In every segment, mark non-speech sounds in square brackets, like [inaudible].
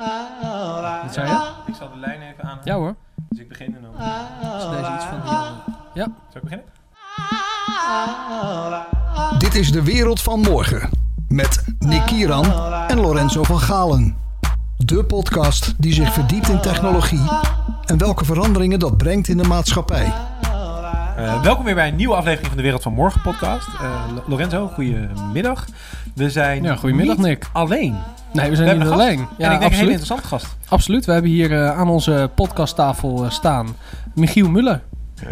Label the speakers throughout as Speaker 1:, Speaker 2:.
Speaker 1: Wat zei je?
Speaker 2: Ik zal de lijn even aan.
Speaker 1: Ja hoor.
Speaker 2: Dus ik begin en dan.
Speaker 1: Is deze iets van... Ja.
Speaker 2: Zal ik beginnen?
Speaker 3: Dit is de wereld van morgen. Met Nick Kieran en Lorenzo van Galen. De podcast die zich verdiept in technologie en welke veranderingen dat brengt in de maatschappij.
Speaker 2: Eh, welkom weer bij een nieuwe aflevering van de Wereld van Morgen podcast. Eh, Lo- Lorenzo, goedemiddag. We zijn
Speaker 1: Ja, goedemiddag,
Speaker 2: niet
Speaker 1: Nick.
Speaker 2: alleen.
Speaker 1: Nee, we zijn
Speaker 2: We
Speaker 1: niet alleen.
Speaker 2: en
Speaker 1: Ja,
Speaker 2: ik denk een hele interessante gast.
Speaker 1: Absoluut. We hebben hier eh, aan onze podcasttafel staan Michiel Muller.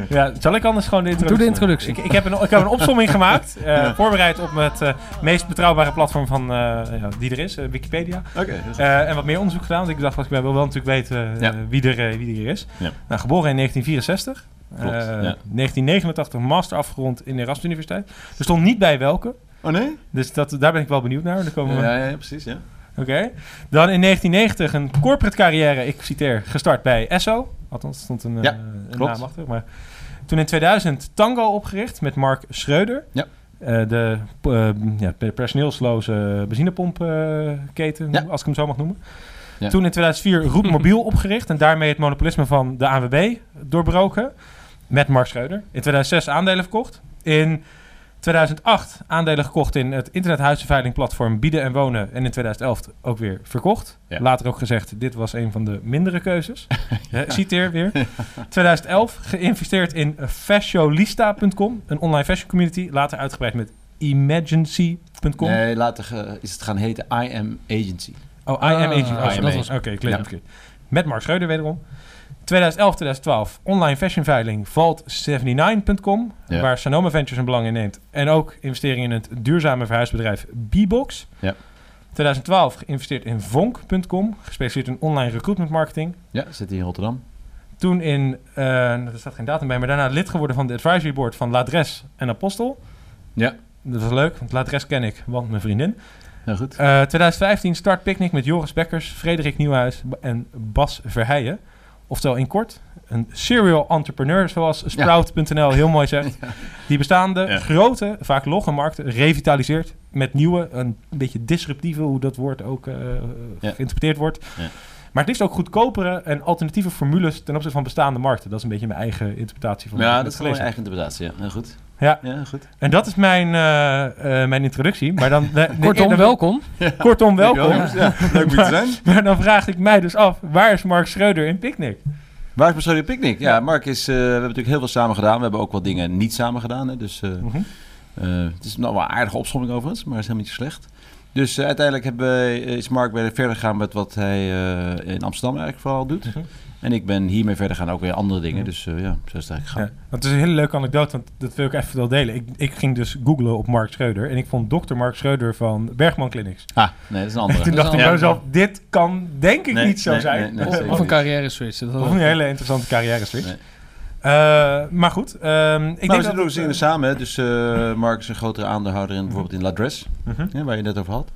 Speaker 2: Ja, zal ik anders gewoon de introductie
Speaker 1: Doe de introductie.
Speaker 2: Ik, ik, heb, een, ik heb een opsomming gemaakt. [laughs] eh, Voorbereid op het eh, meest betrouwbare platform van, eh, ja, die er is, Wikipedia.
Speaker 4: Oké.
Speaker 2: Eh, en wat meer onderzoek gedaan. Want ik dacht, ik wil wel natuurlijk weten
Speaker 4: Ja.
Speaker 2: wie, er, wie er hier is.
Speaker 4: Ja.
Speaker 2: Nou, geboren in 1964.
Speaker 4: Klopt,
Speaker 2: Eh,
Speaker 4: ja.
Speaker 2: 1989 master afgerond in de Erasmus Universiteit. Er stond niet bij welke.
Speaker 4: Oh nee?
Speaker 2: Dus dat, daar ben ik wel benieuwd naar. Daar komen we-
Speaker 4: Ja, ja, ja, precies, ja.
Speaker 2: Oké. Dan in 1990 een corporate carrière, ik citeer, gestart bij Esso. Althans, stond een, eh,
Speaker 4: Ja,
Speaker 2: een
Speaker 4: klopt.
Speaker 2: naam achter. Maar toen in 2000 Tango opgericht met Mark Schreuder.
Speaker 4: Ja.
Speaker 2: Eh, de ja, personeelsloze benzinepompketen,
Speaker 4: Ja.
Speaker 2: als ik hem zo mag noemen.
Speaker 4: Ja.
Speaker 2: Toen in 2004 Roep Mobiel opgericht en daarmee het monopolisme van de ANWB doorbroken. Met Mark Schreuder. In 2006 aandelen verkocht. In 2008 aandelen gekocht in het internethuizenveilingplatform Bieden en Wonen. En in 2011 ook weer verkocht.
Speaker 4: Ja.
Speaker 2: Later ook gezegd, dit was een van de mindere keuzes. [laughs] ja. Citeer weer. [laughs] 2011 geïnvesteerd in fashionista.com, een online fashion community. Later uitgebreid met emergency.com.
Speaker 4: Nee, later is het gaan heten I Am Agency.
Speaker 2: Oh, I am
Speaker 1: Ah,
Speaker 2: agency. Oh,
Speaker 4: I am
Speaker 2: dat was... Oké, ik
Speaker 4: Ja.
Speaker 2: het verkeerd. Met Mark Schreuder wederom. 2011, 2012 online fashionveiling Vault79.com,
Speaker 4: Ja.
Speaker 2: waar Sonoma Ventures een belang in neemt. En ook investeringen in het duurzame verhuisbedrijf B-Box.
Speaker 4: Ja.
Speaker 1: 2012
Speaker 2: geïnvesteerd in Vonk.com, gespecialiseerd in online recruitment marketing.
Speaker 4: Ja, zit hier in Rotterdam.
Speaker 2: Toen in, eh, er staat geen datum bij, maar daarna lid geworden van de advisory board van Ladres en Apostel.
Speaker 4: Ja.
Speaker 2: Dat was leuk, want Ladres ken ik, want mijn vriendin.
Speaker 4: Heel goed.
Speaker 2: Eh, 2015 start Picnic met Joris Bekkers, Frederik Nieuwhuis en Bas Verheijen. Oftewel in kort, een serial entrepreneur, zoals Sprout.nl heel mooi zegt. [laughs] Die bestaande grote, vaak logge markten revitaliseert met nieuwe, een beetje disruptieve, hoe dat woord ook eh, geïnterpreteerd wordt. Maar het liefst ook goedkopere en alternatieve formules ten opzichte van bestaande markten. Dat is een beetje mijn eigen interpretatie van
Speaker 4: Ja, dat is gewoon mijn eigen interpretatie. Ja, heel goed.
Speaker 2: Ja.
Speaker 4: Goed.
Speaker 2: En dat is mijn, eh, eh, mijn introductie. Maar dan, [laughs] de- de-
Speaker 1: Kortom,
Speaker 2: de-
Speaker 1: welkom. [laughs]
Speaker 2: Kortom, welkom.
Speaker 4: Ja, leuk om te zijn. [laughs]
Speaker 2: Maar dan vraag ik mij dus af, waar is Mark Schreuder in Picnic?
Speaker 4: Waar is Beschouwde Picnic? Ja, Mark is... eh, we hebben natuurlijk heel veel samen gedaan. We hebben ook wat dingen niet samen gedaan. Hè, dus eh,
Speaker 2: Mhm.
Speaker 4: eh, het is nog wel een aardige opsomming overigens, maar het is helemaal niet zo slecht. Dus eh, uiteindelijk hebben we, is Mark weer verder gegaan met wat hij eh, in Amsterdam eigenlijk vooral doet.
Speaker 2: Mhm.
Speaker 4: En ik ben hiermee verder gaan ook weer andere dingen.
Speaker 2: Mhm.
Speaker 4: Dus eh, ja, zo is het eigenlijk gegaan.
Speaker 2: het is een hele leuke anekdote, want dat wil ik even wel delen. Ik, ik ging dus googlen op Mark Schreuder en ik vond dokter Mark Schreuder van Bergman Clinics.
Speaker 4: Ah, nee, dat is een andere. [laughs]
Speaker 2: Toen dacht ik bij mezelf, dit kan denk ik
Speaker 4: Nee,
Speaker 2: niet zo
Speaker 4: nee,
Speaker 2: zijn.
Speaker 4: nee, nee,
Speaker 2: of,
Speaker 1: een carrière switch. Dat
Speaker 2: of een hele interessante carrière switch. Eh, maar goed, ehm, ik
Speaker 4: maar
Speaker 2: denk
Speaker 4: we
Speaker 2: dat...
Speaker 4: zitten ook
Speaker 2: het,
Speaker 4: zingen
Speaker 2: eh,
Speaker 4: samen. hè. Dus eh, Mark is een grotere aandeelhouder in bijvoorbeeld in Ladres,
Speaker 2: mhm.
Speaker 4: hè, waar je het net over had.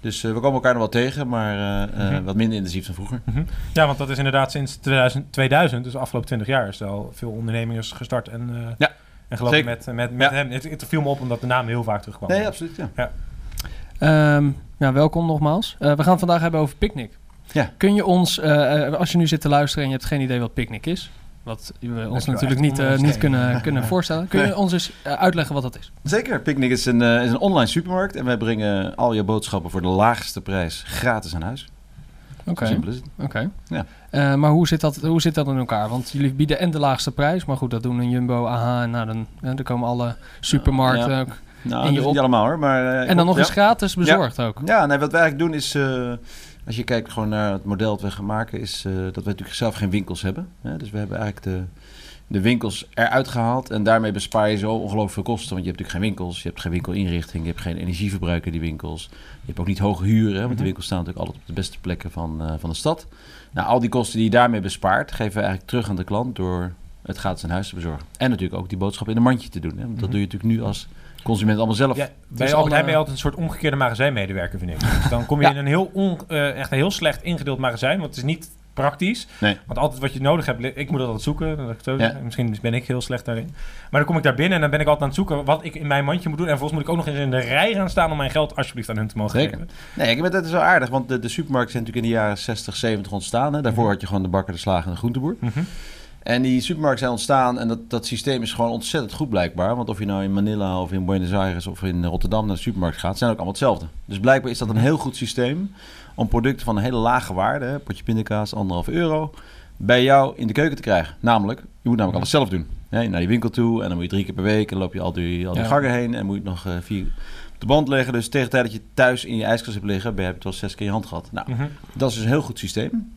Speaker 4: Dus we komen elkaar nog wel tegen, maar eh, eh,
Speaker 2: Mhm.
Speaker 4: wat minder intensief dan vroeger.
Speaker 2: Mhm. Ja, want dat is inderdaad sinds 2000, 2000 dus de afgelopen 20 jaar, is er al veel ondernemingen gestart en, eh
Speaker 4: Ja,
Speaker 2: en geloof ik met, met, met
Speaker 4: Ja.
Speaker 2: hem. Het, het viel me op omdat de naam heel vaak terugkwam.
Speaker 4: Nee, absoluut. Ja.
Speaker 1: Ehm, ja, welkom nogmaals. Eh, we gaan het vandaag hebben over Picnic.
Speaker 4: Ja.
Speaker 1: Kun je ons, als je nu zit te luisteren en je hebt geen idee wat Picnic is, wat we ons natuurlijk niet, niet kunnen, kunnen [laughs] voorstellen, kun je
Speaker 4: Nee.
Speaker 1: ons eens eh, uitleggen wat dat is?
Speaker 4: Zeker. Picnic is een, eh, is een online supermarkt en wij brengen al je boodschappen voor de laagste prijs gratis aan huis.
Speaker 1: Oké.
Speaker 4: Simpel is het.
Speaker 1: Oké.
Speaker 4: Ja.
Speaker 1: Eh, maar hoe zit, dat, hoe zit dat in elkaar? Want jullie bieden en de laagste prijs, maar goed, dat doen een Jumbo, AH, en nou, dan, komen alle supermarkten
Speaker 4: Ja.
Speaker 1: ook.
Speaker 4: Nou,
Speaker 1: En
Speaker 4: dat
Speaker 1: je
Speaker 4: is
Speaker 1: op-
Speaker 4: niet allemaal hoor. Maar, eh,
Speaker 1: En dan nog
Speaker 4: ja.
Speaker 1: eens gratis bezorgd ook.
Speaker 4: Ja, nee, wat wij eigenlijk doen is, eh, als je kijkt gewoon naar het model dat we gaan maken, is eh, dat we natuurlijk zelf geen winkels hebben. Hè? Dus we hebben eigenlijk de, de winkels eruit gehaald en daarmee bespaar je zo ongelooflijk veel kosten. Want je hebt natuurlijk geen winkels, je hebt geen winkelinrichting, je hebt geen energieverbruik in die winkels. Je hebt ook niet hoge huren, want
Speaker 2: Mhm.
Speaker 4: de winkels staan natuurlijk altijd op de beste plekken van, eh, van de stad. Nou, al die kosten die je daarmee bespaart, geven we eigenlijk terug aan de klant door het gratis aan huis te bezorgen. En natuurlijk ook die boodschap in een mandje te doen. Hè? Want dat
Speaker 2: Mhm.
Speaker 4: doe je natuurlijk nu als consument allemaal zelf.
Speaker 2: Ja, bij
Speaker 1: is
Speaker 2: Albert Heijn ben je altijd een soort omgekeerde magazijnmedewerker, vind ik. [laughs] Dus dan kom je
Speaker 4: Ja.
Speaker 2: in een heel, on, eh, echt een heel slecht ingedeeld magazijn. Want het is niet praktisch.
Speaker 4: Nee.
Speaker 2: Want altijd wat je nodig hebt, ik moet dat altijd zoeken. Zo
Speaker 4: Ja.
Speaker 2: Misschien ben ik heel slecht daarin. Maar dan kom ik daar binnen en dan ben ik altijd aan het zoeken wat ik in mijn mandje moet doen. En volgens moet ik ook nog eens in de rij gaan staan om mijn geld alsjeblieft aan hun te mogen
Speaker 4: Zeker.
Speaker 2: geven.
Speaker 4: Nee, ik vind dat is wel aardig, want de, de supermarkten zijn natuurlijk in de jaren 60, 70 ontstaan. Hè. Daarvoor had je gewoon de bakker, de slager en de groenteboer.
Speaker 2: Mhm.
Speaker 4: En die supermarkten zijn ontstaan en dat, dat systeem is gewoon ontzettend goed blijkbaar. Want of je nou in Manila of in Buenos Aires of in Rotterdam naar de supermarkt gaat, zijn ook allemaal hetzelfde. Dus blijkbaar is dat een heel goed systeem om producten van een hele lage waarde, hè, potje pindakaas, anderhalf euro, bij jou in de keuken te krijgen. Namelijk, je moet namelijk alles zelf doen. Hè, naar die winkel toe en dan moet je drie keer per week en loop je al die, al die
Speaker 1: Ja.
Speaker 4: gangen heen en moet je nog eh, vier op de band leggen. Dus tegen de tijd dat je thuis in je ijskast hebt liggen, ben je, heb je het wel zes keer in je hand gehad. Nou,
Speaker 2: Mhm.
Speaker 4: dat is dus een heel goed systeem.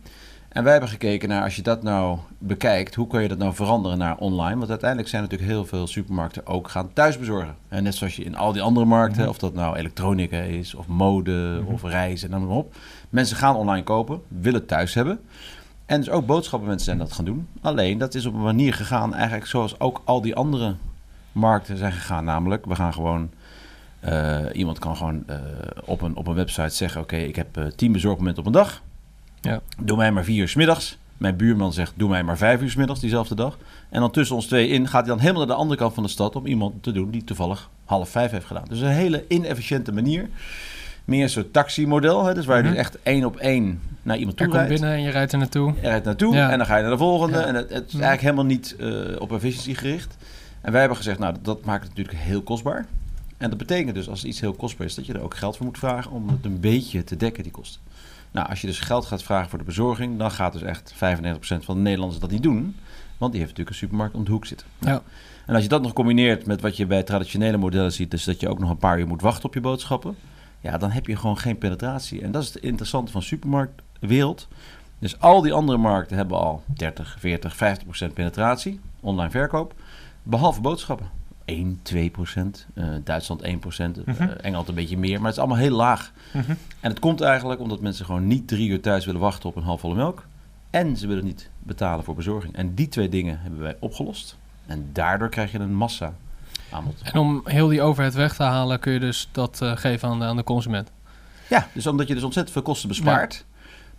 Speaker 4: En wij hebben gekeken naar, als je dat nou bekijkt, hoe kan je dat nou veranderen naar online? Want uiteindelijk zijn natuurlijk heel veel supermarkten ook gaan thuisbezorgen. En net zoals je in al die andere markten,
Speaker 2: Mhm.
Speaker 4: of dat nou elektronica is, of mode,
Speaker 2: Mhm.
Speaker 4: of reizen, noem maar op. Mensen gaan online kopen, willen het thuis hebben. En dus ook boodschappenmensen zijn dat gaan doen. Alleen, dat is op een manier gegaan, eigenlijk zoals ook al die andere markten zijn gegaan. Namelijk, we gaan gewoon... eh, iemand kan gewoon eh, op, een, op een website zeggen... oké, ik heb eh, tien bezorgmomenten op een dag.
Speaker 1: Ja.
Speaker 4: Doe mij maar vier uur 's middags. Mijn buurman zegt, doe mij maar vijf uur 's middags diezelfde dag. En dan tussen ons twee in gaat hij dan helemaal naar de andere kant van de stad... om iemand te doen die toevallig half vijf heeft gedaan. Dus een hele inefficiënte manier. Meer soort taximodel. Hè? Dus waar je
Speaker 2: Mhm.
Speaker 4: dus echt één op één naar iemand
Speaker 1: Er
Speaker 4: toe
Speaker 1: komt
Speaker 4: rijdt.
Speaker 1: binnen en je rijdt er naartoe.
Speaker 4: Je rijdt naartoe
Speaker 1: Ja.
Speaker 4: en dan ga je naar de volgende.
Speaker 1: Ja.
Speaker 4: En het, het is
Speaker 1: Mhm.
Speaker 4: eigenlijk helemaal niet eh, op efficiëntie gericht. En wij hebben gezegd, nou, dat maakt het natuurlijk heel kostbaar. En dat betekent dus, als iets heel kostbaar is, dat je er ook geld voor moet vragen om het een beetje te dekken, die kosten. Nou, als je dus geld gaat vragen voor de bezorging, dan gaat dus echt 95% van de Nederlanders dat niet doen. Want die heeft natuurlijk een supermarkt om de hoek zitten. Nou,
Speaker 1: Ja.
Speaker 4: En als je dat nog combineert met wat je bij traditionele modellen ziet, dus dat je ook nog een paar uur moet wachten op je boodschappen, ja, dan heb je gewoon geen penetratie. En dat is het interessante van de supermarktwereld. Dus al die andere markten hebben al 30, 40, 50% penetratie, online verkoop, behalve boodschappen. 1, 2 procent, eh, Duitsland 1 procent,
Speaker 2: Mhm.
Speaker 4: Engeland een beetje meer, maar het is allemaal heel laag.
Speaker 2: Mhm.
Speaker 4: En het komt eigenlijk omdat mensen gewoon niet drie uur thuis willen wachten op een halfvolle melk. En ze willen niet betalen voor bezorging. En die twee dingen hebben wij opgelost. En daardoor krijg je een massa aanbod.
Speaker 1: En om heel die overheid weg te halen, kun je dus dat eh, geven aan de, aan de consument.
Speaker 4: Ja, dus omdat je dus ontzettend veel kosten bespaart.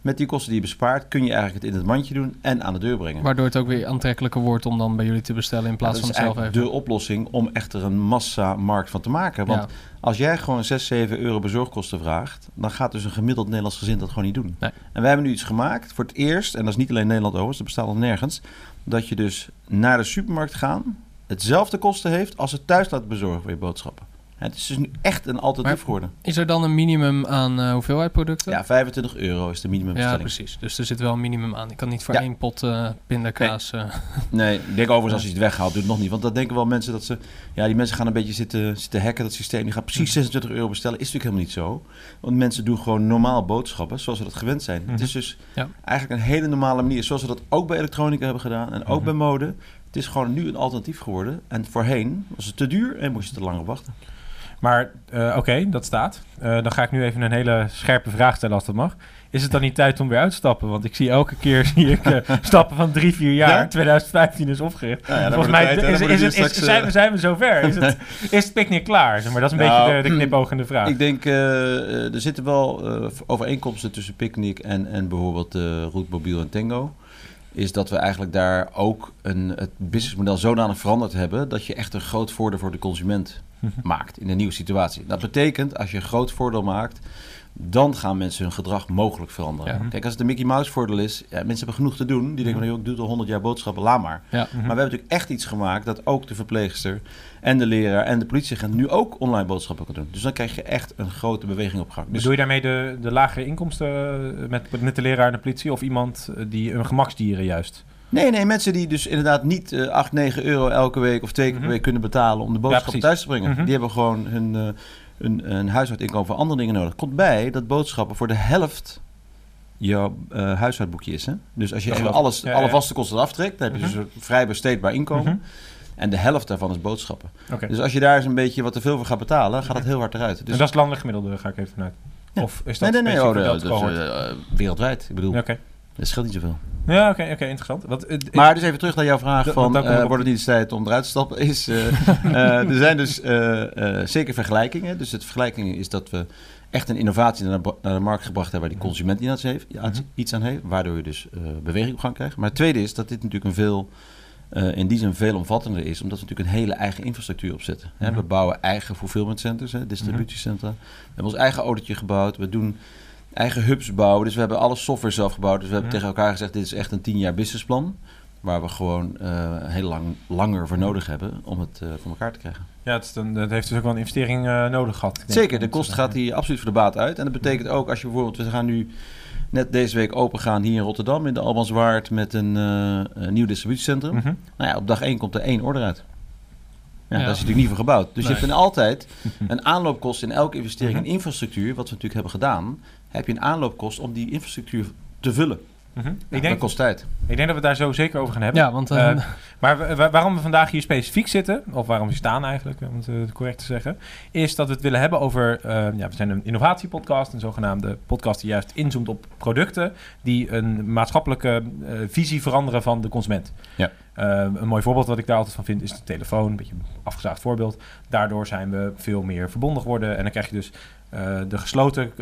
Speaker 4: Met die kosten die je bespaart, kun je eigenlijk het in het mandje doen en aan de deur brengen.
Speaker 1: Waardoor het ook weer aantrekkelijker wordt om dan bij jullie te bestellen in plaats van het zelf even.
Speaker 4: de oplossing om echt er een massa-markt van te maken. Want
Speaker 1: Ja.
Speaker 4: als jij gewoon 6, 7 euro bezorgkosten vraagt, dan gaat dus een gemiddeld Nederlands gezin dat gewoon niet doen.
Speaker 1: Nee.
Speaker 4: En wij hebben nu iets gemaakt voor het eerst, en dat is niet alleen Nederland overigens, dat bestaat nog nergens, dat je dus naar de supermarkt gaan hetzelfde kosten heeft als het thuis laten bezorgen voor je boodschappen. Het is dus nu echt een alternatief
Speaker 1: Maar-
Speaker 4: geworden.
Speaker 1: Is er dan een minimum aan eh, hoeveelheid producten?
Speaker 4: Ja, 25 euro is de
Speaker 1: Ja,
Speaker 4: minimumbestelling.
Speaker 1: precies. Dus er zit wel een minimum aan. Ik kan niet voor
Speaker 4: Ja.
Speaker 1: één pot eh pindakaas... eh, [laughs]
Speaker 4: Nee, ik denk overigens als je het weghaalt, doet het nog niet. Want dat denken wel mensen dat ze... Ja, die mensen gaan een beetje zitten, zitten hacken, dat systeem. Die gaan precies 26 euro bestellen. Is natuurlijk helemaal niet zo. Want mensen doen gewoon normaal boodschappen, zoals we dat gewend zijn. Het is dus
Speaker 1: Ja.
Speaker 4: eigenlijk een hele normale manier. Zoals we dat ook bij elektronica hebben gedaan en ook
Speaker 2: Mhm.
Speaker 4: bij mode. Het is gewoon nu een alternatief geworden. En voorheen was het te duur en moest je te lang op wachten.
Speaker 2: Maar eh, oké, dat staat. Eh, dan ga ik nu even een hele scherpe vraag stellen als dat mag. Is het dan niet tijd om weer uit te stappen? Want ik zie elke keer [laughs] zie ik, eh, stappen van drie, vier jaar.
Speaker 4: Ja?
Speaker 2: 2015 is opgericht.
Speaker 4: Nou ja,
Speaker 2: Volgens mij
Speaker 4: tijd,
Speaker 2: is, is,
Speaker 4: straks,
Speaker 2: zijn, we, zijn we zover. Is het, [laughs] is het picknick klaar? Zeg maar, dat is een
Speaker 4: Nou,
Speaker 2: beetje de, de knipoogende vraag.
Speaker 4: Ik denk, er zitten wel overeenkomsten tussen Picnic en, en bijvoorbeeld Mobiel en Tango. Is dat we eigenlijk daar ook een, het businessmodel zodanig veranderd hebben... dat je echt een groot voordeel voor de consument [laughs] maakt in een nieuwe situatie. Dat betekent, als je een groot voordeel maakt... dan gaan mensen hun gedrag mogelijk veranderen.
Speaker 1: Ja.
Speaker 4: Kijk, als het een Mickey Mouse voordeel is... Ja, mensen hebben genoeg te doen. Die denken van, joh, ik doe al 100 jaar boodschappen, laat maar.
Speaker 1: ja.
Speaker 4: Maar we hebben natuurlijk echt iets gemaakt dat ook de verpleegster en de leraar en de politieagent nu ook online boodschappen kunnen doen. Dus dan krijg je echt een grote beweging op gang. Dus
Speaker 2: Bedoel je daarmee de, de lagere inkomsten eh, met, met de leraar en de politie? Of iemand die een gemaksdieren juist?
Speaker 4: Nee, nee, mensen die dus inderdaad niet eh 8, 9 euro elke week of twee keer per
Speaker 2: Mhm.
Speaker 4: week kunnen betalen om de boodschappen thuis te brengen.
Speaker 2: Mhm.
Speaker 4: Die hebben gewoon hun, eh hun, een huishoudinkomen voor andere dingen nodig. Komt bij dat boodschappen voor de helft jouw eh huishoudboekje is. Hè? Dus als je even alles,
Speaker 2: Ja,
Speaker 4: alle vaste kosten aftrekt, dan heb je dus een vrij besteedbaar inkomen.
Speaker 2: Mhm.
Speaker 4: En de helft daarvan is boodschappen. Dus als je daar eens een beetje wat te veel voor gaat betalen, gaat dat heel hard eruit. Dus
Speaker 2: en dat is landelijk gemiddelde, ga ik even vanuit. Of is dat
Speaker 4: nee, nee, nee,
Speaker 2: specifiek
Speaker 4: oh, dat, is, wereldwijd. Ik bedoel,
Speaker 2: Oké,
Speaker 4: dat scheelt niet zoveel.
Speaker 2: ja, oké, oké, interessant. Want, eh,
Speaker 4: Maar dus even terug naar jouw vraag van,
Speaker 2: op.
Speaker 4: wordt het niet eens tijd om eruit te stappen? [laughs] Is, [laughs] eh, er zijn dus zeker vergelijkingen. Dus het vergelijkingen is dat we echt een innovatie naar de, naar de markt gebracht hebben... waar die consument iets aan heeft,
Speaker 2: Mhm.
Speaker 4: iets aan heeft waardoor je dus beweging op gang krijgt. Maar het tweede is dat dit natuurlijk een veel... in die zin veel omvattender is, omdat we natuurlijk een hele eigen infrastructuur opzetten. Hè,
Speaker 2: Mhm.
Speaker 4: We bouwen eigen fulfillment centers, hè, distributiecentra. We hebben ons eigen autootje gebouwd. We doen eigen hubs bouwen. Dus we hebben alle software zelf gebouwd. Dus we hebben tegen elkaar gezegd, dit is echt een tien jaar businessplan. Waar we gewoon eh, heel lang langer voor nodig hebben om het eh, voor elkaar te krijgen.
Speaker 2: Ja, het, is dan, dat heeft dus ook wel een investering eh, nodig gehad.
Speaker 4: Zeker, de kost gaat hier absoluut voor de baat uit. En dat betekent ook als je bijvoorbeeld, we gaan nu net deze week open gaan hier in Rotterdam in de Albanswaard met een, een nieuw distributiecentrum.
Speaker 2: Mhm.
Speaker 4: Nou ja, op dag één komt er één order uit. Ja,
Speaker 1: Ja.
Speaker 4: Daar is natuurlijk niet voor gebouwd. Dus
Speaker 1: Nee.
Speaker 4: je hebt een altijd [laughs] een aanloopkost in elke investering in
Speaker 2: Mhm.
Speaker 4: infrastructuur, wat we natuurlijk hebben gedaan, heb je een aanloopkost om die infrastructuur te vullen.
Speaker 2: Mhm.
Speaker 4: Ik
Speaker 2: Ik,
Speaker 4: dat
Speaker 2: denk,
Speaker 4: kost tijd.
Speaker 2: ik denk dat we het daar zo zeker over gaan hebben.
Speaker 1: Ja, want eh,
Speaker 2: Eh, [laughs] Maar wa- wa- waarom we vandaag hier specifiek zitten, of waarom we staan eigenlijk, om het eh, correct te zeggen, is dat we het willen hebben over, eh, ja, we zijn een innovatiepodcast, een zogenaamde podcast die juist inzoomt op producten die een maatschappelijke eh, visie veranderen van de consument.
Speaker 4: Ja.
Speaker 2: Een mooi voorbeeld wat ik daar altijd van vind is de telefoon, een beetje een afgezaagd voorbeeld. Daardoor zijn we veel meer verbonden geworden en dan krijg je dus eh, de gesloten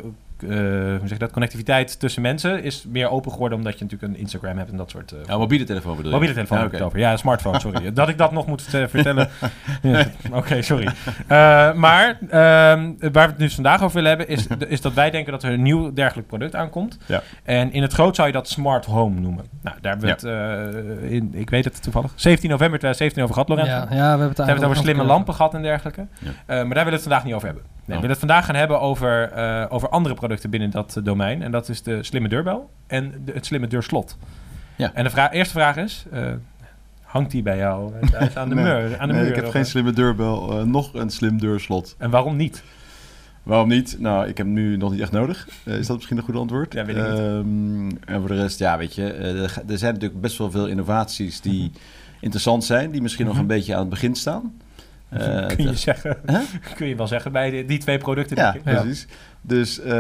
Speaker 2: eh, hoe zeg je dat, connectiviteit tussen mensen is meer open geworden omdat je natuurlijk een Instagram hebt en dat soort... eh,
Speaker 4: Ja, mobiele telefoon bedoel je?
Speaker 2: Mobiele telefoon het over. Ja, smartphone, sorry. [laughs] dat ik dat nog moet vertellen. [laughs] Oké, sorry. Eh, maar ehm, waar we het nu vandaag over willen hebben... Is, [laughs] is dat wij denken dat er een nieuw dergelijk product aankomt.
Speaker 4: Ja.
Speaker 2: En in het groot zou je dat smart home noemen. Nou, daar hebben we het... eh, in, ik weet het toevallig. 17 november 2017 over gehad, Lorenzo.
Speaker 1: ja, ja, we hebben het
Speaker 2: We hebben het over slimme lampen gehad en dergelijke.
Speaker 4: Ja.
Speaker 2: Eh, maar daar willen we het vandaag niet over hebben. Nee,
Speaker 4: Oh.
Speaker 2: We willen het vandaag gaan hebben over, eh, over andere producten binnen dat eh, domein. En dat is de slimme deurbel en de, het slimme deurslot.
Speaker 4: Ja.
Speaker 2: En de vra- eerste vraag is, eh, hangt die bij jou eh, thuis aan de [laughs]
Speaker 4: Nee.
Speaker 2: muur? Aan de
Speaker 4: Nee,
Speaker 2: muur
Speaker 4: ik heb geen slimme deurbel, nog een slim deurslot.
Speaker 2: En waarom niet?
Speaker 4: Waarom niet? Nou, ik heb hem nu nog niet echt nodig. Is dat misschien een goed antwoord?
Speaker 2: Ja, weet ik niet.
Speaker 4: Ehm, en voor de rest, ja, weet je, er zijn natuurlijk best wel veel innovaties die interessant zijn, die misschien nog
Speaker 2: Mhm.
Speaker 4: een beetje aan het begin staan. Eh, [laughs]
Speaker 2: kun, je zeggen, [laughs] kun je wel zeggen bij die, die twee producten?
Speaker 4: Ja,
Speaker 2: denk ik.
Speaker 4: Dus eh,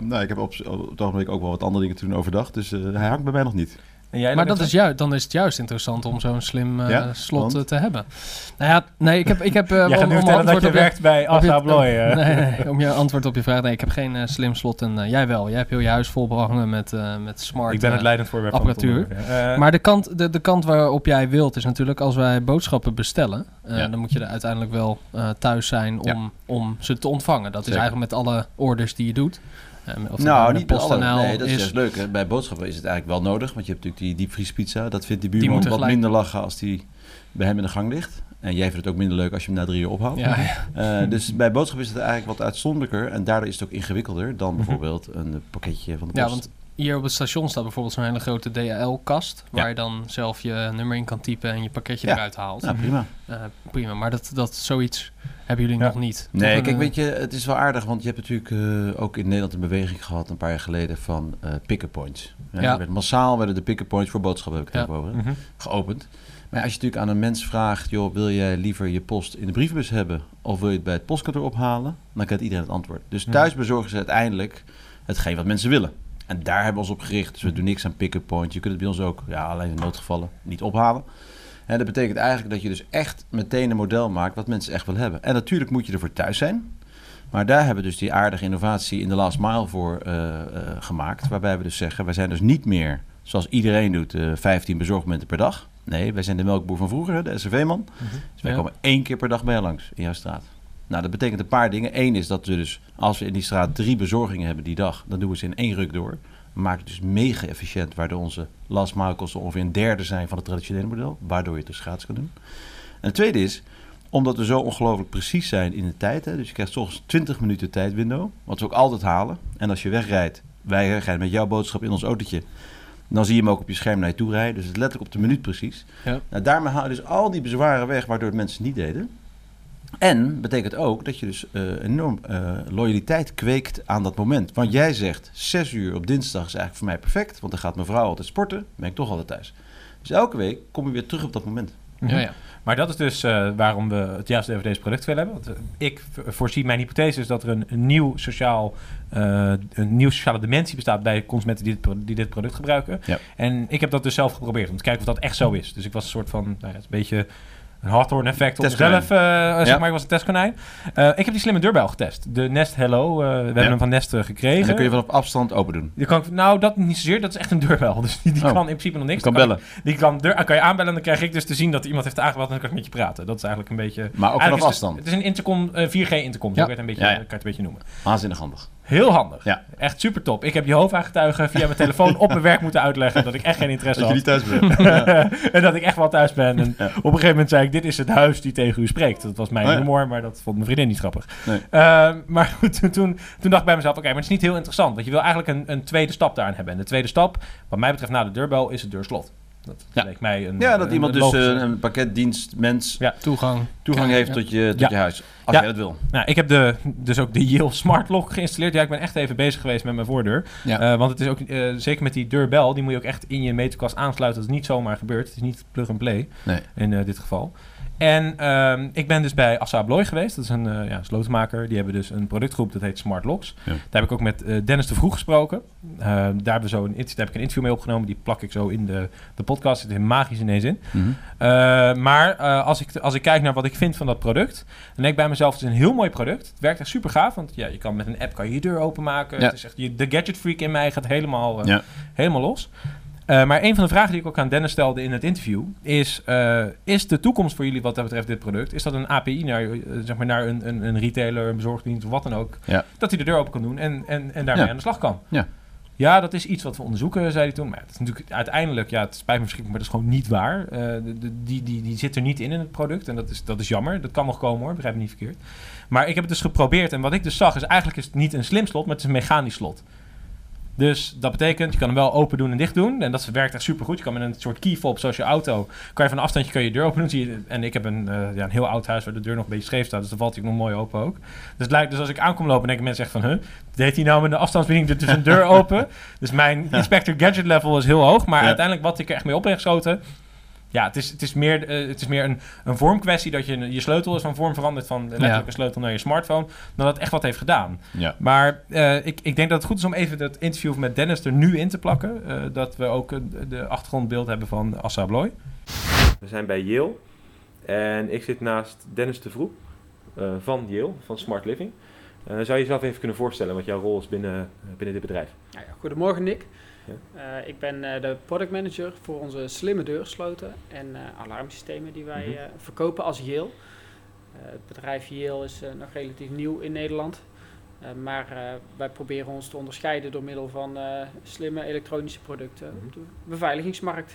Speaker 4: nou, ik heb op, op het ogenblik ook wel wat andere dingen te doen overdag. Dus eh, hij hangt bij mij nog niet.
Speaker 2: En jij,
Speaker 1: Maar dat is juist, dan is het juist interessant om zo'n slim eh,
Speaker 4: Ja?
Speaker 1: slot
Speaker 4: Want?
Speaker 1: eh, te hebben. Nou ja, nee, ik heb... Ik heb eh, [laughs]
Speaker 2: Jij gaat
Speaker 1: om-
Speaker 2: nu
Speaker 1: om
Speaker 2: vertellen dat
Speaker 1: antwoord
Speaker 2: je
Speaker 1: op je-
Speaker 2: werkt bij Assa Abloy. [laughs] eh.
Speaker 1: Nee, nee, om je antwoord op je vraag. Nee, ik heb geen slim slot en jij wel. Jij hebt heel je huis vol behangen met, met smart...
Speaker 2: ik ben het leidend voorwerp
Speaker 1: apparatuur.
Speaker 2: van
Speaker 1: Maar de kant, de, de kant waarop jij wilt is natuurlijk als wij boodschappen bestellen,
Speaker 4: Ja.
Speaker 1: dan moet je er uiteindelijk wel thuis zijn om, om ze te ontvangen. Dat
Speaker 4: Zeker.
Speaker 1: is eigenlijk met alle orders die je doet. Eh, of het
Speaker 4: nou,
Speaker 1: met
Speaker 4: niet.
Speaker 1: PostNL
Speaker 4: Nee, dat is, leuk. Hè. Bij boodschappen is het eigenlijk wel nodig. Want je hebt natuurlijk die diepvriespizza. Dat vindt die buurman wat minder lachen als die bij hem in de gang ligt. En jij vindt het ook minder leuk als je hem na drie uur ophaalt.
Speaker 1: Ja, ja.
Speaker 4: Eh, dus bij boodschappen is het eigenlijk wat uitzonderlijker. En daardoor is het ook ingewikkelder dan
Speaker 2: Mhm.
Speaker 4: bijvoorbeeld een pakketje van de
Speaker 1: ja,
Speaker 4: post.
Speaker 1: want hier op het station staat bijvoorbeeld zo'n hele grote DHL-kast, waar
Speaker 4: Ja.
Speaker 1: je dan zelf je nummer in kan typen en je pakketje
Speaker 4: Ja.
Speaker 1: eruit haalt.
Speaker 4: Nou, prima.
Speaker 1: Eh, prima, maar dat, dat zoiets hebben jullie
Speaker 2: Ja.
Speaker 1: nog niet.
Speaker 4: Nee,
Speaker 1: Toch
Speaker 4: kijk,
Speaker 1: een,
Speaker 4: weet je, het is wel aardig, want je hebt natuurlijk eh, ook in Nederland een beweging gehad een paar jaar geleden van eh pick-up points. Ja,
Speaker 1: Ja.
Speaker 4: werd massaal werden de pick-up points voor boodschappen heb ik
Speaker 1: Ja.
Speaker 4: over,
Speaker 2: mhm.
Speaker 4: geopend. Maar als je natuurlijk aan een mens vraagt, joh, wil jij liever je post in de brievenbus hebben of wil je het bij het postkantoor ophalen? Dan kent iedereen het antwoord. Dus
Speaker 2: Ja.
Speaker 4: thuis bezorgen ze uiteindelijk hetgeen wat mensen willen. En daar hebben we ons op gericht. Dus we doen niks aan pick-up points. Je kunt het bij ons ook, ja, alleen in noodgevallen, niet ophalen. En dat betekent eigenlijk dat je dus echt meteen een model maakt wat mensen echt willen hebben. En natuurlijk moet je ervoor thuis zijn. Maar daar hebben we dus die aardige innovatie in de last mile voor eh, eh, gemaakt. Waarbij we dus zeggen, wij zijn dus niet meer zoals iedereen doet, eh 15 bezorgmomenten per dag. Nee, wij zijn de melkboer van vroeger, de SRV-man. Dus wij
Speaker 1: Ja.
Speaker 4: komen één keer per dag bij je langs in jouw straat. Nou, dat betekent een paar dingen. Eén is dat we dus, als we in die straat drie bezorgingen hebben die dag, dan doen we ze in één ruk door. Maken het dus mega efficiënt, waardoor onze last mile kosten ongeveer een derde zijn van het traditionele model, waardoor je het dus gratis kan doen. En het tweede is, omdat we zo ongelooflijk precies zijn in de tijd, hè, dus je krijgt soms 20 minuten tijdwindow, wat we ook altijd halen. En als je wegrijdt, wij wegrijden met jouw boodschap in ons autootje, dan zie je hem ook op je scherm naar je toe rijden. Dus het is letterlijk op de minuut precies.
Speaker 1: Ja.
Speaker 4: Nou, daarmee haal je dus al die bezwaren weg, waardoor het mensen niet deden. En betekent ook dat je dus eh, enorm eh, loyaliteit kweekt aan dat moment. Want jij zegt, 6 uur op dinsdag is eigenlijk voor mij perfect. Want dan gaat mijn vrouw altijd sporten, dan ben ik toch altijd thuis. Dus elke week kom je weer terug op dat moment.
Speaker 1: ja, ja.
Speaker 2: Maar dat is dus eh, waarom we het juist over deze product willen hebben. Want, ik voorzie mijn hypothese is dat er een, een nieuw sociaal, eh, een nieuw sociale dimensie bestaat bij consumenten die dit, die dit product gebruiken.
Speaker 4: Ja.
Speaker 2: En ik heb dat dus zelf geprobeerd om te kijken of dat echt zo is. Dus ik was een soort van, nou ja, het is een beetje een Hawthorne effect op mezelf. eh, zeg
Speaker 4: Ja.
Speaker 2: maar, ik was een testkonijn. Eh, ik heb die slimme deurbel getest. De Nest Hello. eh, we hebben hem van Nest eh, gekregen.
Speaker 4: En dan kun je van op afstand open doen.
Speaker 2: Die kan nou, dat niet zozeer. Dat is echt een deurbel. [laughs] Dus die, die
Speaker 4: Oh.
Speaker 2: kan in principe nog niks.
Speaker 4: Je kan
Speaker 2: Dan
Speaker 4: bellen.
Speaker 2: Die kan, deur, kan je aanbellen en dan krijg ik dus te zien dat iemand heeft aangebeld en dan kan ik met je praten. Dat is eigenlijk een beetje...
Speaker 4: Maar ook vanaf
Speaker 2: het-
Speaker 4: afstand.
Speaker 2: Het is een intercom, eh, 4G intercom. Zo
Speaker 1: Ja.
Speaker 2: kan je het een beetje, kan je het een beetje noemen.
Speaker 4: Waanzinnig handig.
Speaker 2: Heel handig.
Speaker 4: Ja.
Speaker 2: Echt super top. Ik heb Jehovah-getuigen via mijn telefoon op mijn werk moeten uitleggen dat ik echt geen interesse
Speaker 4: Dat je
Speaker 2: had.
Speaker 4: niet thuis bent. [laughs]
Speaker 2: en dat ik echt wel thuis ben. En
Speaker 4: Ja.
Speaker 2: op een gegeven moment zei ik, dit is het huis die tegen u spreekt. Dat was mijn
Speaker 4: Oh ja.
Speaker 2: humor, maar dat vond mijn vriendin niet grappig.
Speaker 4: Nee.
Speaker 2: Eh, maar [laughs] toen, toen dacht ik bij mezelf, oké, maar het is niet heel interessant. Want je wil eigenlijk een, een tweede stap daarin hebben. En de tweede stap, wat mij betreft na de deurbel, is het deurslot. Dat
Speaker 4: Ja.
Speaker 2: leek mij een
Speaker 4: Ja, dat
Speaker 2: een-
Speaker 4: iemand
Speaker 2: een
Speaker 4: dus
Speaker 2: logische-
Speaker 4: eh, een pakketdienstmens
Speaker 2: Ja.
Speaker 1: Toegang.
Speaker 4: toegang heeft tot je, tot
Speaker 2: Ja.
Speaker 4: je huis. Als
Speaker 2: Ja.
Speaker 4: jij dat wil.
Speaker 2: Nou, ik heb de, dus ook de Yale Smart Lock geïnstalleerd. Ja, ik ben echt even bezig geweest met mijn voordeur.
Speaker 1: Ja.
Speaker 2: Eh, want het is ook, eh, zeker met die deurbel, die moet je ook echt in je meterkast aansluiten. Dat is niet zomaar gebeurd. Het is niet plug and play
Speaker 4: Nee.
Speaker 2: in eh, dit geval. En ehm, ik ben dus bij Assa Abloy geweest. Dat is een eh, ja, slotenmaker. Die hebben dus een productgroep dat heet Smart Locks.
Speaker 4: Ja.
Speaker 2: Daar heb ik ook met eh, Dennis de Vroeg gesproken. Eh, daar, hebben we zo een, daar heb ik een interview mee opgenomen. Die plak ik zo in de, de podcast. Het is magisch ineens in.
Speaker 4: Mhm.
Speaker 2: Eh, maar als, ik, als ik kijk naar wat ik vind van dat product, dan denk ik bij mezelf, het is een heel mooi product. Het werkt echt super gaaf, want ja, je kan met een app kan je, je deur openmaken.
Speaker 4: Ja.
Speaker 2: Het is echt, je, de gadget freak in mij gaat helemaal, helemaal los. Eh, maar een van de vragen die ik ook aan Dennis stelde in het interview is: eh, is de toekomst voor jullie wat dat betreft dit product? Is dat een API naar, eh, zeg maar naar een, een, een retailer, een bezorgdienst of wat dan ook?
Speaker 4: Ja.
Speaker 2: Dat hij de deur open kan doen en, en, en daarmee
Speaker 4: Ja.
Speaker 2: aan de slag kan.
Speaker 4: Ja.
Speaker 2: Ja, dat is iets wat we onderzoeken, zei hij toen. Maar het is natuurlijk uiteindelijk, ja, het spijt me verschrikkelijk, maar dat is gewoon niet waar. De, de- die, die, die zit er niet in in het product en dat is, dat is jammer. Dat kan nog komen hoor, begrijp me niet verkeerd. Maar ik heb het dus geprobeerd en wat ik dus zag is eigenlijk is het niet een slim slot, maar het is een mechanisch slot. Dus dat betekent, je kan hem wel open doen en dicht doen. En dat werkt echt super goed. Je kan met een soort key fob, zoals je auto, kan je van een afstandje kan je, je deur open doen. Zie je, en ik heb een, eh, ja, een heel oud huis waar de deur nog een beetje scheef staat. Dus dan valt hij nog mooi open ook. Dus het lijkt, dus als ik aankom lopen, denken mensen echt van, huh, deed hij nou met de afstandsbediening dus een deur [laughs] open? Dus mijn Inspector Gadget level is heel hoog. Maar
Speaker 4: Ja.
Speaker 2: uiteindelijk wat ik er echt mee op heb geschoten, ja, het is, het is meer, eh, het is meer een, een vormkwestie dat je je sleutel is van vorm verandert van letterlijk
Speaker 1: Ja.
Speaker 2: een sleutel naar je smartphone, dan dat het echt wat heeft gedaan.
Speaker 4: Ja.
Speaker 2: Maar eh, ik, ik denk dat het goed is om even het interview met Dennis er nu in te plakken. eh, dat we ook de achtergrondbeeld hebben van Assa Abloy.
Speaker 5: We zijn bij Yale en ik zit naast Dennis de Vroeg eh, van Yale, van Smart Living. Eh, zou je jezelf even kunnen voorstellen wat jouw rol is binnen, binnen dit bedrijf?
Speaker 6: Nou ja, goedemorgen Nick.
Speaker 5: Ja.
Speaker 6: Eh, ik ben eh, de product manager voor onze slimme deursloten en eh, alarmsystemen die wij
Speaker 5: Mhm.
Speaker 6: verkopen als Yale. Het bedrijf Yale is nog relatief nieuw in Nederland. Maar wij proberen ons te onderscheiden door middel van slimme elektronische producten
Speaker 5: Mhm.
Speaker 6: op de beveiligingsmarkt.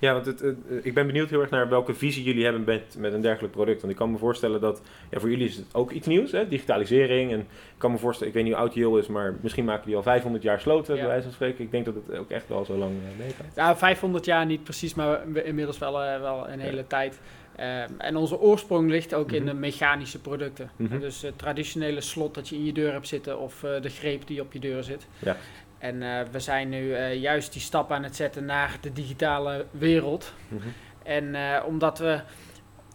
Speaker 5: Ja, want het, het, eh, ik ben benieuwd heel erg naar welke visie jullie hebben met, met een dergelijk product. Want ik kan me voorstellen dat, ja, voor jullie is het ook iets nieuws, hè? digitalisering. En ik kan me voorstellen, ik weet niet hoe oud Yale is, maar misschien maken die al 500 jaar sloten,
Speaker 6: Ja.
Speaker 5: bij wijze van spreken. Ik denk dat het ook echt wel zo lang eh, meegaat.
Speaker 6: Nou, 500 jaar niet precies, maar inmiddels wel, eh, wel een hele tijd. Eh, en onze oorsprong ligt ook in
Speaker 5: Mhm.
Speaker 6: de mechanische producten.
Speaker 5: Mhm.
Speaker 6: Dus het traditionele slot dat je in je deur hebt zitten of eh, de greep die op je deur zit.
Speaker 5: Ja.
Speaker 6: En eh, we zijn nu eh, juist die stap aan het zetten naar de digitale wereld.
Speaker 5: Mhm.
Speaker 6: En eh, omdat we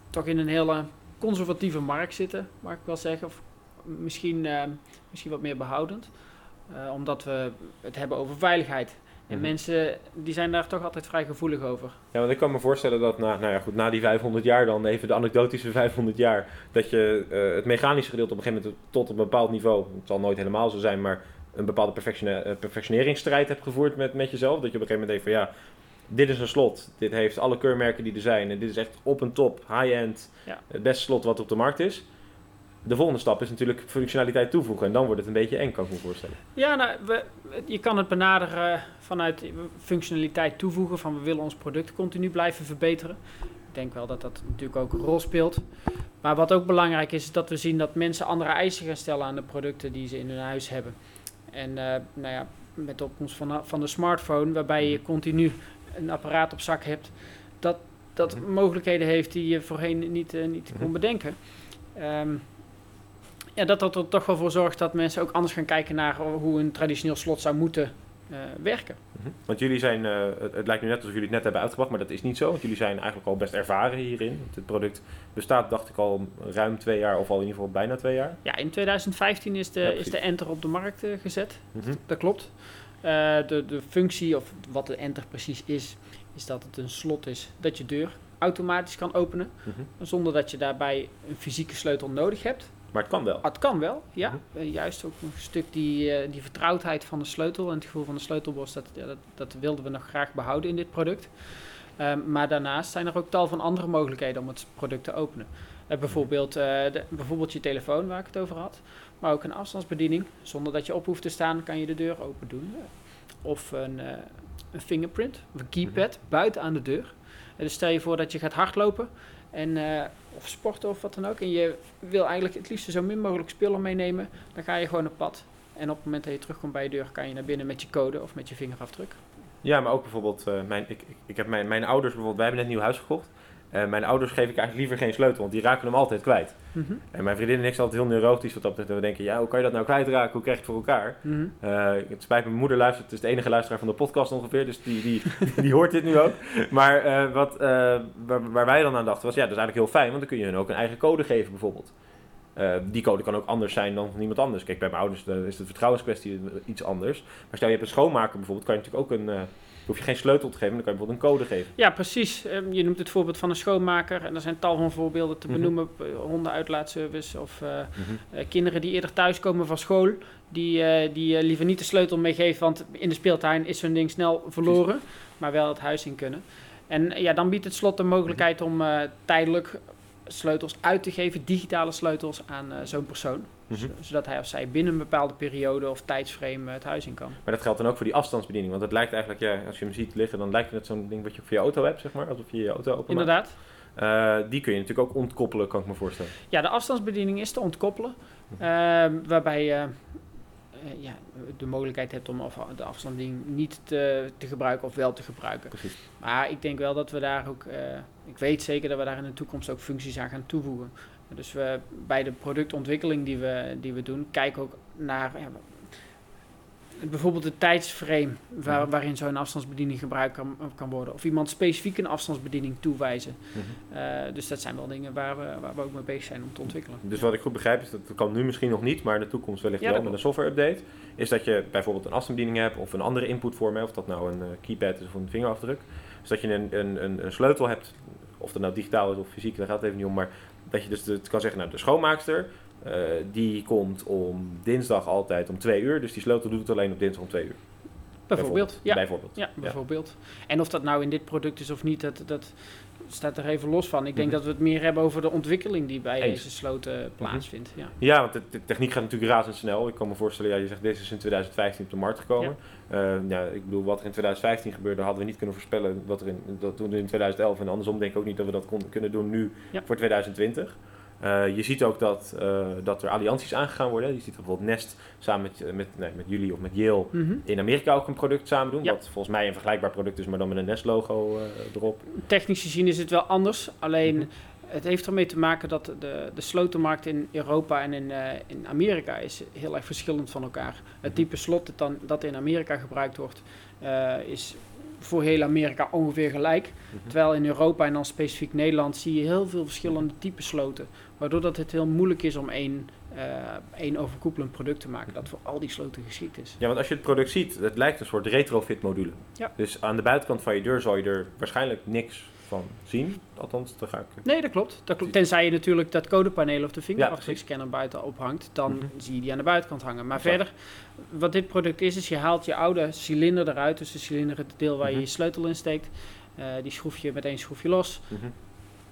Speaker 6: toch in een hele conservatieve markt zitten, mag ik wel zeggen. Of misschien, eh, misschien wat meer behoudend. Eh, omdat we het hebben over veiligheid. En
Speaker 5: Mhm.
Speaker 6: mensen die zijn daar toch altijd vrij gevoelig over.
Speaker 5: Ja, want ik kan me voorstellen dat na, nou ja, goed, na die 500 jaar dan, even de anekdotische 500 jaar, dat je eh, het mechanische gedeelte op een gegeven moment tot een bepaald niveau, het zal nooit helemaal zo zijn, maar een bepaalde perfectione- eh, perfectioneringsstrijd hebt gevoerd met, met jezelf. Dat je op een gegeven moment denkt van ja, dit is een slot, dit heeft alle keurmerken die er zijn en dit is echt op en top, high-end,
Speaker 6: Ja.
Speaker 5: het beste slot wat op de markt is. De volgende stap is natuurlijk functionaliteit toevoegen en dan wordt het een beetje eng, kan ik me voorstellen.
Speaker 6: Ja, nou, we, je kan het benaderen vanuit functionaliteit toevoegen. Van we willen ons product continu blijven verbeteren. Ik denk wel dat dat natuurlijk ook een rol speelt. Maar wat ook belangrijk is, is dat we zien dat mensen andere eisen gaan stellen aan de producten die ze in hun huis hebben. En eh, nou ja, met de opkomst van, de- van de smartphone, waarbij je continu een apparaat op zak hebt, dat, dat
Speaker 5: Mhm.
Speaker 6: mogelijkheden heeft die je voorheen niet, eh, niet kon bedenken. Ehm, ja, dat dat er toch wel voor zorgt dat mensen ook anders gaan kijken naar hoe een traditioneel slot zou moeten eh, werken.
Speaker 5: Mhm. Want jullie zijn, eh, het, het lijkt nu net alsof jullie het net hebben uitgebracht, maar dat is niet zo. Want jullie zijn eigenlijk al best ervaren hierin. Het product bestaat, dacht ik, al ruim twee jaar, of al in ieder geval bijna twee jaar.
Speaker 6: Ja, in 2015 is de,
Speaker 5: Ja,
Speaker 6: is de enter op de markt eh, gezet.
Speaker 5: Mhm.
Speaker 6: Dat klopt. De, de functie, of wat de enter precies is, is dat het een slot is dat je deur automatisch kan openen.
Speaker 2: Mhm.
Speaker 6: Zonder dat je daarbij een fysieke sleutel nodig hebt.
Speaker 2: Maar het kan wel.
Speaker 6: Het kan wel, ja.
Speaker 2: Mhm.
Speaker 6: Eh, juist ook een stuk die, eh, die vertrouwdheid van de sleutel en het gevoel van de sleutelbos, dat, dat, dat wilden we nog graag behouden in dit product. Ehm, maar daarnaast zijn er ook tal van andere mogelijkheden om het product te openen. Eh, bijvoorbeeld, de- bijvoorbeeld je telefoon waar ik het over had, maar ook een afstandsbediening. Zonder dat je op hoeft te staan, kan je de deur open doen. Of een, een fingerprint of een keypad buiten aan de deur. Dus stel je voor dat je gaat hardlopen en, eh, of sporten of wat dan ook. En je wil eigenlijk het liefst zo min mogelijk spullen meenemen. Dan ga je gewoon op pad. En op het moment dat je terugkomt bij je deur, kan je naar binnen met je code of met je vingerafdruk.
Speaker 2: Ja, maar ook bijvoorbeeld, eh, mijn, ik, ik, heb mijn, mijn ouders bijvoorbeeld, wij hebben net nieuw huis gekocht. Eh, mijn ouders geef ik eigenlijk liever geen sleutel, want die raken hem altijd kwijt.
Speaker 6: Mhm.
Speaker 2: En mijn vriendin en ik zijn altijd heel neurotisch wat dat betreft. En we denken, ja, hoe kan je dat nou kwijtraken? Hoe krijg je het voor elkaar? Eh, het spijt me, mijn moeder luistert. Het is de enige luisteraar van de podcast ongeveer. Dus die, die, [laughs] die hoort dit nu ook. Maar eh, wat, waar, waar wij dan aan dachten was... Ja, dat is eigenlijk heel fijn. Want dan kun je hun ook een eigen code geven bijvoorbeeld. Die code kan ook anders zijn dan van iemand anders. Kijk, bij mijn ouders is de vertrouwenskwestie iets anders. Maar stel je hebt een schoonmaker bijvoorbeeld... kan je natuurlijk ook een... hoef je geen sleutel te geven, dan kan je bijvoorbeeld een code geven.
Speaker 6: Ja, precies. Ehm, je noemt het voorbeeld van een schoonmaker. En er zijn tal van voorbeelden te
Speaker 2: Mhm.
Speaker 6: benoemen. eh, Hondenuitlaatservice of eh, eh, kinderen die eerder thuiskomen van school. Die, die liever niet de sleutel meegeven, want in de speeltuin is zo'n ding snel verloren. Maar wel het huis in kunnen. En ja, dan biedt het slot de mogelijkheid om tijdelijk sleutels uit te geven, digitale sleutels aan zo'n persoon.
Speaker 2: Mhm.
Speaker 6: Zodat hij of zij binnen een bepaalde periode of tijdsframe het huis in kan.
Speaker 2: Maar dat geldt dan ook voor die afstandsbediening. Want het lijkt eigenlijk, ja, als je hem ziet liggen, dan lijkt het net zo'n ding wat je voor je auto hebt, zeg maar. Alsof je je auto openmaakt.
Speaker 6: Inderdaad.
Speaker 2: Eh, die kun je natuurlijk ook ontkoppelen, kan ik me voorstellen.
Speaker 6: Ja, de afstandsbediening is te ontkoppelen.
Speaker 2: Mhm.
Speaker 6: Ehm, waarbij je eh, ja, de mogelijkheid hebt om af- de afstandsbediening niet te, te gebruiken of wel te gebruiken.
Speaker 2: Precies.
Speaker 6: Maar ik denk wel dat we daar ook, eh, ik weet zeker dat we daar in de toekomst ook functies aan gaan toevoegen. Dus we bij de productontwikkeling die we, die we doen, kijken ook naar ja, bijvoorbeeld de tijdsframe waar,
Speaker 2: Mhm.
Speaker 6: waarin zo'n afstandsbediening gebruikt kan, kan worden. Of iemand specifiek een afstandsbediening toewijzen.
Speaker 2: Mhm.
Speaker 6: Eh, dus dat zijn wel dingen waar we, waar we ook mee bezig zijn om te ontwikkelen.
Speaker 2: Dus wat ik goed begrijp is, dat dat kan nu misschien nog niet, maar in de toekomst wellicht
Speaker 6: Ja,
Speaker 2: wel met een software update, is dat je bijvoorbeeld een afstandsbediening hebt of een andere inputvorm, of dat nou een eh, keypad is of een vingerafdruk. Dus dat je een, een, een, een sleutel hebt, of dat nou digitaal is of fysiek, daar gaat het even niet om, maar dat je dus het kan zeggen, nou de schoonmaakster, eh, die komt om dinsdag altijd om twee uur, dus die sleutel doet het alleen op dinsdag om twee uur.
Speaker 6: Bijvoorbeeld. Ja,
Speaker 2: Bijvoorbeeld.
Speaker 6: ja, bijvoorbeeld. En of dat nou in dit product is of niet, dat, dat staat er even los van. Ik denk
Speaker 2: Mhm.
Speaker 6: dat we het meer hebben over de ontwikkeling die bij
Speaker 2: Eens.
Speaker 6: deze sloten plaatsvindt. Ja.
Speaker 2: Ja, want de, de techniek gaat natuurlijk razendsnel. Ik kan me voorstellen, ja, je zegt deze is in 2015 op de markt gekomen. Ja. Ja, ik bedoel, wat er in 2015 gebeurde, hadden we niet kunnen voorspellen wat er in, dat toen in 2011. En andersom denk ik ook niet dat we dat kon, kunnen doen nu
Speaker 6: Ja.
Speaker 2: voor 2020. Eh, je ziet ook dat, eh, dat er allianties aangegaan worden. Je ziet bijvoorbeeld Nest samen met, met, nee, met jullie of met Yale
Speaker 6: Mhm.
Speaker 2: in Amerika ook een product samen doen.
Speaker 6: Ja.
Speaker 2: Wat volgens mij een vergelijkbaar product is, maar dan met een Nest-logo eh, erop.
Speaker 6: Technisch gezien is het wel anders. Alleen
Speaker 2: Mhm.
Speaker 6: Het heeft ermee te maken dat de, de slotenmarkt in Europa en in, eh, in Amerika is heel erg verschillend van elkaar. Het
Speaker 2: Mhm.
Speaker 6: type slot dat, dan, dat in Amerika gebruikt wordt, eh, is voor heel Amerika ongeveer gelijk.
Speaker 2: Mhm.
Speaker 6: Terwijl in Europa en dan specifiek Nederland zie je heel veel verschillende type sloten. Waardoor dat het heel moeilijk is om één, eh, één overkoepelend product te maken dat voor al die sloten geschikt is.
Speaker 2: Ja, want als je het product ziet, het lijkt een soort retrofit module.
Speaker 6: Ja.
Speaker 2: Dus aan de buitenkant van je deur zal je er waarschijnlijk niks van zien. Althans, daar ga ik...
Speaker 6: Nee, dat klopt. Dat klopt. Tenzij je natuurlijk dat codepaneel of de vingerafdrukscanner buiten ophangt, dan
Speaker 2: Mhm.
Speaker 6: zie je die aan de buitenkant hangen. Maar
Speaker 2: Exact.
Speaker 6: verder, wat dit product is, is je haalt je oude cilinder eruit. Dus de cilinder, het deel waar je
Speaker 2: Mhm.
Speaker 6: je sleutel in steekt. Eh, die schroef je met één schroefje los.
Speaker 2: Mhm.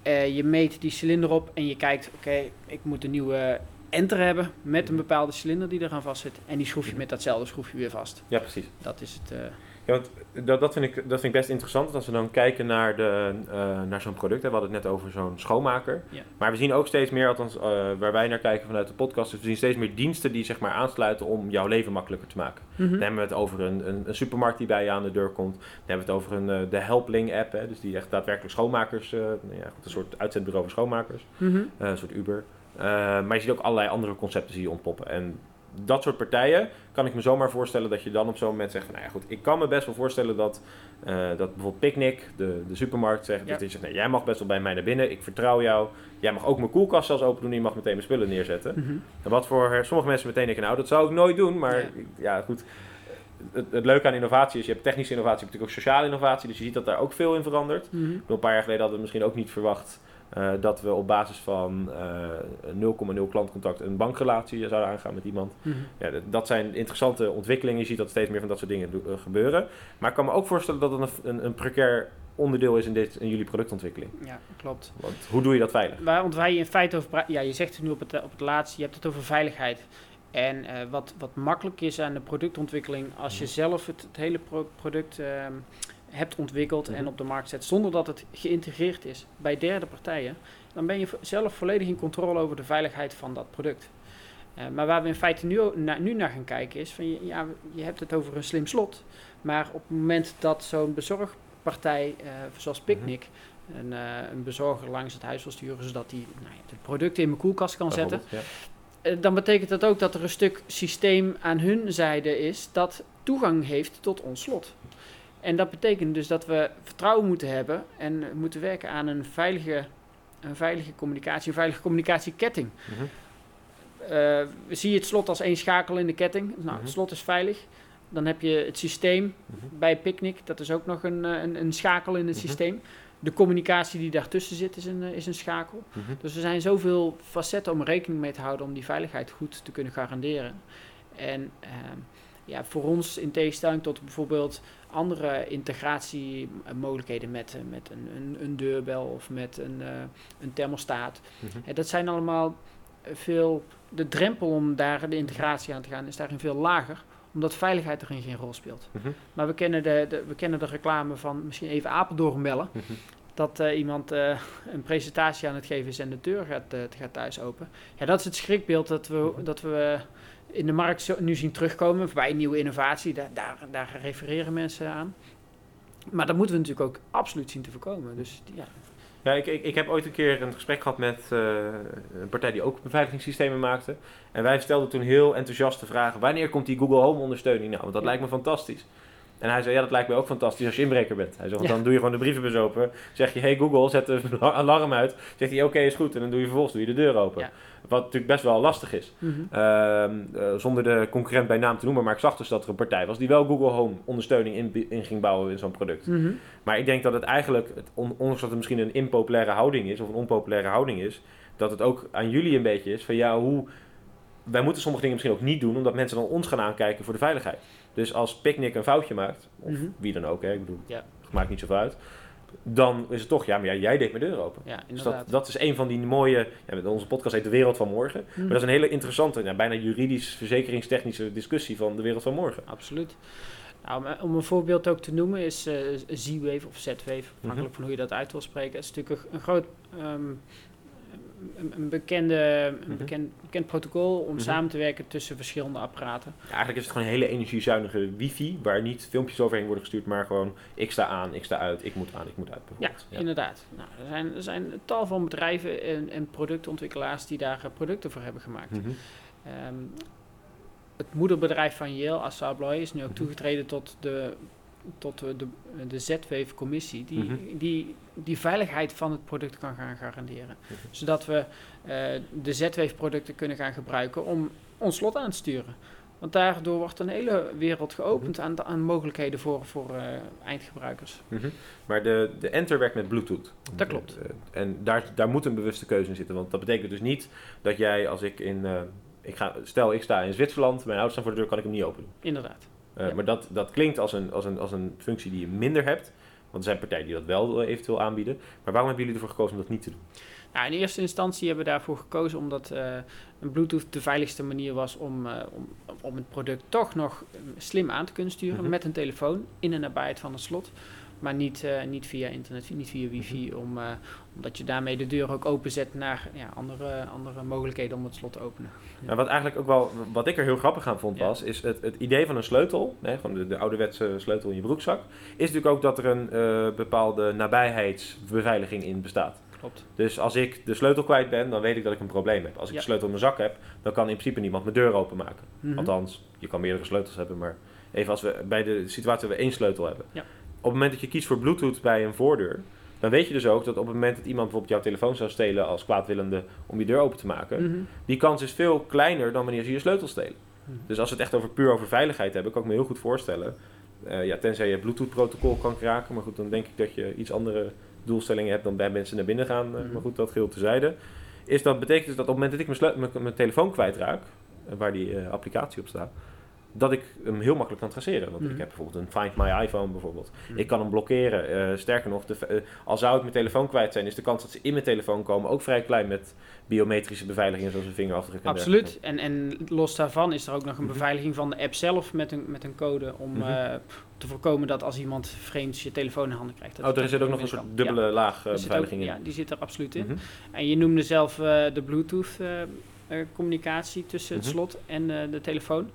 Speaker 6: Eh, je meet die cilinder op en je kijkt, oké, ik moet een nieuwe enter hebben met een bepaalde cilinder die eraan vast zit. En die schroef je met datzelfde schroefje weer vast.
Speaker 2: Ja, precies.
Speaker 6: Dat is het. eh,
Speaker 2: Ja, want dat, dat, vind ik, dat vind ik best interessant. want Als we dan kijken naar, de, eh, naar zo'n product. Hè, we hadden het net over zo'n schoonmaker.
Speaker 6: Ja.
Speaker 2: Maar we zien ook steeds meer, althans eh, waar wij naar kijken vanuit de podcast. Dus we zien steeds meer diensten die zeg maar, aansluiten om jouw leven makkelijker te maken.
Speaker 6: mhm.
Speaker 2: Dan hebben we het over een, een, een supermarkt die bij je aan de deur komt. Dan hebben we het over een, eh, de Helpling app. Hè, dus die echt daadwerkelijk schoonmakers. nou ja, een soort uitzendbureau voor schoonmakers.
Speaker 6: Mhm.
Speaker 2: Een soort Uber. Maar je ziet ook allerlei andere concepten je ontpoppen. En dat soort partijen kan ik me zomaar voorstellen dat je dan op zo'n moment zegt van, nou ja goed, ik kan me best wel voorstellen dat, eh, dat bijvoorbeeld Picnic, de, de supermarkt, zegt,
Speaker 6: Ja.
Speaker 2: dat die zegt, nee, jij mag best wel bij mij naar binnen, ik vertrouw jou. Jij mag ook mijn koelkast zelfs open doen en je mag meteen mijn spullen neerzetten.
Speaker 6: Mhm.
Speaker 2: En wat voor sommige mensen meteen denken, nou dat zou ik nooit doen, maar
Speaker 6: Ja.
Speaker 2: goed. het, het leuke aan innovatie is, je hebt technische innovatie, je hebt natuurlijk ook sociale innovatie. Dus je ziet dat daar ook veel in verandert.
Speaker 6: Mhm.
Speaker 2: Een paar jaar geleden hadden we misschien ook niet verwacht eh, dat we op basis van eh 0,0 klantcontact een bankrelatie zouden aangaan met iemand.
Speaker 6: Mhm.
Speaker 2: Ja, dat- dat zijn interessante ontwikkelingen. Je ziet dat steeds meer van dat soort dingen eh, gebeuren. Maar ik kan me ook voorstellen dat het een, een, een precair onderdeel is in, dit, in jullie productontwikkeling.
Speaker 6: Ja, klopt.
Speaker 2: Want hoe doe je dat veilig?
Speaker 6: Waar, want je in feite over ja, je zegt het nu op het, eh, op het laatste, je hebt het over veiligheid. En eh, wat, wat makkelijk is aan de productontwikkeling, als je zelf het, het hele pro- product ehm, hebt ontwikkeld en
Speaker 2: Mhm.
Speaker 6: op de markt zet, zonder dat het geïntegreerd is bij derde partijen, dan ben je zelf volledig in controle over de veiligheid van dat product. Eh, maar waar we in feite nu, na- nu naar gaan kijken is, van je, ja, je hebt het over een slim slot, maar op het moment dat zo'n bezorgpartij, eh, zoals Picnic, een, eh, een bezorger langs het huis wil sturen, zodat hij nou ja, de producten in mijn koelkast kan zetten. Dan betekent dat ook dat er een stuk systeem aan hun zijde is dat toegang heeft tot ons slot. En dat betekent dus dat we vertrouwen moeten hebben en moeten werken aan een veilige, een veilige communicatie, een veilige communicatieketting.
Speaker 2: Mhm.
Speaker 6: Zie je het slot als één schakel in de ketting. Nou,
Speaker 2: Mhm.
Speaker 6: het slot is veilig. Dan heb je het systeem
Speaker 2: Mhm.
Speaker 6: bij Picnic. Dat is ook nog een, eh, een, een schakel in het
Speaker 2: Mhm.
Speaker 6: systeem. De communicatie die daartussen zit is een, eh, is een schakel.
Speaker 2: Mhm.
Speaker 6: Dus er zijn zoveel facetten om rekening mee te houden om die veiligheid goed te kunnen garanderen. En ehm, ja, voor ons in tegenstelling tot bijvoorbeeld andere integratiemogelijkheden met, eh, met een, een, een deurbel of met een, eh, een thermostaat.
Speaker 2: Mhm.
Speaker 6: Eh, dat zijn allemaal veel, de drempel om daar de integratie aan te gaan is daarin veel lager omdat veiligheid erin geen rol speelt.
Speaker 2: Mhm.
Speaker 6: Maar we kennen de, de, we kennen de reclame van misschien even Apeldoorn bellen
Speaker 2: Mhm.
Speaker 6: dat eh, iemand een presentatie aan het geven is en de deur gaat, gaat thuis open. Ja, dat is het schrikbeeld dat we, dat we in de markt nu zien terugkomen bij nieuwe innovatie. Daar, daar, daar refereren mensen aan. Maar dat moeten we natuurlijk ook absoluut zien te voorkomen. Dus ja,
Speaker 2: Ja, ik, ik, ik heb ooit een keer een gesprek gehad met eh, een partij die ook beveiligingssystemen maakte. En wij stelden toen heel enthousiast de vraag: wanneer komt die Google Home ondersteuning nou? Want dat
Speaker 6: Ja.
Speaker 2: lijkt me fantastisch. En hij zei, ja, dat lijkt me ook fantastisch als je inbreker bent. Hij zei, want
Speaker 6: Ja.
Speaker 2: dan doe je gewoon de brievenbus open. Zeg je, hey Google, zet de alarm uit. Zegt hij, oké, is goed. En dan doe je vervolgens doe je de deur open.
Speaker 6: Ja.
Speaker 2: Wat natuurlijk best wel lastig is.
Speaker 6: Mhm.
Speaker 2: Ehm, eh, zonder de concurrent bij naam te noemen. Maar ik zag dus dat er een partij was die wel Google Home ondersteuning in, in ging bouwen in zo'n product.
Speaker 6: Mhm.
Speaker 2: Maar ik denk dat het eigenlijk, het, on- ondanks dat het misschien een impopulaire houding is, of een onpopulaire houding is, dat het ook aan jullie een beetje is van ja, hoe. Wij moeten sommige dingen misschien ook niet doen, omdat mensen dan ons gaan aankijken voor de veiligheid. Dus als Picnic een foutje maakt, of
Speaker 6: Mhm.
Speaker 2: wie dan ook, hè, ik bedoel,
Speaker 6: Ja.
Speaker 2: het maakt niet zoveel uit. Dan is het toch, ja, maar ja, jij deed mijn deur open.
Speaker 6: Ja,
Speaker 2: Dus
Speaker 6: inderdaad.
Speaker 2: dat, dat is een van die mooie, ja, onze podcast heet De Wereld van Morgen.
Speaker 6: Mhm.
Speaker 2: Maar dat is een hele interessante, ja, bijna juridisch, verzekeringstechnische discussie van De Wereld van Morgen.
Speaker 6: Absoluut. Nou, om- een voorbeeld ook te noemen is eh, Z-Wave of Z-Wave, afhankelijk
Speaker 2: Mhm.
Speaker 6: van hoe je dat uit wil spreken. Het is natuurlijk een, een groot, ehm, een, een bekende, een
Speaker 2: Mhm.
Speaker 6: bekend, bekend protocol om
Speaker 2: Mhm.
Speaker 6: samen te werken tussen verschillende apparaten.
Speaker 2: Ja, eigenlijk is het gewoon een hele energiezuinige wifi, waar niet filmpjes overheen worden gestuurd, maar gewoon ik sta aan, ik sta uit, ik moet aan, ik moet uit
Speaker 6: Ja, inderdaad. Nou, er, zijn, er zijn tal van bedrijven en, en productontwikkelaars die daar eh, producten voor hebben gemaakt.
Speaker 2: Mhm.
Speaker 6: Ehm, het moederbedrijf van Yale, Assa Abloy, is nu ook toegetreden tot de, tot de, de, de Z-Wave-commissie, die,
Speaker 2: Mhm.
Speaker 6: die die veiligheid van het product kan gaan garanderen.
Speaker 2: Mhm.
Speaker 6: Zodat we eh, de Z-Wave-producten kunnen gaan gebruiken om ons slot aan te sturen. Want daardoor wordt een hele wereld geopend
Speaker 2: Mhm.
Speaker 6: aan, aan mogelijkheden voor, voor eh, eindgebruikers.
Speaker 2: Maar de, de Enter werkt met Bluetooth.
Speaker 6: Dat klopt.
Speaker 2: Eh, en daar, daar moet een bewuste keuze in zitten. Want dat betekent dus niet dat jij als ik in... eh, ik ga, stel, ik sta in Zwitserland, mijn ouders staan voor de deur, kan ik hem niet openen.
Speaker 6: Inderdaad.
Speaker 2: Eh,
Speaker 6: Ja.
Speaker 2: Maar dat, dat klinkt als een, als, een, als een functie die je minder hebt. Want er zijn partijen die dat wel eh, eventueel aanbieden. Maar waarom hebben jullie ervoor gekozen om dat niet te doen?
Speaker 6: Nou, in eerste instantie hebben we daarvoor gekozen omdat eh, een Bluetooth de veiligste manier was om, om, om het product toch nog slim aan te kunnen sturen
Speaker 2: Mhm.
Speaker 6: met een telefoon in de nabijheid van het slot. Maar niet, eh, niet via internet, niet via wifi,
Speaker 2: Mhm.
Speaker 6: om, eh, omdat je daarmee de deur ook openzet naar ja, andere, andere mogelijkheden om het slot te openen. Ja.
Speaker 2: Wat eigenlijk ook wel, wat ik er heel grappig aan vond
Speaker 6: Ja.
Speaker 2: was, is het, het idee van een sleutel, hè, van de, de ouderwetse sleutel in je broekzak, is natuurlijk ook dat er een eh, bepaalde nabijheidsbeveiliging in bestaat.
Speaker 6: Klopt.
Speaker 2: Dus als ik de sleutel kwijt ben, dan weet ik dat ik een probleem heb. Als ik de sleutel in mijn zak heb, dan kan in principe niemand mijn deur openmaken.
Speaker 6: Mhm.
Speaker 2: Althans, je kan meerdere sleutels hebben, maar even als we bij de situatie dat we één sleutel hebben.
Speaker 6: Ja.
Speaker 2: Op het moment dat je kiest voor Bluetooth bij een voordeur, dan weet je dus ook dat op het moment dat iemand bijvoorbeeld jouw telefoon zou stelen als kwaadwillende om je deur open te maken,
Speaker 6: Mhm.
Speaker 2: die kans is veel kleiner dan wanneer ze je sleutel stelen. Dus als we het echt over puur over veiligheid hebben, kan ik me heel goed voorstellen. eh, ja, tenzij je Bluetooth-protocol kan kraken. Maar goed, dan denk ik dat je iets andere doelstellingen hebt dan bij mensen naar binnen gaan. eh,
Speaker 6: Mhm.
Speaker 2: Maar goed, dat geheel tezijde. Is dat betekent dus dat op het moment dat ik mijn, sleu- mijn, mijn telefoon kwijtraak, eh, waar die applicatie op staat, dat ik hem heel makkelijk kan traceren. Want
Speaker 6: Mhm.
Speaker 2: ik heb bijvoorbeeld een Find My iPhone bijvoorbeeld.
Speaker 6: Mhm.
Speaker 2: Ik kan hem blokkeren. Eh, sterker nog, de, eh, al zou ik mijn telefoon kwijt zijn, is de kans dat ze in mijn telefoon komen ook vrij klein met biometrische beveiligingen zoals een vingerafdruk.
Speaker 6: Absoluut. En, en los daarvan is er ook nog een
Speaker 2: Mhm.
Speaker 6: beveiliging van de app zelf met een, met een code om
Speaker 2: Mhm.
Speaker 6: eh, te voorkomen dat als iemand vreemds je telefoon in handen krijgt.
Speaker 2: Oh, er zit ook nog een soort
Speaker 6: kan.
Speaker 2: dubbele laag
Speaker 6: Ja, zit ook-
Speaker 2: beveiliging in.
Speaker 6: Ja, die zit er absoluut in.
Speaker 2: Mhm.
Speaker 6: En je noemde zelf de Bluetooth communicatie tussen het
Speaker 2: Mhm.
Speaker 6: slot en de telefoon.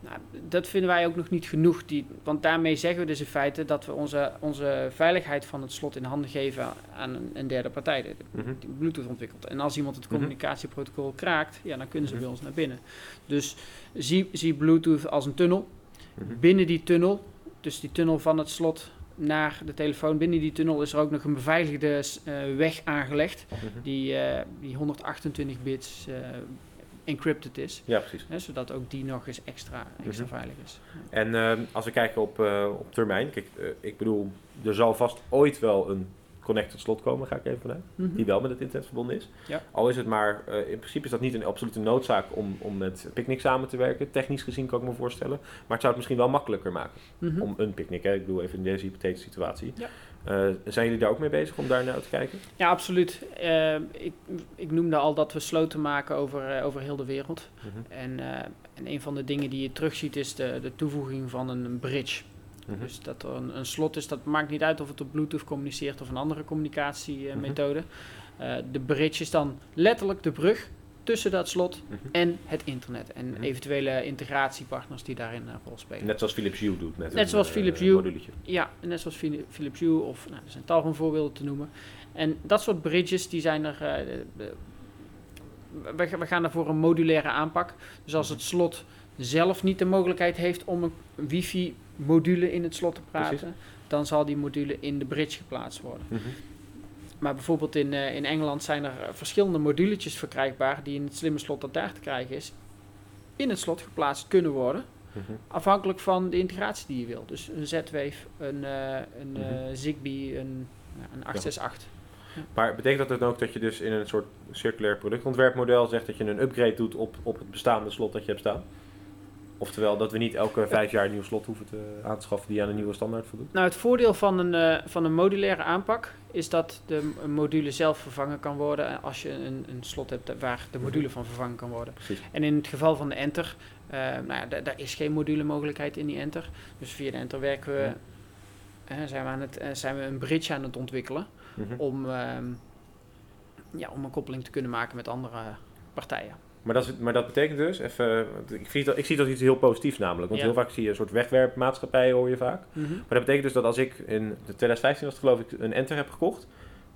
Speaker 6: Nou, dat vinden wij ook nog niet genoeg. Die, want daarmee zeggen we dus in feite dat we onze, onze veiligheid van het slot in handen geven aan een, een derde partij die,
Speaker 2: Mhm.
Speaker 6: Bluetooth ontwikkelt. En als iemand het
Speaker 2: Mhm.
Speaker 6: communicatieprotocol kraakt, ja, dan kunnen ze
Speaker 2: Mhm.
Speaker 6: bij ons naar binnen. Dus zie, zie Bluetooth als een tunnel. Binnen die tunnel, dus die tunnel van het slot naar de telefoon, binnen die tunnel is er ook nog een beveiligde eh, weg aangelegd die, eh, die 128 bits eh, encrypted is.
Speaker 2: Ja, precies.
Speaker 6: Hè, zodat ook die nog eens extra, extra
Speaker 2: Mhm.
Speaker 6: veilig is.
Speaker 2: En ehm, als we kijken op, eh, op termijn, kijk, eh, ik bedoel, er zal vast ooit wel een connected slot komen, ga ik even vanuit,
Speaker 6: Mhm.
Speaker 2: die wel met het internet verbonden is.
Speaker 6: Ja.
Speaker 2: Al is het maar, eh, in principe is dat niet een absolute noodzaak om, om met Picnic samen te werken. Technisch gezien kan ik me voorstellen. Maar het zou het misschien wel makkelijker maken
Speaker 6: Mhm.
Speaker 2: om een Picnic, hè? ik bedoel even in deze hypothetische situatie.
Speaker 6: Ja.
Speaker 2: Eh, zijn jullie daar ook mee bezig om daar naar te kijken?
Speaker 6: Ja, absoluut. Eh, ik, ik noemde al dat we sloten maken over, eh, over heel de wereld. En, eh, en een van de dingen die je terugziet is de, de toevoeging van een bridge.
Speaker 2: Mhm.
Speaker 6: Dus dat er een, een slot is, dat maakt niet uit of het op Bluetooth communiceert of een andere communicatiemethode. Eh, de bridge is dan letterlijk de brug tussen dat slot
Speaker 2: Mhm.
Speaker 6: en het internet. En
Speaker 2: Mhm.
Speaker 6: eventuele integratiepartners die daarin een rol spelen.
Speaker 2: Net zoals Philips Hue doet met
Speaker 6: Net zoals
Speaker 2: eh,
Speaker 6: Philips Hue.
Speaker 2: moduletje.
Speaker 6: Ja, net zoals Phili- Philips Hue of nou, er zijn tal van voorbeelden te noemen. En dat soort bridges, die zijn er... eh, we, we gaan er voor een modulaire aanpak. Dus als het slot zelf niet de mogelijkheid heeft om een wifi-module in het slot te praten...
Speaker 2: Precies.
Speaker 6: dan zal die module in de bridge geplaatst worden.
Speaker 2: Mhm.
Speaker 6: Maar bijvoorbeeld in, eh, in Engeland zijn er eh, verschillende moduletjes verkrijgbaar... die in het slimme slot dat daar te krijgen is... in het slot geplaatst kunnen worden...
Speaker 2: Mhm.
Speaker 6: Afhankelijk van de integratie die je wil. Dus een Z-Wave, een, eh, een
Speaker 2: Mhm.
Speaker 6: Zigbee, een, een 868.
Speaker 2: Maar betekent dat dan ook dat je dus in een soort circulair productontwerpmodel zegt dat je een upgrade doet op, op het bestaande slot dat je hebt staan? Oftewel dat we niet elke vijf jaar een nieuw slot hoeven te aanschaffen die aan een nieuwe standaard voldoet?
Speaker 6: Nou, het voordeel van een, eh, van een modulaire aanpak is dat de module zelf vervangen kan worden als je een, een slot hebt waar de module van vervangen kan worden.
Speaker 2: Precies.
Speaker 6: En in het geval van de Enter, eh, nou daar is geen module mogelijkheid in die Enter. Dus via de Enter werken we,
Speaker 2: Ja.
Speaker 6: eh, zijn, we aan het, eh, zijn we een bridge aan het ontwikkelen
Speaker 2: Mhm.
Speaker 6: om, ehm, ja, om een koppeling te kunnen maken met andere partijen.
Speaker 2: Maar, dat is, maar dat betekent dus, even, ik, zie dat, ik zie dat iets heel positiefs namelijk. Want
Speaker 6: Ja.
Speaker 2: heel vaak zie je een soort wegwerpmaatschappijen hoor je vaak.
Speaker 6: Mhm.
Speaker 2: Maar dat betekent dus dat als ik in de 2015 was het geloof ik een Enter heb gekocht,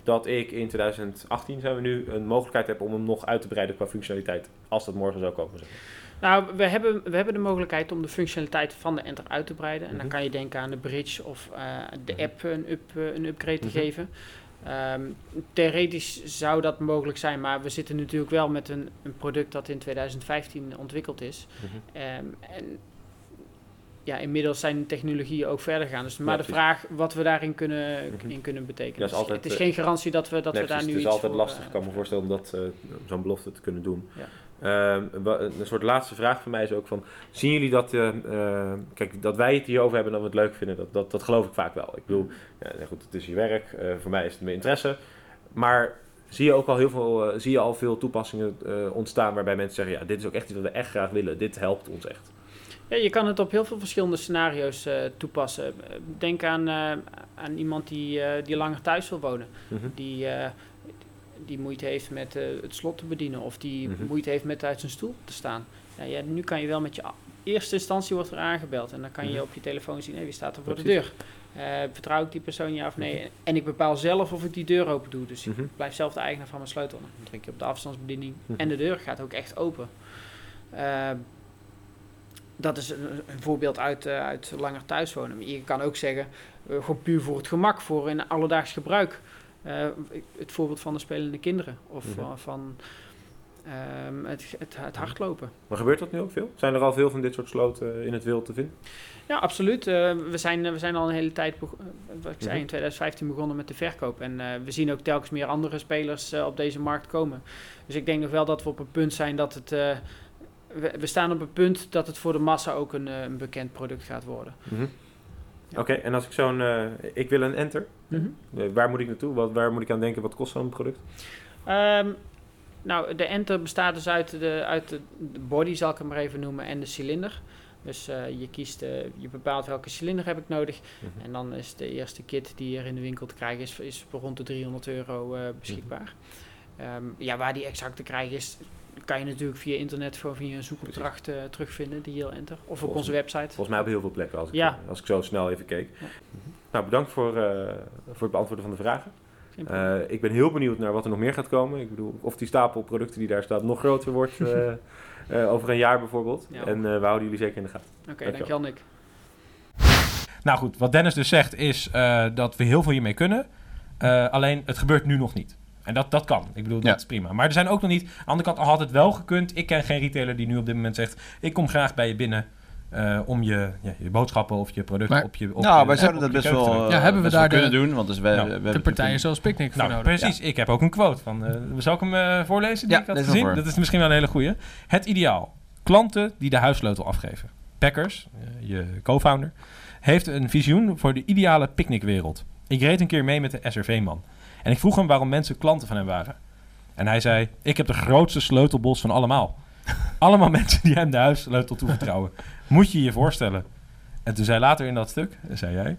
Speaker 2: dat ik in 2018 zijn we nu een mogelijkheid heb om hem nog uit te breiden qua functionaliteit. Als dat morgen zou komen. Zeg maar.
Speaker 6: Nou, we hebben, we hebben de mogelijkheid om de functionaliteit van de Enter uit te breiden. En dan
Speaker 2: Mhm.
Speaker 6: kan je denken aan de bridge of eh, de
Speaker 2: Mhm.
Speaker 6: app een, up, een upgrade te geven. Ehm, theoretisch zou dat mogelijk zijn, maar we zitten natuurlijk wel met een, een product dat in 2015 ontwikkeld is.
Speaker 2: Mhm.
Speaker 6: Ehm, en ja, inmiddels zijn de technologieën ook verder gegaan. Dus maar
Speaker 2: Ja,
Speaker 6: de vraag wat we daarin kunnen,
Speaker 2: Mhm.
Speaker 6: in kunnen betekenen.
Speaker 2: Ja, is
Speaker 6: Dus
Speaker 2: altijd,
Speaker 6: het is
Speaker 2: eh,
Speaker 6: geen garantie dat we, dat
Speaker 2: Nee,
Speaker 6: we daar
Speaker 2: precies.
Speaker 6: nu
Speaker 2: het is
Speaker 6: iets
Speaker 2: altijd lastig,
Speaker 6: eh,
Speaker 2: kan me voorstellen, om dat, eh, zo'n belofte te kunnen doen.
Speaker 6: Ja.
Speaker 2: Ehm, een soort laatste vraag van mij is ook van, zien jullie dat, eh, eh, kijk, dat wij het hierover hebben en dat we het leuk vinden, dat, dat, dat geloof ik vaak wel. Ik bedoel, ja, nee, goed, het is je werk, eh, voor mij is het mijn interesse, maar zie je ook al heel veel, eh, zie je al veel toepassingen ontstaan waarbij mensen zeggen, ja, dit is ook echt iets wat we echt graag willen, dit helpt ons echt.
Speaker 6: Ja, je kan het op heel veel verschillende scenario's toepassen. Denk aan, aan iemand die, die langer thuis wil wonen.
Speaker 2: Mhm.
Speaker 6: Die, die moeite heeft met eh, het slot te bedienen. Of die
Speaker 2: Mhm.
Speaker 6: moeite heeft met uit zijn stoel te staan. Ja, ja, nu kan je wel met je eerste instantie wordt er aangebeld. En dan kan je
Speaker 2: Mhm.
Speaker 6: op je telefoon zien, hé, wie staat er voor
Speaker 2: Precies.
Speaker 6: de deur? Eh, vertrouw ik die persoon ja of nee? En ik bepaal zelf of ik die deur open doe. Dus ik
Speaker 2: Mhm.
Speaker 6: blijf zelf de eigenaar van mijn sleutel. Nou, Dan druk je op de afstandsbediening
Speaker 2: Mhm.
Speaker 6: en de deur gaat ook echt open. Eh, dat is een, een voorbeeld uit, eh, uit langer thuis wonen. Maar je kan ook zeggen, gewoon puur voor het gemak, voor in alledaags gebruik. Eh, het voorbeeld van de spelende kinderen. Of
Speaker 2: Mhm.
Speaker 6: van- van ehm, het, het, het hardlopen.
Speaker 5: Maar gebeurt dat nu ook veel? Zijn er al veel van dit soort sloten in het wild te vinden?
Speaker 6: Ja, absoluut. Eh, we, zijn, we zijn al een hele tijd, eh, wat ik zei, in 2015 begonnen met de verkoop. En eh, we zien ook telkens meer andere spelers eh, op deze markt komen. Dus ik denk nog wel dat we op een punt zijn dat het... eh, we, we staan op een punt dat het voor de massa ook een, eh, een bekend product gaat worden.
Speaker 5: Mhm. Oké, en als ik zo'n... eh, ik wil een enter. Eh, waar moet ik naartoe? Wat, waar moet ik aan denken? Wat kost zo'n product?
Speaker 6: Ehm, nou, de enter bestaat dus uit, de, uit de, body, zal ik hem maar even noemen, en de cilinder. Dus eh, je kiest, je bepaalt welke cilinder heb ik nodig.
Speaker 5: Mhm.
Speaker 6: En dan is de eerste kit die er in de winkel te krijgen is, is rond de 300 euro beschikbaar. Ehm, ja, waar die exact te krijgen is, kan je natuurlijk via internet gewoon via een zoekopdracht eh, terugvinden, die heel enter. Of op onze website.
Speaker 5: Volgens mij op heel veel plekken, als ik,
Speaker 6: Ja.
Speaker 5: als ik zo snel even keek.
Speaker 6: Ja.
Speaker 5: Mhm. Nou, bedankt voor, eh, voor het beantwoorden van de vragen. Eh, ik ben heel benieuwd naar wat er nog meer gaat komen. Ik bedoel, of die stapel producten die daar staat nog groter wordt [laughs] eh, eh, over een jaar bijvoorbeeld.
Speaker 6: Ja.
Speaker 5: En eh, we houden jullie zeker in de gaten.
Speaker 6: Oké,
Speaker 5: dankjewel.
Speaker 6: dankjewel Nick.
Speaker 2: Nou goed, wat Dennis dus zegt is eh, dat we heel veel hiermee kunnen. Eh, alleen het gebeurt nu nog niet. En dat, dat kan. Ik bedoel, dat
Speaker 4: Ja.
Speaker 2: is prima. Maar er zijn ook nog niet... Aan de andere kant had het wel gekund. Ik ken geen retailer die nu op dit moment zegt... Ik kom graag bij je binnen eh, om je, ja, je boodschappen of je producten
Speaker 1: Maar-
Speaker 2: op je op
Speaker 4: nou,
Speaker 2: je-
Speaker 4: wij zouden dat best wel, eh,
Speaker 1: Ja, hebben we
Speaker 4: best wel
Speaker 1: de-
Speaker 4: kunnen doen. Want dus wij,
Speaker 2: Nou,
Speaker 4: we
Speaker 1: De partijen zoals Picnic voor
Speaker 2: Nou,
Speaker 1: nodig.
Speaker 2: precies. Ik heb ook een quote van... eh zal ik hem voorlezen die
Speaker 4: Ja,
Speaker 2: ik had gezien?
Speaker 4: voor.
Speaker 2: Dat is misschien wel een hele goeie. Het ideaal. Klanten die de huissleutel afgeven. Packers, je co-founder, heeft een visioen voor de ideale picknickwereld. Ik reed een keer mee met de SRV-man. En ik vroeg hem waarom mensen klanten van hem waren. En hij zei, ik heb de grootste sleutelbos van allemaal. [laughs] Allemaal mensen die hem de huissleutel toevertrouwen. Moet je je voorstellen. En toen zei later in dat stuk, zei jij...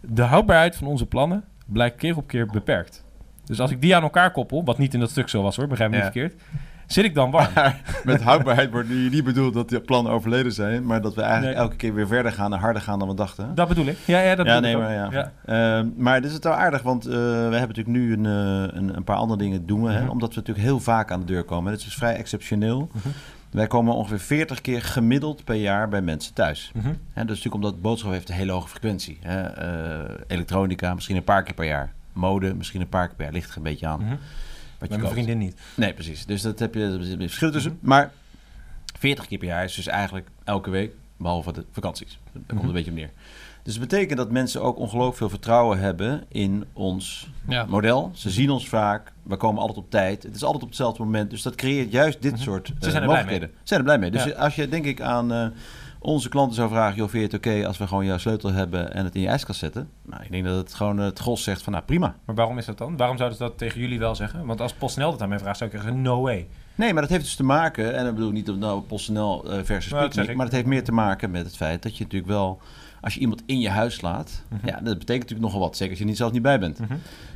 Speaker 2: De houdbaarheid van onze plannen blijkt keer op keer beperkt. Dus als ik die aan elkaar koppel, wat niet in dat stuk zo was hoor, begrijp me niet
Speaker 4: Ja.
Speaker 2: verkeerd, zit ik dan warm. [laughs]
Speaker 4: Maar met houdbaarheid wordt nu niet bedoeld dat die plannen overleden zijn, maar dat we eigenlijk
Speaker 2: Nee.
Speaker 4: elke keer weer verder gaan en harder gaan dan we dachten.
Speaker 2: Dat bedoel ik. Ja, ja dat
Speaker 4: ja,
Speaker 2: bedoel
Speaker 4: nee,
Speaker 2: ik
Speaker 4: maar ja. Ehm, maar dit is het wel aardig, want eh, we hebben natuurlijk nu een, eh, een, een paar andere dingen doen we, hè,
Speaker 2: Mhm.
Speaker 4: omdat we natuurlijk heel vaak aan de deur komen. Dit is vrij exceptioneel.
Speaker 2: Mhm.
Speaker 4: Wij komen ongeveer 40 keer gemiddeld per jaar bij mensen thuis.
Speaker 2: Mhm.
Speaker 4: Hè, dat is natuurlijk omdat boodschap heeft een hele hoge frequentie. Hè. Eh, elektronica misschien een paar keer per jaar. Mode misschien een paar keer per jaar. Ligt er een beetje aan. Wat
Speaker 2: Met
Speaker 4: je
Speaker 2: mijn vriendin niet.
Speaker 4: Nee, precies. Dus dat heb je, een verschil tussen. Maar 40 keer per jaar is dus eigenlijk elke week, behalve de vakanties. Daar komt
Speaker 2: Mhm.
Speaker 4: een beetje op neer. Dus dat betekent dat mensen ook ongelooflijk veel vertrouwen hebben in ons
Speaker 1: Ja.
Speaker 4: model. Ze zien ons vaak, we komen altijd op tijd. Het is altijd op hetzelfde moment. Dus dat creëert juist dit
Speaker 2: Mhm.
Speaker 4: soort
Speaker 2: Ze
Speaker 4: eh,
Speaker 2: zijn er blij
Speaker 4: mogelijkheden. Ze zijn er blij mee. Dus
Speaker 2: Ja.
Speaker 4: als je denk ik aan eh, onze klanten zou vragen... joh, vind je het oké als we gewoon jouw sleutel hebben en het in je ijskast zetten? Nou, ik denk dat het gewoon eh, het gros zegt van nou prima.
Speaker 2: Maar waarom is dat dan? Waarom zouden ze dat tegen jullie wel zeggen? Want als PostNL dat aan mij vraagt, zou ik zeggen, no way.
Speaker 4: Nee, maar dat heeft dus te maken, en dat bedoel ik niet op nou PostNL eh, versus
Speaker 2: Nou,
Speaker 4: Picnic,
Speaker 2: ik.
Speaker 4: maar het heeft meer te maken met het feit dat je natuurlijk wel, als je iemand in je huis laat,
Speaker 2: Mhm.
Speaker 4: ja, dat betekent natuurlijk nogal wat, zeker als je niet zelf niet bij bent.
Speaker 2: Mhm.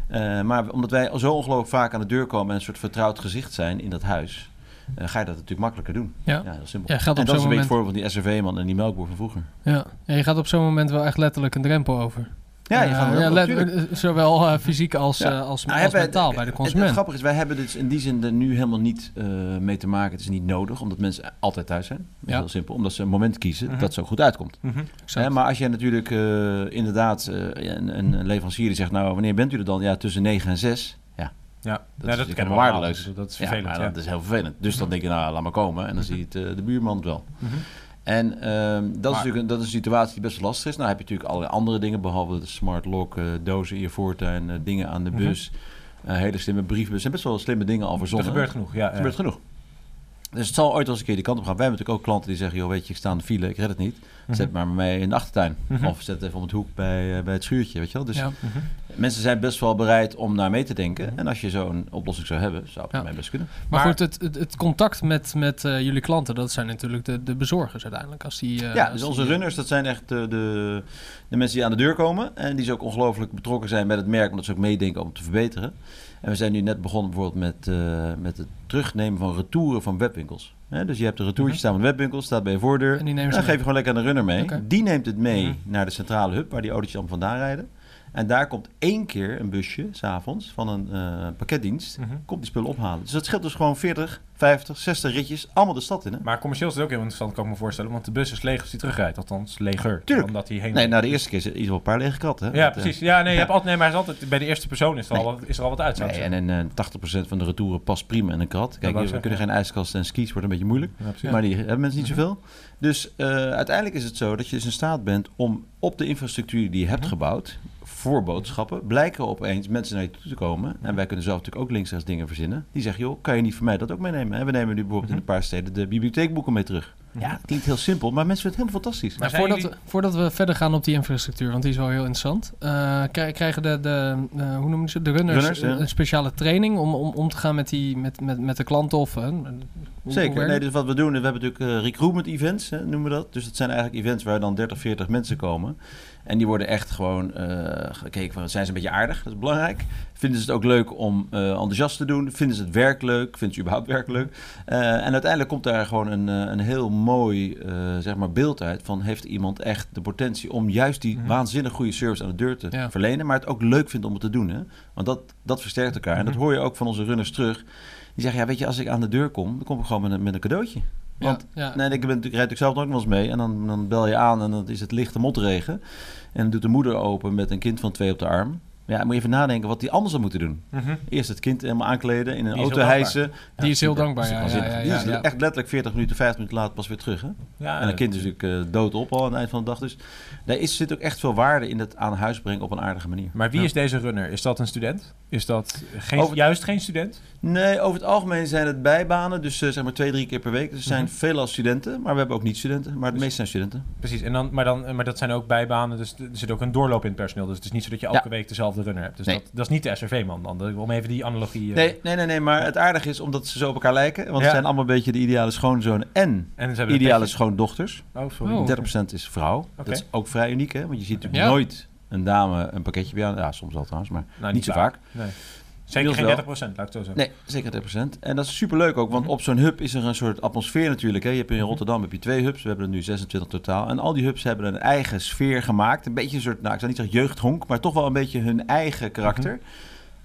Speaker 4: Eh, maar omdat wij zo ongelooflijk vaak aan de deur komen en een soort vertrouwd gezicht zijn in dat huis, ga je dat natuurlijk makkelijker doen.
Speaker 1: Ja.
Speaker 4: Ja, heel simpel.
Speaker 1: Ja,
Speaker 4: en dat is een beetje
Speaker 1: moment.
Speaker 4: het voorbeeld van die SRV-man en die melkboer van vroeger.
Speaker 1: Ja. ja, je gaat op zo'n moment wel echt letterlijk een drempel over.
Speaker 4: Ja, je gaat
Speaker 1: ja, let- eh, zowel eh, fysiek als,
Speaker 4: Ja.
Speaker 1: eh, als,
Speaker 4: Nou,
Speaker 1: als mentaal bij de
Speaker 4: Het, het
Speaker 1: consument.
Speaker 4: grappige is, wij hebben dus in die zin er nu helemaal niet mee te maken. Het is niet nodig, omdat mensen altijd thuis zijn. Dat is
Speaker 1: Ja.
Speaker 4: heel simpel. Omdat ze een moment kiezen
Speaker 2: Mhm.
Speaker 4: dat zo goed uitkomt.
Speaker 2: Mhm.
Speaker 1: Exact.
Speaker 4: Hè, maar als je natuurlijk inderdaad een, een leverancier die zegt... nou, wanneer bent u er dan? Ja, tussen 9 en 6. Ja,
Speaker 2: Ja,
Speaker 4: dat
Speaker 2: Ja,
Speaker 4: is
Speaker 2: dat kennen we
Speaker 4: waardeloos.
Speaker 2: Dat is vervelend. Ja,
Speaker 4: dat is heel vervelend. Dus dan denk je, nou, laat maar komen. En dan zie je het, eh, de buurman het wel.
Speaker 2: Mhm.
Speaker 4: En ehm, dat, is natuurlijk een, dat is een situatie die best lastig is. Nou heb je natuurlijk allerlei andere dingen... behalve de smart lock, eh, dozen in je voortuin, eh, dingen aan de
Speaker 2: Mhm.
Speaker 4: bus... hele slimme briefbus. Er zijn best wel slimme dingen al
Speaker 2: Er
Speaker 4: verzonnen.
Speaker 2: gebeurt genoeg. Ja,
Speaker 4: Er gebeurt genoeg. Dus het zal ooit wel eens een keer die kant op gaan. Wij hebben natuurlijk ook klanten die zeggen... joh, weet je, ik sta aan de file, ik red het niet.
Speaker 2: Mhm.
Speaker 4: Zet maar mee in de achtertuin.
Speaker 2: Mhm.
Speaker 4: Of zet even om het hoek bij, eh, bij het schuurtje, weet je wel. Dus
Speaker 1: ja.
Speaker 2: Mhm.
Speaker 4: mensen zijn best wel bereid om naar mee te denken. En als je zo'n oplossing zou hebben, zou het mij best kunnen.
Speaker 1: Maar,
Speaker 2: Maar-
Speaker 1: goed, het, het, het contact met, met eh, jullie klanten, dat zijn natuurlijk de, de bezorgers uiteindelijk. Als die, eh,
Speaker 4: ja, dus
Speaker 1: die-
Speaker 4: onze runners, dat zijn echt de, de, de mensen die aan de deur komen. En die zo ook ongelooflijk betrokken zijn met het merk, omdat ze ook meedenken om het te verbeteren. En we zijn nu net begonnen bijvoorbeeld met, met het terugnemen van retouren van webwinkels. Hè, dus je hebt een retourtje
Speaker 2: Mhm.
Speaker 4: staan van de webwinkel, staat bij je voordeur.
Speaker 1: En die nemen ze
Speaker 4: dan geef je gewoon lekker aan de runner mee. Die neemt het mee
Speaker 2: Mhm.
Speaker 4: naar de centrale hub, waar die autootjes allemaal vandaan rijden. En daar komt één keer een busje, s'avonds, van een eh, pakketdienst.
Speaker 2: Mhm.
Speaker 4: Komt die spullen ophalen. Dus dat scheelt dus gewoon 40, 50, 60 ritjes. Allemaal de stad in, hè?
Speaker 2: Maar commercieel is het ook heel interessant, kan ik me voorstellen. Want de bus is leeg als hij terugrijdt. Althans, leger.
Speaker 4: Tuurlijk.
Speaker 2: Omdat hij heen...
Speaker 4: Nee, nou de eerste keer is er wel een paar lege katten. hè?
Speaker 2: Ja,
Speaker 4: Want, eh,
Speaker 2: precies. Ja, nee, je [laughs] hebt altijd, nee, maar is altijd, bij de eerste persoon is er, al,
Speaker 4: Nee.
Speaker 2: wat, is er al wat uit.
Speaker 4: Nee, en in eh 80% van de retouren past prima in een krat. Kijk, we kunnen geen ijskast en skis, wordt een beetje moeilijk.
Speaker 2: Ja.
Speaker 4: Maar die hebben mensen niet
Speaker 2: Mhm.
Speaker 4: zoveel. Dus eh, uiteindelijk is het zo dat je dus in staat bent om op de infrastructuur die je hebt
Speaker 2: Mhm.
Speaker 4: gebouwd, voor boodschappen, blijken opeens mensen naar je toe te komen. En wij kunnen zelf natuurlijk ook links rechts dingen verzinnen. Die zeggen, joh, kan je niet voor mij dat ook meenemen? En we nemen nu bijvoorbeeld in een paar steden de bibliotheekboeken mee terug. Ja, het klinkt heel simpel, maar mensen vinden het helemaal fantastisch.
Speaker 2: Maar zijn
Speaker 1: voordat,
Speaker 2: jullie-
Speaker 1: voordat we verder gaan op die infrastructuur, want die is wel heel interessant, eh, krij- krijgen de, de eh, hoe noemen ze, de runners,
Speaker 4: Runners, ja.
Speaker 1: een speciale training om, om om te gaan met, die, met, met, met de klanten of... eh, hoe-
Speaker 4: Zeker. Nee, dus wat we doen, we hebben natuurlijk eh, recruitment events, hè, noemen we dat. Dus dat zijn eigenlijk events waar dan 30, 40 mensen komen. En die worden echt gewoon eh, gekeken van, zijn ze een beetje aardig? Dat is belangrijk. Vinden ze het ook leuk om eh, enthousiast te doen? Vinden ze het werk leuk? Vinden ze überhaupt werk leuk? Eh, en uiteindelijk komt daar gewoon een, eh, een heel mooi zeg maar beeld uit van, heeft iemand echt de potentie om juist die
Speaker 2: Mhm.
Speaker 4: waanzinnig goede service aan de deur te
Speaker 1: Ja.
Speaker 4: verlenen, maar het ook leuk vindt om het te doen. Hè? Want dat, dat versterkt elkaar. En dat
Speaker 2: Mhm.
Speaker 4: hoor je ook van onze runners terug. Die zeggen, ja, weet je, als ik aan de deur kom, dan kom ik gewoon met een, met een cadeautje. Want
Speaker 1: ja, ja.
Speaker 4: nee, ik, ben, natuurlijk- rijd natuurlijk zelf nooit wel eens mee. En dan, dan bel je aan en dan is het lichte motregen. En doet de moeder open met een kind van twee op de arm. Ja, moet je even nadenken wat die anders zou moeten doen.
Speaker 2: Mhm.
Speaker 4: Eerst het kind helemaal aankleden, in een auto hijsen.
Speaker 1: Die is heel dankbaar,
Speaker 4: Dat
Speaker 1: ja,
Speaker 4: waanzinnig.
Speaker 1: ja, ja,
Speaker 4: Die is echt letterlijk 40 minuten, 50 minuten later pas weer terug. Hè?
Speaker 2: Ja,
Speaker 4: en een kind is natuurlijk uh, dood op al aan het eind van de dag. Dus daar is, zit ook echt veel waarde in het aan huis brengen op een aardige manier.
Speaker 2: Maar wie
Speaker 4: Ja.
Speaker 2: is deze runner? Is dat een student? Is dat geen,
Speaker 4: Over-
Speaker 2: juist geen student?
Speaker 4: Nee, over het algemeen zijn het bijbanen. Dus eh, zeg maar twee, drie keer per week. Dus er zijn
Speaker 2: Mhm.
Speaker 4: veelal studenten. Maar we hebben ook niet-studenten. Maar het
Speaker 2: Dus-
Speaker 4: meeste zijn studenten.
Speaker 2: Precies, en dan, maar, dan, maar dat zijn ook bijbanen, dus er zit ook een doorloop in het personeel. Dus het is niet zo dat je elke week dezelfde runner hebt. Dus
Speaker 4: Nee.
Speaker 2: dat, dat is niet de SRV-man dan. Om even die analogie... eh,
Speaker 4: Nee, nee, nee, nee, maar het aardige is omdat ze zo op elkaar lijken. Want
Speaker 2: Ja.
Speaker 4: het zijn allemaal een beetje de ideale schoonzoon en
Speaker 2: En ze
Speaker 4: ideale schoondochters.
Speaker 2: Oh, sorry.
Speaker 1: Oh.
Speaker 4: 30% is vrouw. Dat is ook vrij uniek, hè? Want je ziet natuurlijk
Speaker 1: Ja.
Speaker 4: nooit een dame een pakketje bij aan. Ja, soms wel trouwens, maar
Speaker 2: Nou,
Speaker 4: niet zo vaak.
Speaker 2: Nee. Zeker geen
Speaker 4: wel.
Speaker 2: 30%, laat ik het zo zeggen.
Speaker 4: Nee, zeker 30%. En dat is superleuk ook, want
Speaker 2: Mhm.
Speaker 4: op zo'n hub is er een soort atmosfeer natuurlijk. Hè. Je hebt in Rotterdam heb je twee hubs, we hebben er nu 26 totaal. En al die hubs hebben een eigen sfeer gemaakt. Een beetje een soort, nou ik zou niet zeggen jeugdhonk, maar toch wel een beetje hun eigen karakter.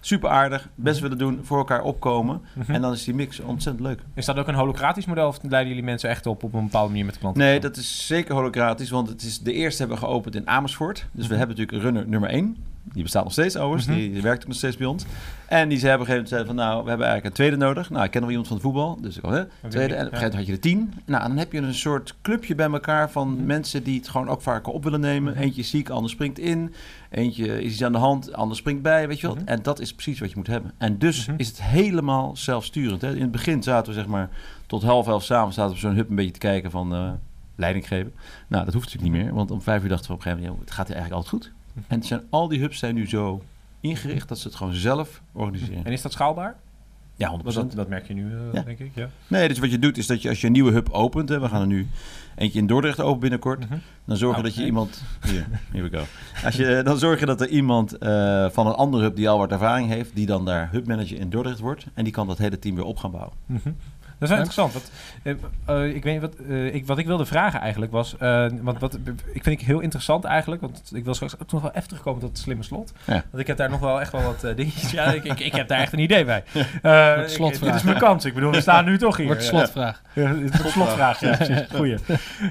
Speaker 4: Super aardig, best willen doen, voor elkaar opkomen.
Speaker 2: Mhm.
Speaker 4: En dan is die mix ontzettend leuk.
Speaker 2: Is dat ook een holocratisch model of leiden jullie mensen echt op op een bepaalde manier met klanten?
Speaker 4: Nee, dat is zeker holocratisch, want het is de eerste hebben we geopend in Amersfoort. Dus we
Speaker 2: Mhm.
Speaker 4: hebben natuurlijk runner nummer 1. Die bestaat nog steeds overigens,
Speaker 2: Mhm.
Speaker 4: die, die werkt ook nog steeds bij ons. En die zei op een gegeven moment van, nou, we hebben eigenlijk een tweede nodig. Nou, ik ken nog wel iemand van het voetbal, dus ik kwam, hè, tweede. En op een gegeven moment had je er tien. Nou, dan heb je een soort clubje bij elkaar van
Speaker 2: Mhm.
Speaker 4: mensen die het gewoon ook vaker op willen nemen.
Speaker 2: Mhm.
Speaker 4: Eentje is ziek, ander springt in. Eentje is iets aan de hand, ander springt bij, weet je wat. En dat is precies wat je moet hebben. En dus is het helemaal zelfsturend. Hè. In het begin zaten we zeg maar tot half elf s'avonds zaten we zo'n hub een beetje te kijken van eh, leiding geven. Nou, dat hoeft natuurlijk niet meer, want om vijf uur dachten we op een gegeven moment, ja, het gaat hier eigenlijk altijd goed. En zijn, al die hubs zijn nu zo ingericht dat ze het gewoon zelf organiseren.
Speaker 2: En is dat schaalbaar?
Speaker 4: Ja, 100%.
Speaker 2: Want dat, dat merk je nu, eh,
Speaker 4: Ja.
Speaker 2: denk ik. Ja.
Speaker 4: Nee, dus wat je doet is dat je als je een nieuwe hub opent, hè, we gaan er nu eentje in Dordrecht open binnenkort,
Speaker 2: Mhm.
Speaker 4: dan zorg je
Speaker 2: Oh,
Speaker 4: dat je
Speaker 2: nee.
Speaker 4: iemand. Hier, here we go. Als je, dan zorg je dat er iemand eh, van een andere hub die al wat ervaring heeft, die dan daar hubmanager in Dordrecht wordt. En die kan dat hele team weer op gaan bouwen.
Speaker 2: Mhm. Is wel interessant. Want, eh, eh, ik weet wat, eh, ik, wat ik wilde vragen eigenlijk was. eh, want wat ik vind ik heel interessant eigenlijk. Want ik wil straks ook nog wel even terugkomen tot het slimme slot.
Speaker 4: Ja.
Speaker 2: Want ik heb daar nog wel echt wel wat dingetjes. Ja, ik, ik, ik heb daar echt een idee bij. Eh, ik-
Speaker 1: slotvraag.
Speaker 2: dit is mijn kans. Ik bedoel, we staan nu toch hier.
Speaker 1: Wordt slotvraag.
Speaker 2: Ja, het slotvraag, ja, precies. [laughs] Goeie.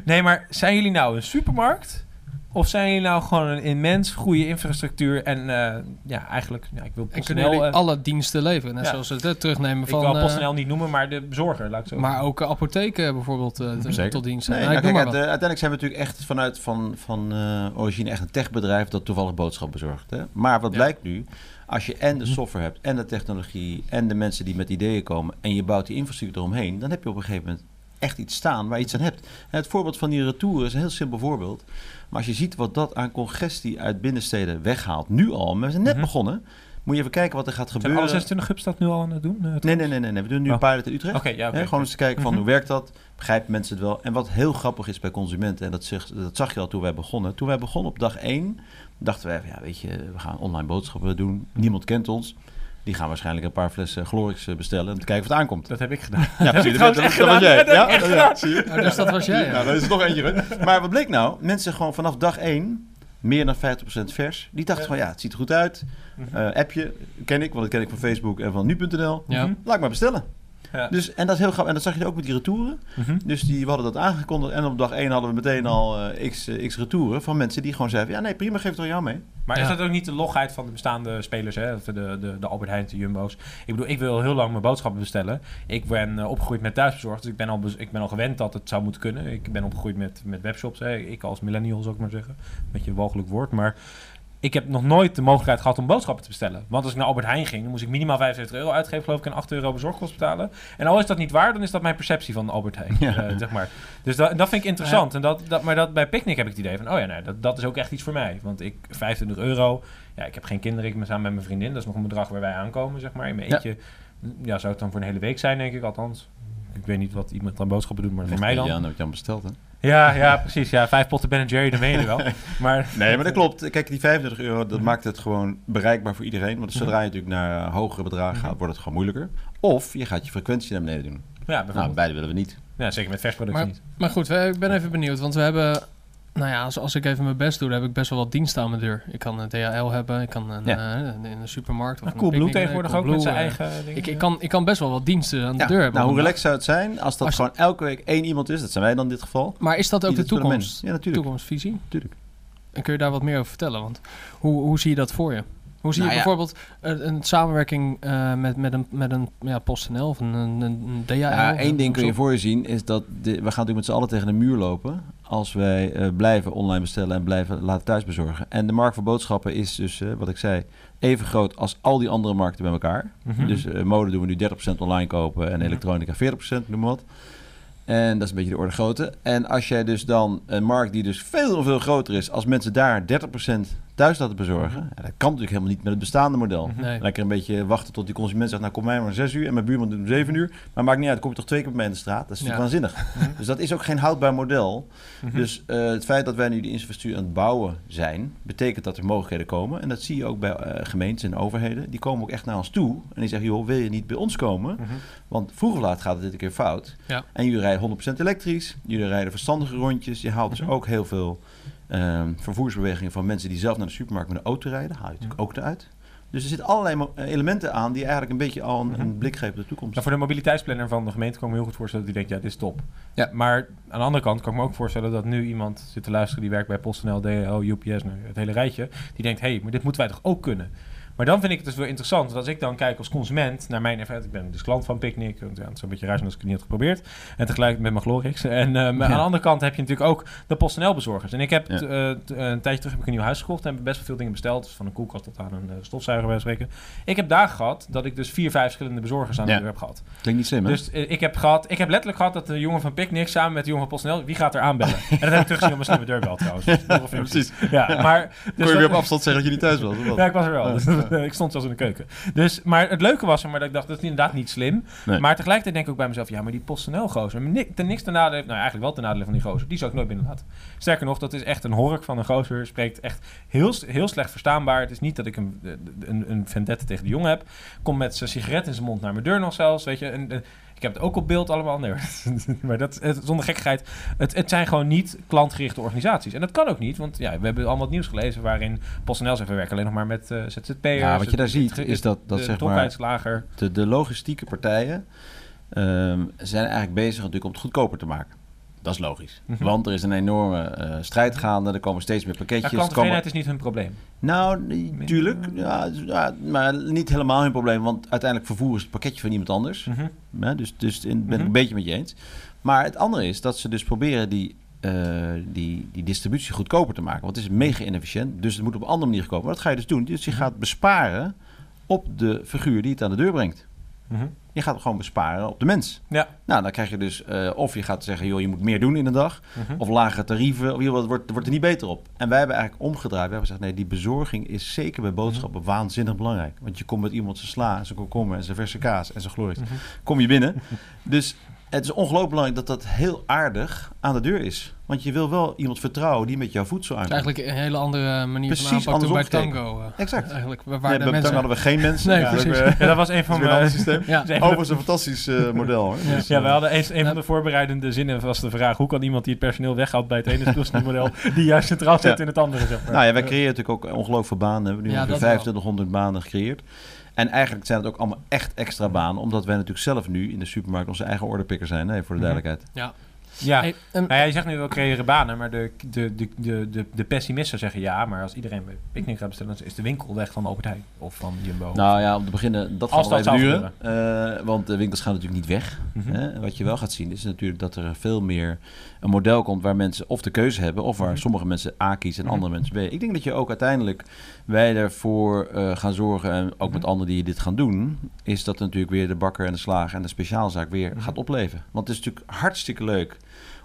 Speaker 2: Nee, maar zijn jullie nou een supermarkt? Of zijn jullie nou gewoon een immens goede infrastructuur en eh, ja, eigenlijk, ja, ik wil
Speaker 1: En kunnen
Speaker 2: PostNL,
Speaker 1: jullie
Speaker 2: eh,
Speaker 1: alle diensten leveren? Net
Speaker 2: ja.
Speaker 1: zoals het terugnemen
Speaker 2: ik
Speaker 1: van...
Speaker 2: wil
Speaker 1: eh,
Speaker 2: PostNL niet noemen, maar de bezorger, laat ik zo
Speaker 1: maar ook apotheken bijvoorbeeld eh,
Speaker 4: Zeker.
Speaker 1: tot dienst.
Speaker 4: Nee,
Speaker 1: Nou,
Speaker 4: nou,
Speaker 1: ik
Speaker 4: kijk, uit- uiteindelijk zijn we natuurlijk echt vanuit van, van eh, origine echt een techbedrijf dat toevallig boodschap bezorgt. Hè? Maar wat
Speaker 1: Ja.
Speaker 4: blijkt nu, als je en de
Speaker 2: Mhm.
Speaker 4: software hebt en de technologie en de mensen die met ideeën komen en je bouwt die infrastructuur eromheen, dan heb je op een gegeven moment echt iets staan waar je iets aan hebt. En het voorbeeld van die retour is een heel simpel voorbeeld. Maar als je ziet wat dat aan congestie uit binnensteden weghaalt, nu al, we zijn net
Speaker 2: Mhm.
Speaker 4: begonnen, moet je even kijken wat er gaat
Speaker 2: Zijn
Speaker 4: gebeuren.
Speaker 2: alle 26 hubs dat nu al aan het doen? eh,
Speaker 4: Nee, nee, nee, nee. We doen nu een
Speaker 2: Oh.
Speaker 4: pilot in Utrecht.
Speaker 2: Oké, ja,
Speaker 4: gewoon eens te kijken van
Speaker 2: Mhm.
Speaker 4: hoe werkt dat? Begrijpen mensen het wel? En wat heel grappig is bij consumenten, en dat, zag, dat zag je al toen wij begonnen. Toen wij begonnen op dag 1, dachten wij, van, ja, weet je, we gaan online boodschappen doen. Niemand kent ons. Die gaan waarschijnlijk een paar flessen Glorix eh, bestellen om te kijken of het aankomt.
Speaker 2: Dat heb ik gedaan.
Speaker 4: Ja, precies. Dat- was jij.
Speaker 2: Ja,
Speaker 4: zie je?
Speaker 1: Oh, dus dat was jij, ja.
Speaker 4: Nou, dat is nog eentje. hè. Maar wat bleek nou? Mensen gewoon vanaf dag 1 Meer dan 50% vers. Die dacht
Speaker 2: Ja.
Speaker 4: van ja, het ziet er goed uit.
Speaker 2: Mhm.
Speaker 4: Eh, appje, ken ik, want dat ken ik van Facebook en van nu.nl.
Speaker 1: Ja.
Speaker 4: Laat ik maar bestellen.
Speaker 2: Ja.
Speaker 4: Dus, en dat is heel grappig. En dat zag je ook met die retouren.
Speaker 2: Mhm.
Speaker 4: Dus die, we hadden dat aangekondigd. En op dag 1 hadden we meteen al eh, x, eh, x retouren van mensen die gewoon zeiden... Ja, nee, prima, geef het aan jou mee.
Speaker 2: Maar
Speaker 1: Ja.
Speaker 2: is dat ook niet de logheid van de bestaande spelers, hè? De, de, de Albert Heijn, de Jumbo's. Ik bedoel, ik wil heel lang mijn boodschappen bestellen. Ik ben eh, opgegroeid met thuisbezorgd, dus ik ben, al ik ben al gewend dat het zou moeten kunnen. Ik ben opgegroeid met, met webshops, hè? ik als millennial zou ik maar zeggen. Een beetje een walgelijk woord, maar... Ik heb nog nooit de mogelijkheid gehad om boodschappen te bestellen. Want als ik naar Albert Heijn ging, dan moest ik minimaal 75 euro uitgeven, geloof ik, en 8 euro bezorgkost betalen. En al is dat niet waar, dan is dat mijn perceptie van Albert Heijn,
Speaker 4: Ja.
Speaker 2: eh, zeg maar. Dus dat, dat vind ik interessant. En dat, dat, maar dat, bij Picnic heb ik het idee van, oh ja, nee, dat, dat is ook echt iets voor mij. Want ik, 25 euro, ja, ik heb geen kinderen, ik ben samen met mijn vriendin. Dat is nog een bedrag waar wij aankomen, zeg maar. In mijn
Speaker 4: Ja.
Speaker 2: eentje, ja, zou het dan voor een hele week zijn, denk ik, althans. Ik weet niet wat iemand aan boodschappen doet, maar voor mij dan.
Speaker 4: Ja, wat je aan besteld, hè?
Speaker 2: Ja, ja, precies. Ja, vijf potten Ben Jerry, dan weet je wel. [laughs] Maar,
Speaker 4: Nee, maar dat klopt. Kijk, die 35 euro, dat maakt het gewoon bereikbaar voor iedereen. Want zodra je natuurlijk naar eh, hogere bedragen gaat, wordt het gewoon moeilijker. Of je gaat je frequentie naar beneden doen.
Speaker 2: ja,
Speaker 4: Nou, beide willen we niet.
Speaker 2: ja, zeker met versproductie
Speaker 1: Maar,
Speaker 2: niet.
Speaker 1: maar goed, we- ik ben even benieuwd. Want we hebben... Nou ja, als, als ik even mijn best doe, dan heb ik best wel wat diensten aan mijn deur. Ik kan een DHL hebben, ik kan een,
Speaker 4: Ja.
Speaker 1: eh, in de supermarkt. Of
Speaker 2: Coolblue
Speaker 1: picknick,
Speaker 2: tegenwoordig
Speaker 1: eh,
Speaker 2: ook met zijn
Speaker 1: Coolblue,
Speaker 2: eigen
Speaker 1: eh,
Speaker 2: dingen.
Speaker 1: Ik, ik, kan, ik kan best wel wat diensten aan de deur hebben.
Speaker 4: nou, hoe relaxed zou het zijn als dat
Speaker 1: Als-
Speaker 4: gewoon elke week één iemand is? Dat zijn wij dan in dit geval.
Speaker 1: Maar is dat ook de toekomst?
Speaker 4: Ja, natuurlijk.
Speaker 1: toekomstvisie?
Speaker 4: Tuurlijk.
Speaker 1: En kun je daar wat meer over vertellen? Want hoe, hoe zie je dat voor je? Hoe zie
Speaker 4: Nou
Speaker 1: je
Speaker 4: ja.
Speaker 1: bijvoorbeeld een, een samenwerking eh, met, met een, met een ja, PostNL of een, een, een DHL?
Speaker 4: Ja, één ding kun je voor je zien, is dat de, we gaan natuurlijk met z'n allen tegen de muur lopen. Als wij eh, blijven online bestellen en blijven laten thuis bezorgen. En de markt voor boodschappen is dus, eh, wat ik zei, even groot als al die andere markten bij elkaar.
Speaker 2: Mhm.
Speaker 4: Dus eh, mode doen we nu 30% online kopen en elektronica 40%, noem maar wat. En dat is een beetje de orde grootte. En als jij dus dan een markt die dus veel veel groter is, als mensen daar 30% thuis laten bezorgen, ja, dat kan natuurlijk helemaal niet met het bestaande model.
Speaker 2: Mhm.
Speaker 1: Nee.
Speaker 4: Lekker een beetje wachten tot die consument zegt, nou kom mij maar om 6 uur en mijn buurman doet om 7 uur. Maar maakt niet uit, kom je toch twee keer bij mij in de straat. Dat is natuurlijk waanzinnig. Dus dat is ook geen houdbaar model.
Speaker 2: Mhm.
Speaker 4: Dus eh, het feit dat wij nu die infrastructuur aan het bouwen zijn, betekent dat er mogelijkheden komen. En dat zie je ook bij eh, gemeentes en overheden. Die komen ook echt naar ons toe en die zeggen, joh, wil je niet bij ons komen?
Speaker 2: Mhm.
Speaker 4: Want vroeg of laat gaat het dit een keer fout.
Speaker 1: Ja.
Speaker 4: En jullie rijden 100% elektrisch. Jullie rijden verstandige rondjes. Je haalt dus
Speaker 2: Mhm.
Speaker 4: ook heel veel ehm, vervoersbewegingen van mensen die zelf naar de supermarkt met een auto rijden. Haal je natuurlijk ook eruit. Dus er zitten allerlei eh, elementen aan die eigenlijk een beetje al een,
Speaker 2: Mhm.
Speaker 4: een blik geven op de toekomst.
Speaker 2: Nou, voor de mobiliteitsplanner van de gemeente kan ik me heel goed voorstellen dat die denkt, ja, dit is top.
Speaker 4: Ja.
Speaker 2: Maar aan de andere kant kan ik me ook voorstellen dat nu iemand zit te luisteren die werkt bij PostNL, DHL, UPS, nou, het hele rijtje, die denkt, hé, hey, maar dit moeten wij toch ook kunnen? Maar dan vind ik het dus wel interessant, want als ik dan kijk als consument naar mijn ervaring, ik ben dus klant van Picnic, want ja, het is een beetje raar als ik het niet had geprobeerd, en tegelijk met mijn Glorix. En eh, aan de andere kant heb je natuurlijk ook de PostNL-bezorgers. En ik heb
Speaker 4: Ja.
Speaker 2: t- eh, t- een tijdje terug heb ik een nieuw huis gekocht en heb best wel veel dingen besteld, dus van een koelkast tot aan een eh, stofzuiger bij spreken. Ik heb dagen gehad dat ik dus vier, vijf verschillende bezorgers aan de
Speaker 4: Ja.
Speaker 2: deur heb gehad.
Speaker 4: Klinkt niet slim, hè?
Speaker 2: Dus eh, ik heb gehad, ik heb letterlijk gehad dat de jongen van Picnic samen met de jongen van PostNL, wie gaat er aanbellen? en dat heb ik teruggezien op mijn slimme deurbel trouwens. [laughs] Dus
Speaker 4: precies.
Speaker 2: Ja, maar... Dus
Speaker 4: Kon je weer
Speaker 2: dat-
Speaker 4: op afstand zeggen dat je niet thuis was? of wat?
Speaker 2: ja, ik was er wel. Dus, [laughs] ik stond zelfs in de keuken. Dus, maar het leuke was er, maar dat ik dacht, dat is inderdaad niet slim.
Speaker 4: Nee.
Speaker 2: Maar tegelijkertijd denk ik ook bij mezelf, ja, maar die PostNL-gozer, ten niks ten nadele, nou eigenlijk wel ten nadele van die gozer, die zou ik nooit binnenlaten. Sterker nog, dat is echt een hork van een gozer, spreekt echt heel, heel slecht verstaanbaar. Het is niet dat ik een, een, een vendette tegen die jongen heb. Komt met zijn sigaret in zijn mond naar mijn deur nog zelfs, weet je. En, en ik heb het ook op beeld allemaal. Nee, [laughs] maar dat, het, zonder gekkigheid. Het, het zijn gewoon niet klantgerichte organisaties. En dat kan ook niet, want ja, we hebben allemaal het nieuws gelezen waarin PostNL zegt, we werken alleen nog maar met eh ZZP'ers.
Speaker 4: Ja, wat je daar ziet is dat, dat
Speaker 2: de
Speaker 4: zeg maar, de, de logistieke partijen ehm, zijn eigenlijk bezig natuurlijk om het goedkoper te maken. Dat is logisch.
Speaker 2: Mhm.
Speaker 4: Want er is een enorme eh, strijd gaande. Er komen steeds meer pakketjes. er
Speaker 2: klanttevredenheid
Speaker 4: komen...
Speaker 2: is niet hun probleem.
Speaker 4: Nou, nee, tuurlijk. Ja, ja, maar niet helemaal hun probleem. Want uiteindelijk vervoeren ze het pakketje van iemand anders.
Speaker 2: Mhm.
Speaker 4: Ja, dus dus in, ben ik
Speaker 2: Mhm.
Speaker 4: een beetje met je eens. Maar het andere is dat ze dus proberen die, eh, die, die distributie goedkoper te maken. Want het is mega inefficiënt. Dus het moet op een andere manier komen. Maar wat ga je dus doen? Dus je
Speaker 2: Mhm.
Speaker 4: gaat besparen op de figuur die het aan de deur brengt. Je gaat gewoon besparen op de mens.
Speaker 2: Ja.
Speaker 4: Nou, dan krijg je dus, eh, of je gaat zeggen, joh, je moet meer doen in een dag.
Speaker 2: Mhm.
Speaker 4: Of lagere tarieven, of in het wordt, wordt er niet beter op. En wij hebben eigenlijk omgedraaid. We hebben gezegd, nee, die bezorging is zeker bij boodschappen
Speaker 2: Mhm.
Speaker 4: waanzinnig belangrijk. Want je komt met iemand zijn sla, zijn komkommer en zijn verse kaas en zijn glorie.
Speaker 2: Mhm.
Speaker 4: Kom je binnen. [laughs] Dus het is ongelooflijk belangrijk dat dat heel aardig aan de deur is. Want je wil wel iemand vertrouwen die met jouw voedsel
Speaker 1: Het is
Speaker 4: aankomt.
Speaker 1: eigenlijk een hele andere manier
Speaker 4: Precies
Speaker 1: van aanpak dan bij Tango. eh,
Speaker 4: Exact.
Speaker 1: Eigenlijk, waar
Speaker 4: Nee,
Speaker 1: de
Speaker 4: bij
Speaker 1: mensen...
Speaker 4: hadden we geen [laughs] mensen.
Speaker 1: Nee,
Speaker 4: Ja,
Speaker 1: precies.
Speaker 4: dat
Speaker 2: Ja, was een van [laughs] mijn...
Speaker 4: systeem.
Speaker 1: Ja,
Speaker 2: de-
Speaker 4: Overigens een fantastisch eh, [laughs] model hoor.
Speaker 1: Ja.
Speaker 4: Dus,
Speaker 2: Ja, we hadden eens, een van de voorbereidende zinnen was de vraag... hoe kan iemand die het personeel weghaalt bij het ene toerismemodel... die juist centraal zet
Speaker 4: Ja.
Speaker 2: in het andere, zeg maar.
Speaker 4: Nou ja, wij creëren natuurlijk ook ongelooflijk veel banen. We hebben nu
Speaker 1: Ja,
Speaker 4: ongeveer
Speaker 1: dat wel.
Speaker 4: 2500 banen gecreëerd. En eigenlijk zijn het ook allemaal echt extra banen. Omdat wij natuurlijk zelf nu in de supermarkt onze eigen orderpicker zijn. Nee, voor de
Speaker 2: Mhm.
Speaker 4: duidelijkheid.
Speaker 2: Ja,
Speaker 1: Hey, en-
Speaker 2: Nou ja, je zegt nu wel creëren banen, maar de, de, de, de, de, de pessimisten zeggen ja, maar als iedereen bij picknick gaat bestellen, is de winkel weg van Albert Heijn of van Jumbo.
Speaker 4: Nou ja, om te beginnen, dat
Speaker 2: Als
Speaker 4: gaat even
Speaker 2: zou
Speaker 4: duren. Eh, want de winkels gaan natuurlijk niet weg.
Speaker 2: Mhm.
Speaker 4: Hè? Wat je wel gaat zien is natuurlijk dat er veel meer een model komt waar mensen of de keuze hebben, of waar
Speaker 2: Mhm.
Speaker 4: sommige mensen A kiezen en
Speaker 2: Mhm.
Speaker 4: andere mensen B. Ik denk dat je ook uiteindelijk wij ervoor eh, gaan zorgen, en ook met anderen die dit gaan doen, is dat natuurlijk weer de bakker en de slager en de speciaalzaak weer gaat opleven. Want het is natuurlijk hartstikke leuk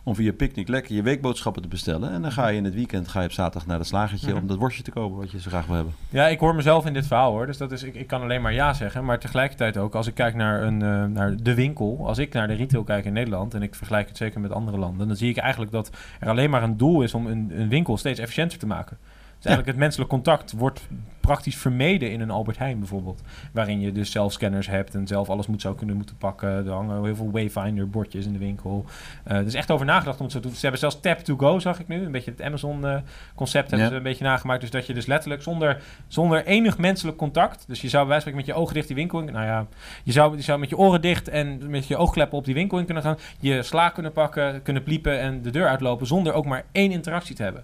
Speaker 4: om via Picnic lekker je weekboodschappen te bestellen. En dan ga je in het weekend ga je op zaterdag naar het slagertje
Speaker 2: Mhm.
Speaker 4: om dat worstje te kopen wat je zo graag wil hebben.
Speaker 2: Ja, ik hoor mezelf in dit verhaal hoor, dus dat is, ik, ik kan alleen maar ja zeggen. Maar tegelijkertijd ook, als ik kijk naar, een, eh, naar de winkel, als ik naar de retail kijk in Nederland, en ik vergelijk het zeker met andere landen, dan zie ik eigenlijk dat er alleen maar een doel is om een, een winkel steeds efficiënter te maken. Dus eigenlijk het menselijk contact wordt praktisch vermeden in een Albert Heijn bijvoorbeeld. Waarin je dus zelf scanners hebt en zelf alles moet zou kunnen moeten pakken. Er hangen heel veel Wayfinder bordjes in de winkel. Eh er is echt over nagedacht om het zo te doen. Ze hebben zelfs Tap to Go, zag ik nu. Een beetje het Amazon eh, concept hebben
Speaker 4: Ja.
Speaker 2: ze een beetje nagemaakt. Dus dat je dus letterlijk zonder, zonder enig menselijk contact. Dus je zou bij wijze van spreken met je ogen dicht die winkel in. Nou ja, je zou, je zou met je oren dicht en met je oogkleppen op die winkel in kunnen gaan. Je sla kunnen pakken, kunnen pliepen en de deur uitlopen. Zonder ook maar één interactie te hebben.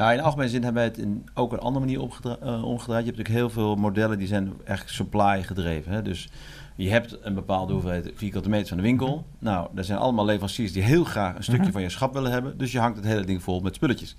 Speaker 4: Nou, in algemene zin hebben wij het in ook een andere manier eh, omgedraaid. Je hebt natuurlijk heel veel modellen die zijn echt supply gedreven. Hè? Dus je hebt een bepaalde hoeveelheid vierkante meters van de winkel. Nou, er zijn allemaal leveranciers die heel graag een stukje
Speaker 2: Mhm.
Speaker 4: van je schap willen hebben. Dus je hangt het hele ding vol met spulletjes.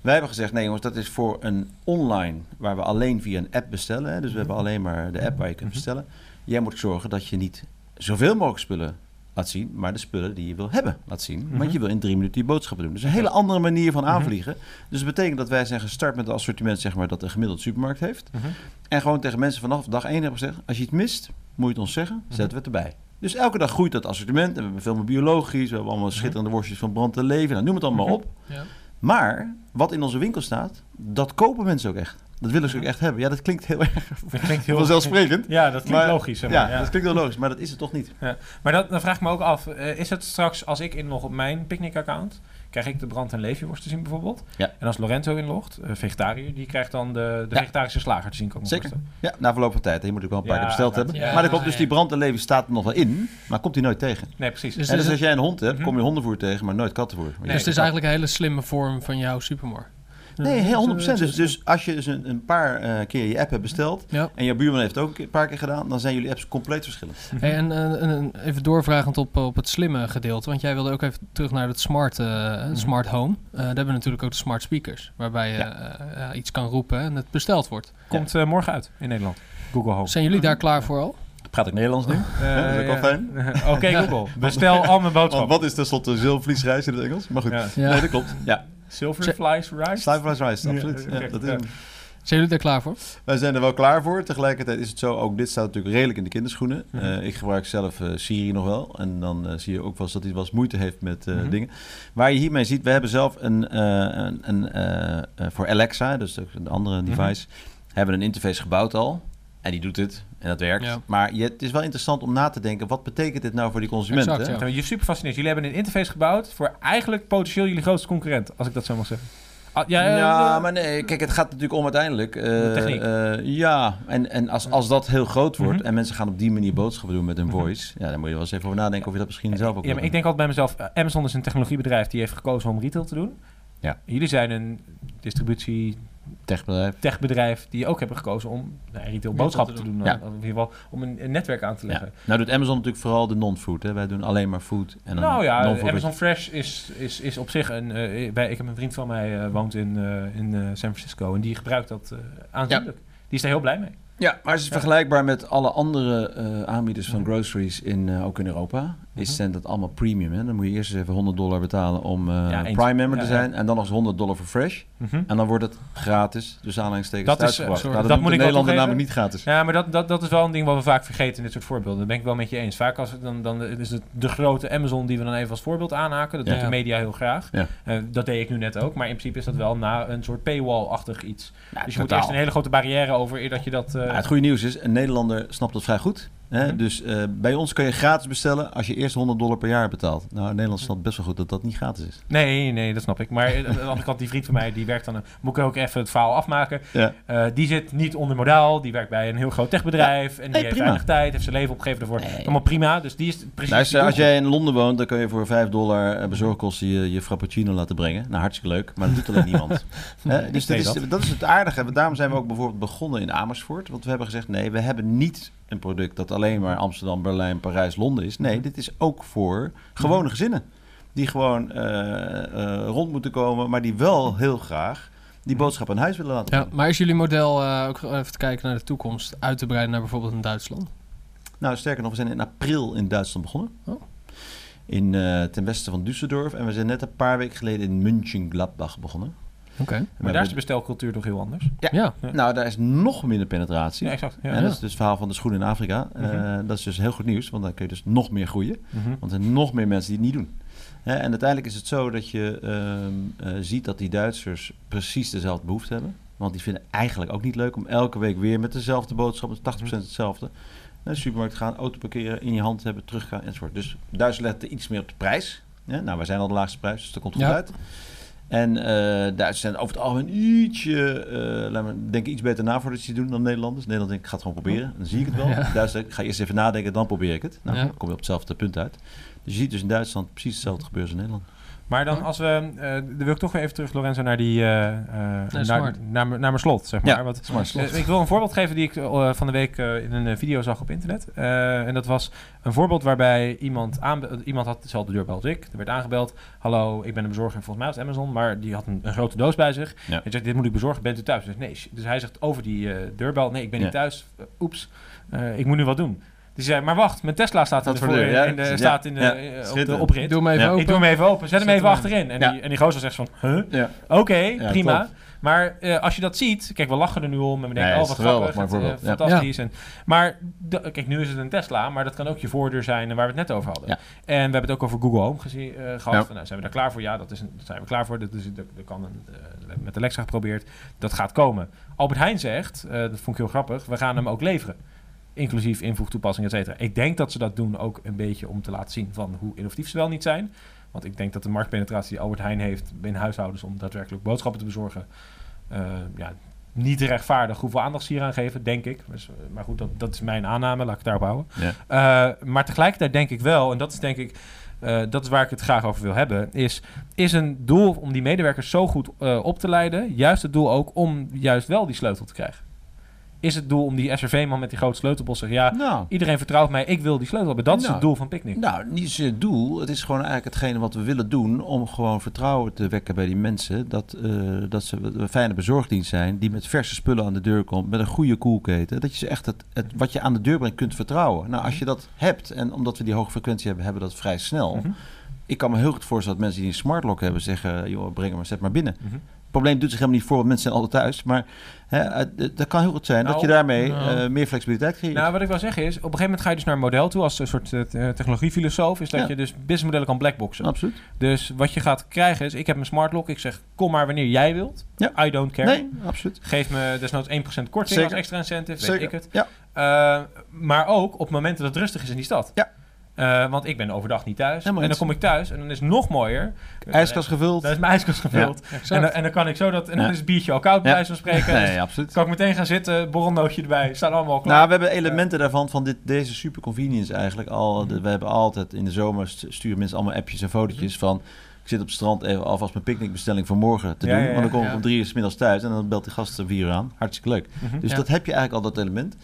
Speaker 4: Wij hebben gezegd, nee jongens, dat is voor een online waar we alleen via een app bestellen. Hè? Dus we hebben alleen maar de app waar je kunt
Speaker 2: Mhm.
Speaker 4: bestellen. Jij moet zorgen dat je niet zoveel mogelijk spullen laat zien, maar de spullen die je wil hebben laat zien.
Speaker 2: Mhm.
Speaker 4: Want je wil in drie minuten je boodschappen doen. Dus een hele andere manier van aanvliegen. Dus dat betekent dat wij zijn gestart met een assortiment zeg maar, dat een gemiddeld supermarkt heeft.
Speaker 2: Mhm.
Speaker 4: En gewoon tegen mensen vanaf dag één hebben gezegd, als je het mist, moet je het ons zeggen, zetten we het erbij. Dus elke dag groeit dat assortiment. En we hebben veel meer biologisch. We hebben allemaal schitterende worstjes van brand en leven. Nou, noem het allemaal
Speaker 2: Mhm.
Speaker 4: op.
Speaker 1: Ja.
Speaker 4: Maar wat in onze winkel staat, dat kopen mensen ook echt. Dat willen ze ook echt hebben. Ja, dat klinkt heel [laughs] erg
Speaker 2: Dat klinkt heel
Speaker 4: vanzelfsprekend.
Speaker 2: Ja, dat klinkt
Speaker 4: Maar-
Speaker 2: logisch. Zeg maar.
Speaker 4: Ja, dat klinkt wel logisch, maar dat is het toch niet.
Speaker 2: Maar dat, dan vraag ik me ook af, eh, is het straks als ik inlog op mijn Picnic-account, krijg ik de brand- en leefjeworst te zien bijvoorbeeld?
Speaker 4: Ja.
Speaker 2: En als Lorenzo inlogt, eh, vegetariër, die krijgt dan de, de
Speaker 4: Ja.
Speaker 2: vegetarische slager te zien komen.
Speaker 4: Zeker.
Speaker 2: kosten.
Speaker 4: Ja, na verloop van tijd. Je moet ook wel een paar
Speaker 2: Ja,
Speaker 4: keer besteld hebben.
Speaker 1: ja,
Speaker 4: maar dat klopt, dus
Speaker 1: ja.
Speaker 4: die brand en leven staat er nog wel in, maar komt die nooit tegen.
Speaker 2: Nee, precies.
Speaker 1: Dus
Speaker 4: en dus als jij een hond hebt,
Speaker 2: Mhm.
Speaker 4: kom je hondenvoer tegen, maar nooit kattenvoer.
Speaker 2: Nee,
Speaker 1: dus het is eigenlijk een hele slimme vorm van jouw supermarkt.
Speaker 4: Nee, heel 100%.
Speaker 1: Ja,
Speaker 4: Dus, dus als je dus een, een paar eh, keer je app hebt besteld
Speaker 1: Ja.
Speaker 4: en jouw buurman heeft het ook een paar keer gedaan, dan zijn jullie apps compleet verschillend. [laughs]
Speaker 1: Hey, en eh, en, en even doorvragend op, op het slimme gedeelte. Want jij wilde ook even terug naar het smart, eh, smart home. Eh, daar hebben we natuurlijk ook de smart speakers. Waarbij je eh, ja, iets kan roepen en het besteld wordt.
Speaker 2: Komt eh, morgen uit in Nederland. Google Home.
Speaker 1: Zijn jullie daar klaar voor al?
Speaker 4: Praat ik Nederlands nu?
Speaker 2: Eh, [laughs]
Speaker 4: dat is ook wel fijn. [laughs]
Speaker 2: Oké Google, bestel al mijn boodschappen.
Speaker 4: wat is tenslotte zilvervliesrijst in het Engels? Maar goed.
Speaker 2: Ja.
Speaker 1: Ja.
Speaker 4: Nee, dat klopt. Ja,
Speaker 2: Silver flies rice.
Speaker 4: Sliverrice rice,
Speaker 2: Ja,
Speaker 4: absoluut. Ja, dat is hem.
Speaker 1: Zijn jullie daar klaar voor?
Speaker 4: Wij zijn er wel klaar voor. Tegelijkertijd is het zo, ook dit staat natuurlijk redelijk in de kinderschoenen.
Speaker 2: Mhm.
Speaker 4: Eh, ik gebruik zelf eh, Siri nog wel. En dan eh, zie je ook wel eens dat hij wel eens moeite heeft met eh,
Speaker 2: Mhm.
Speaker 4: dingen. Waar je hiermee ziet, we hebben zelf een, eh, een, een voor Alexa, dus een andere
Speaker 2: Mhm.
Speaker 4: device, hebben een interface gebouwd al. En die doet het. En dat werkt.
Speaker 1: Ja.
Speaker 4: Maar je, het is wel interessant om na te denken, wat betekent dit nou voor die consument?
Speaker 1: Exact,
Speaker 4: hè?
Speaker 1: ja.
Speaker 2: Je super fascineert. Jullie hebben een interface gebouwd voor eigenlijk potentieel jullie grootste concurrent, als ik dat zo mag zeggen. Ah, ja,
Speaker 4: Ja,
Speaker 2: eh,
Speaker 4: maar nee, kijk, het gaat natuurlijk om uiteindelijk. eh,
Speaker 2: De techniek.
Speaker 4: eh, ja, en, en als, als dat heel groot wordt
Speaker 2: Mhm.
Speaker 4: en mensen gaan op die manier boodschappen doen met hun
Speaker 2: Mhm.
Speaker 4: voice, ja, dan moet je wel eens even over nadenken of je dat misschien zelf ook
Speaker 2: Ja, maar ik denk altijd bij mezelf, eh, Amazon is een technologiebedrijf die heeft gekozen om retail te doen.
Speaker 4: Ja.
Speaker 2: Jullie zijn een distributie.
Speaker 4: Techbedrijf.
Speaker 2: techbedrijf die ook hebben gekozen om nou, retail boodschappen
Speaker 1: te
Speaker 2: te
Speaker 1: doen.
Speaker 2: doen.
Speaker 4: Ja.
Speaker 2: Of in ieder geval om een, een netwerk aan te
Speaker 4: Ja.
Speaker 2: leggen.
Speaker 4: Nou doet Amazon natuurlijk vooral de non-food. Hè? Wij doen alleen maar food. En dan
Speaker 2: nou ja,
Speaker 4: non-food.
Speaker 2: Amazon Fresh is, is, is op zich een... eh, bij, ik heb een vriend van mij eh, woont in, eh, in eh, San Francisco en die gebruikt dat eh aanzienlijk. Die is daar heel blij mee.
Speaker 4: Ja, maar het is
Speaker 2: Ja.
Speaker 4: vergelijkbaar met alle andere eh, aanbieders van groceries in, eh, ook in Europa. Is, zijn dat allemaal premium. Hè? Dan moet je eerst eens even 100 dollar betalen om
Speaker 2: Ja, eens.
Speaker 4: Prime member te zijn. En dan nog eens 100 dollar voor Fresh.
Speaker 2: Mhm.
Speaker 4: En dan wordt het gratis, dus aanhalingstekens,
Speaker 2: Dat is,
Speaker 4: Nou,
Speaker 2: dat
Speaker 4: dat,
Speaker 2: moet
Speaker 4: in Nederland namelijk niet gratis.
Speaker 2: Ja, maar dat, dat, dat is wel een ding wat we vaak vergeten in dit soort voorbeelden. Dat ben ik wel met je eens. Vaak als, het dan, dan is het de grote Amazon die we dan even als voorbeeld aanhaken. Dat doet de media heel graag. Eh, dat deed ik nu net ook. Maar in principe is dat wel na een soort paywall-achtig iets. Dus je moet eerst een hele grote barrière over eer dat je dat...
Speaker 4: Ja, het goede nieuws is, een Nederlander snapt dat vrij goed. Hè? Dus eh, bij ons kun je gratis bestellen als je eerst 100 dollar per jaar betaalt. Nou, Nederland snapt best wel goed dat dat niet gratis is.
Speaker 2: Nee, nee, dat snap ik. Maar eh, aan de andere kant, die vriend van mij, die werkt dan... een- moet ik ook even het verhaal afmaken.
Speaker 4: Ja.
Speaker 2: Eh, die zit niet onder modaal. Die werkt bij een heel groot techbedrijf. en die
Speaker 4: Nee,
Speaker 2: heeft
Speaker 4: prima.
Speaker 2: weinig tijd. Heeft zijn leven opgegeven ervoor.
Speaker 4: Nee.
Speaker 2: Allemaal prima. Dus die is precies...
Speaker 4: Luister,
Speaker 2: die
Speaker 4: als jij in Londen woont, dan kun je voor 5 dollar bezorgkosten je, je frappuccino laten brengen. Nou, hartstikke leuk, maar dat doet alleen [laughs] niemand. Hè? Dus dat is,
Speaker 2: dat.
Speaker 4: dat is het aardige. Daarom zijn we ook bijvoorbeeld begonnen in Amersfoort. Want we hebben gezegd, nee, we hebben niet een product dat alleen maar Amsterdam, Berlijn, Parijs, Londen is. Nee, dit is ook voor gewone gezinnen. Die gewoon eh, eh, rond moeten komen, maar die wel heel graag die boodschap aan huis willen laten
Speaker 1: Ja, maar is jullie model eh, ook even te kijken naar de toekomst uit te breiden naar bijvoorbeeld in Duitsland?
Speaker 4: Nou, sterker nog, we zijn in april in Duitsland begonnen.
Speaker 1: Oh.
Speaker 4: In, ten westen van Düsseldorf. En we zijn net een paar weken geleden in München-Gladbach begonnen.
Speaker 2: Maar daar is de bestelcultuur toch heel anders?
Speaker 4: Ja.
Speaker 1: Ja.
Speaker 4: Nou, daar is nog minder penetratie.
Speaker 2: Ja, exact. Ja.
Speaker 4: en dat is dus het verhaal van de schoen in Afrika. Eh,
Speaker 2: Mhm.
Speaker 4: dat is dus heel goed nieuws, want dan kun je dus nog meer groeien.
Speaker 2: Mhm.
Speaker 4: Want er zijn nog meer mensen die het niet doen. Hè, en uiteindelijk is het zo dat je ehm, eh, ziet dat die Duitsers precies dezelfde behoefte hebben. Want die vinden eigenlijk ook niet leuk om elke week weer met dezelfde boodschap, met 80% hetzelfde, naar de supermarkt gaan, auto parkeren, in je hand hebben, teruggaan enzovoort. Dus Duitsers letten iets meer op de prijs. Ja, nou, wij zijn al de laagste prijs, dus dat komt goed
Speaker 1: Ja.
Speaker 4: uit. En eh Duitsers zijn over het algemeen ietsje, eh laten we denken, iets beter na voordat ze het doen dan Nederlanders. Nederland denk ik, ga het gewoon proberen. Dan zie ik het wel.
Speaker 1: Ja.
Speaker 4: Duitsers ik ga eerst even nadenken, dan probeer ik het. Nou,
Speaker 1: Ja.
Speaker 4: dan kom je op hetzelfde punt uit. Dus je ziet dus in Duitsland precies hetzelfde gebeuren als in Nederland.
Speaker 2: Maar dan als we... eh dan wil ik toch weer even terug, Lorenzo, naar die... eh, eh, naar, naar, mijn- naar mijn slot, zeg maar.
Speaker 4: Ja,
Speaker 2: Want,
Speaker 4: Smart slot.
Speaker 2: ik wil een voorbeeld geven die ik van de week in een video zag op internet. Eh, en dat was een voorbeeld waarbij iemand, aanbe- iemand had dezelfde deurbel als ik. Er werd aangebeld. Hallo, ik ben een bezorger. Volgens mij was het Amazon. Maar die had een, een grote doos bij zich.
Speaker 4: Ja.
Speaker 2: Hij zegt, dit moet ik bezorgen. Bent u thuis? Zeg, nee. Dus hij zegt over die eh, deurbel. Nee, ik ben
Speaker 4: Ja.
Speaker 2: niet thuis. Oeps. Eh, ik moet nu wat doen. Hij zei, maar wacht, mijn Tesla staat,
Speaker 4: Staat
Speaker 2: er
Speaker 4: voor de
Speaker 2: voor
Speaker 4: deur, ja.
Speaker 2: in de,
Speaker 4: Ja.
Speaker 2: staat in de,
Speaker 4: Ja.
Speaker 2: eh, op de oprit.
Speaker 1: Doe hem even
Speaker 4: Ja.
Speaker 1: open.
Speaker 2: Ik doe hem even open. Zet hem even achterin. En,
Speaker 4: Ja.
Speaker 2: die, en die gozer zegt van, huh?
Speaker 4: Ja.
Speaker 2: Oké,
Speaker 4: Ja,
Speaker 2: prima. Maar eh, als je dat ziet, kijk, we lachen er nu om en we denken,
Speaker 4: Nee,
Speaker 2: oh wat
Speaker 4: geweldig,
Speaker 2: grappig,
Speaker 4: maar
Speaker 2: het, eh,
Speaker 4: ja.
Speaker 2: fantastisch. En, maar de- kijk, nu is het een Tesla, maar dat kan ook je voordeur zijn en waar we het net over hadden.
Speaker 4: Ja.
Speaker 2: En we hebben het ook over Google Home gezien, eh, gehad.
Speaker 4: Ja.
Speaker 2: Van, nou, zijn we daar klaar voor? Ja, dat, is een, dat zijn we klaar voor. Dat, is, dat, dat kan een, met Alexa geprobeerd. Dat gaat komen. Albert Heijn zegt, eh, dat vond ik heel grappig, we gaan hem ook leveren. Inclusief invoegtoepassing, et cetera. Ik denk dat ze dat doen ook een beetje om te laten zien van hoe innovatief ze wel niet zijn. Want ik denk dat de marktpenetratie die Albert Heijn heeft binnen huishoudens om daadwerkelijk boodschappen te bezorgen, eh, ja, niet rechtvaardig hoeveel aandacht ze hier aan geven, denk ik. Dus, eh, maar goed, dat, dat is mijn aanname, laat ik het daarop houden.
Speaker 4: Ja.
Speaker 2: Eh, maar tegelijkertijd denk ik wel, en dat is denk ik, dat is waar ik het graag over wil hebben, is, is een doel om die medewerkers zo goed op te leiden, juist het doel ook om juist wel die sleutel te krijgen? Is het doel om die SRV-man met die grote sleutelbos te zeggen, ja,
Speaker 4: Nou,
Speaker 2: iedereen vertrouwt mij, ik wil die sleutel hebben. Dat is
Speaker 4: Nou.
Speaker 2: het doel van Picnic.
Speaker 4: nou, niet het doel. Het is gewoon eigenlijk hetgene wat we willen doen om gewoon vertrouwen te wekken bij die mensen. Dat, eh, dat ze een fijne bezorgdienst zijn die met verse spullen aan de deur komt, met een goede koelketen. Dat je ze echt het, het, wat je aan de deur brengt kunt vertrouwen. Nou, als je dat hebt, en omdat we die hoge frequentie hebben, hebben we dat vrij snel.
Speaker 2: Mhm.
Speaker 4: Ik kan me heel goed voorstellen dat mensen die een smartlock hebben zeggen, joh, breng hem maar, zet maar binnen.
Speaker 2: Mhm.
Speaker 4: Probleem doet zich helemaal niet voor, want mensen zijn altijd thuis. Maar hè, het- dat kan heel goed zijn dat
Speaker 2: Nou,
Speaker 4: je daarmee
Speaker 1: nou.
Speaker 4: eh, meer flexibiliteit creëert.
Speaker 2: Nou, wat ik wil zeggen is, op een gegeven moment ga je dus naar een model toe als een soort eh, technologiefilosoof, is dat
Speaker 4: Ja.
Speaker 2: je dus businessmodellen kan blackboxen.
Speaker 4: Absoluut.
Speaker 2: Dus wat je gaat krijgen is, ik heb een smart lock, ik zeg, kom maar wanneer jij wilt.
Speaker 4: Ja.
Speaker 2: I don't care.
Speaker 4: Nee, absoluut.
Speaker 2: Geef me desnoods 1% korting
Speaker 4: Zeker.
Speaker 2: als extra incentive,
Speaker 4: Zeker.
Speaker 2: weet ik het.
Speaker 4: Ja.
Speaker 2: Eh, maar ook op momenten dat het rustig is in die stad.
Speaker 4: Ja.
Speaker 2: Eh, want ik ben overdag niet thuis. En dan kom ik thuis en dan is het nog mooier.
Speaker 4: IJskast gevuld.
Speaker 2: Dan is mijn ijskast gevuld. En, dan, en dan kan ik zo dat... En dan is het biertje al koud, bij wijze van spreken. Dus
Speaker 4: Nee, absoluut.
Speaker 2: kan ik meteen gaan zitten, borrelnootje erbij. Staan allemaal klaar.
Speaker 4: Nou, we hebben elementen daarvan, van dit, deze super convenience eigenlijk al. We hebben altijd in de zomer st- sturen mensen allemaal appjes en fotootjes
Speaker 2: Mhm.
Speaker 4: van... Ik zit op het strand even alvast mijn picknickbestelling voor morgen te
Speaker 2: Ja,
Speaker 4: doen.
Speaker 2: ja, ja.
Speaker 4: want dan kom ik om drie uur 's middags thuis en dan belt die gast om vier uur aan. Hartstikke leuk.
Speaker 2: Mhm.
Speaker 4: Dus dat heb je eigenlijk al, dat element.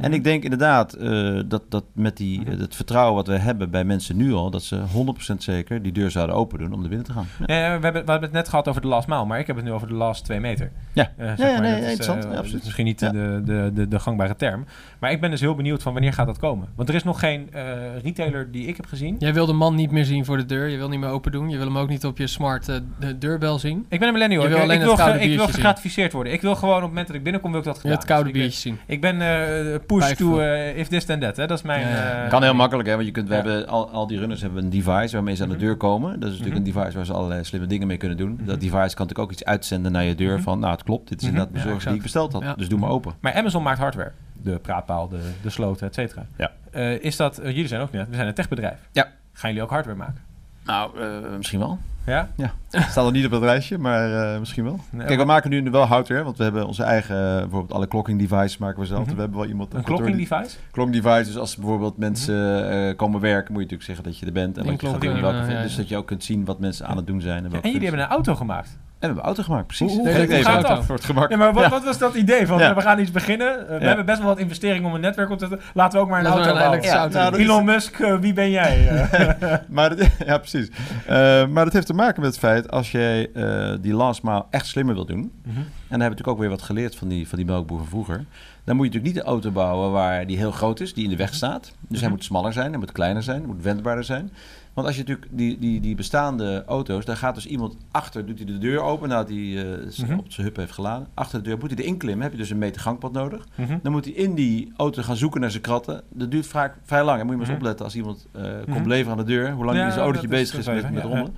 Speaker 4: En ik denk inderdaad eh, dat, dat met die,
Speaker 2: Mhm.
Speaker 4: het vertrouwen wat we hebben bij mensen nu al, dat ze 100% zeker die deur zouden open doen om naar binnen te gaan. Ja.
Speaker 2: Ja, we, hebben, we hebben het net gehad over de last mile, maar ik heb het nu over de last twee meter.
Speaker 4: Ja.
Speaker 2: Eh, zeg
Speaker 4: Ja,
Speaker 2: maar,
Speaker 4: nee,
Speaker 2: dat is,
Speaker 4: absoluut.
Speaker 2: misschien niet
Speaker 4: Ja.
Speaker 2: de, de, de, de gangbare term. Maar ik ben dus heel benieuwd van wanneer gaat dat komen. Want er is nog geen eh, retailer die ik heb gezien.
Speaker 1: Jij wil de man niet meer zien voor de deur. Je wil niet meer open doen. Je wil hem ook niet op je smart de deurbel zien.
Speaker 2: Ik ben een millennial.
Speaker 1: Je
Speaker 2: Ik,
Speaker 1: wil
Speaker 2: ik,
Speaker 1: alleen
Speaker 2: wil,
Speaker 1: het koude
Speaker 2: ik wil gegratificeerd worden. Ik wil gewoon op het moment dat ik binnenkom, wil ik dat gedaan.
Speaker 1: wil het koude
Speaker 2: Dus ik,
Speaker 1: biertje zien.
Speaker 2: Ik ben eh, push
Speaker 1: Vijf
Speaker 2: to eh, if this then that. Hè. Dat is mijn...
Speaker 1: Ja, ja.
Speaker 2: eh,
Speaker 4: Kan heel makkelijk, hè? Want je kunt, we
Speaker 2: Ja.
Speaker 4: hebben al, al die runners hebben een device waarmee ze aan de
Speaker 2: Mhm.
Speaker 4: deur komen. Dat is natuurlijk
Speaker 2: Mhm.
Speaker 4: een device waar ze allerlei slimme dingen mee kunnen doen.
Speaker 2: Mhm.
Speaker 4: Dat device kan natuurlijk ook iets uitzenden naar je deur
Speaker 2: Mhm.
Speaker 4: van, nou het klopt, dit is
Speaker 2: Mhm.
Speaker 4: inderdaad
Speaker 1: Ja,
Speaker 4: bezorgd die ik besteld had.
Speaker 1: Ja.
Speaker 4: Dus doe maar open.
Speaker 2: Maar Amazon maakt hardware. De praatpaal, de, de sloten, et cetera.
Speaker 4: Ja.
Speaker 2: Eh, is dat... jullie zijn ook net. We zijn een techbedrijf.
Speaker 4: Ja.
Speaker 2: Gaan jullie ook hardware maken?
Speaker 4: Nou, eh, misschien wel.
Speaker 2: Ja?
Speaker 4: Het [laughs] staat nog niet op het lijstje, maar eh, misschien wel.
Speaker 2: Nee,
Speaker 4: Kijk, we maken nu wel hardware, want we hebben onze eigen, eh, bijvoorbeeld alle clocking devices maken we zelf.
Speaker 2: Mhm.
Speaker 4: We hebben wel iemand
Speaker 2: Een clocking device?
Speaker 4: Clocking device, dus als bijvoorbeeld mensen eh, komen werken, moet je natuurlijk zeggen dat je er bent en wat je gaat doen. Welke,
Speaker 1: ja,
Speaker 4: dus
Speaker 1: ja.
Speaker 4: dat je ook kunt zien wat mensen aan het doen zijn. En,
Speaker 2: Ja, en jullie hebben een auto gemaakt.
Speaker 4: En we hebben een auto gemaakt, precies.
Speaker 2: Hoe-
Speaker 1: hoe- gaat
Speaker 4: uit
Speaker 1: dat?
Speaker 4: Voor het gemak.
Speaker 2: Ja, maar wat,
Speaker 4: Ja.
Speaker 2: wat was dat idee van
Speaker 4: Ja.
Speaker 2: we gaan iets beginnen? Uh, We
Speaker 4: Ja.
Speaker 2: hebben best wel wat investering om een netwerk op te zetten. Laten we ook maar een
Speaker 1: Laten
Speaker 2: auto bouwen.
Speaker 1: elektrische
Speaker 4: Ja,
Speaker 1: auto
Speaker 4: nou, is-
Speaker 2: Elon Musk, eh, wie ben jij? [laughs] Eh,
Speaker 4: maar dat, [laughs] ja, precies. Eh, maar dat heeft te maken met het feit, als jij eh, die last mile echt slimmer wil doen,
Speaker 2: Mhm.
Speaker 4: en dan hebben we natuurlijk ook weer wat geleerd van die, van die melkboer van vroeger, dan moet je natuurlijk niet een auto bouwen waar die heel groot is, die in de weg staat. Dus hij
Speaker 2: Mhm.
Speaker 4: moet smaller zijn, hij moet kleiner zijn, hij moet wendbaarder zijn. Want als je natuurlijk die, die, die bestaande auto's, daar gaat dus iemand achter, doet hij de deur open nadat hij eh,
Speaker 2: Mhm.
Speaker 4: op zijn hup heeft geladen. Achter de deur moet hij erin klimmen, heb je dus een meter gangpad nodig.
Speaker 2: Mhm.
Speaker 4: Dan moet hij in die auto gaan zoeken naar zijn kratten. Dat duurt vaak vrij lang. En moet je maar eens
Speaker 2: Mhm.
Speaker 4: opletten als iemand eh, komt leveren aan de deur. Hoe lang
Speaker 2: Ja,
Speaker 4: die zijn autootje bezig is met, met rommelen.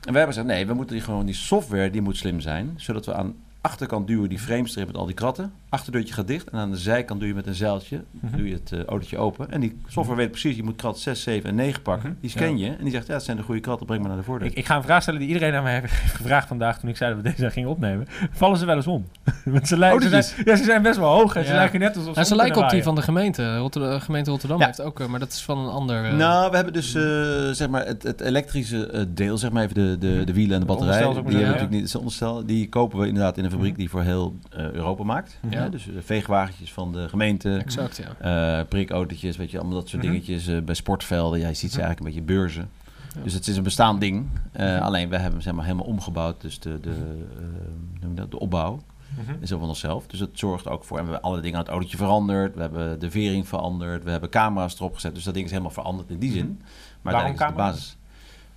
Speaker 4: En wij hebben gezegd, nee, we moeten die gewoon die software, die moet slim zijn. Zodat we aan de achterkant duwen die framestrip met al die kratten. Achterdeurtje gaat dicht. En aan de zijkant doe je met een zeiltje,
Speaker 2: Mhm.
Speaker 4: doe je het eh, autootje open. En die software weet precies, je moet krat 6, 7 en 9 pakken.
Speaker 2: Mhm.
Speaker 4: Die scan je. En die zegt, ja, dat zijn de goede kratten, breng maar naar de voordeur.
Speaker 2: Ik, ik ga een vraag stellen die iedereen aan mij heeft [laughs] gevraagd vandaag toen ik zei dat we deze gingen opnemen. Vallen ze wel eens om? [laughs] Want ze, lijken,
Speaker 4: Oh,
Speaker 2: ze, zijn, ja, ze zijn best wel hoog en ze
Speaker 1: Ja.
Speaker 2: lijken net alsof ze
Speaker 1: Ja, ze lijken op die van de gemeente. Rotterdam, gemeente Rotterdam
Speaker 4: Ja.
Speaker 1: heeft ook, eh, maar dat is van een ander... eh,
Speaker 4: Nou, we hebben dus eh, zeg maar het, het elektrische deel, zeg maar even de, de, de wielen en de batterij. Die hebben natuurlijk niet, het onderstel, die kopen we inderdaad in een fabriek
Speaker 2: Mhm.
Speaker 4: die voor heel eh, Europa maakt.
Speaker 2: Mhm.
Speaker 4: Ja, dus eh, veegwagentjes van de gemeente,
Speaker 1: Exact, ja.
Speaker 4: eh prikautootjes, weet je, allemaal dat soort
Speaker 2: Mhm.
Speaker 4: dingetjes eh, bij sportvelden. Ja, je ziet ze
Speaker 2: Mhm.
Speaker 4: eigenlijk een beetje beurzen. Dus het is een bestaand ding.
Speaker 2: Mhm.
Speaker 4: Alleen we hebben hem zeg maar, helemaal omgebouwd. Dus de, de, dat, de opbouw is zo van onszelf. Dus dat zorgt ook voor. En we hebben alle dingen aan het autootje veranderd. We hebben de vering veranderd. We hebben camera's erop gezet. Dus dat ding is helemaal veranderd in die zin. Maar
Speaker 2: Waarom
Speaker 4: uiteindelijk is de basis.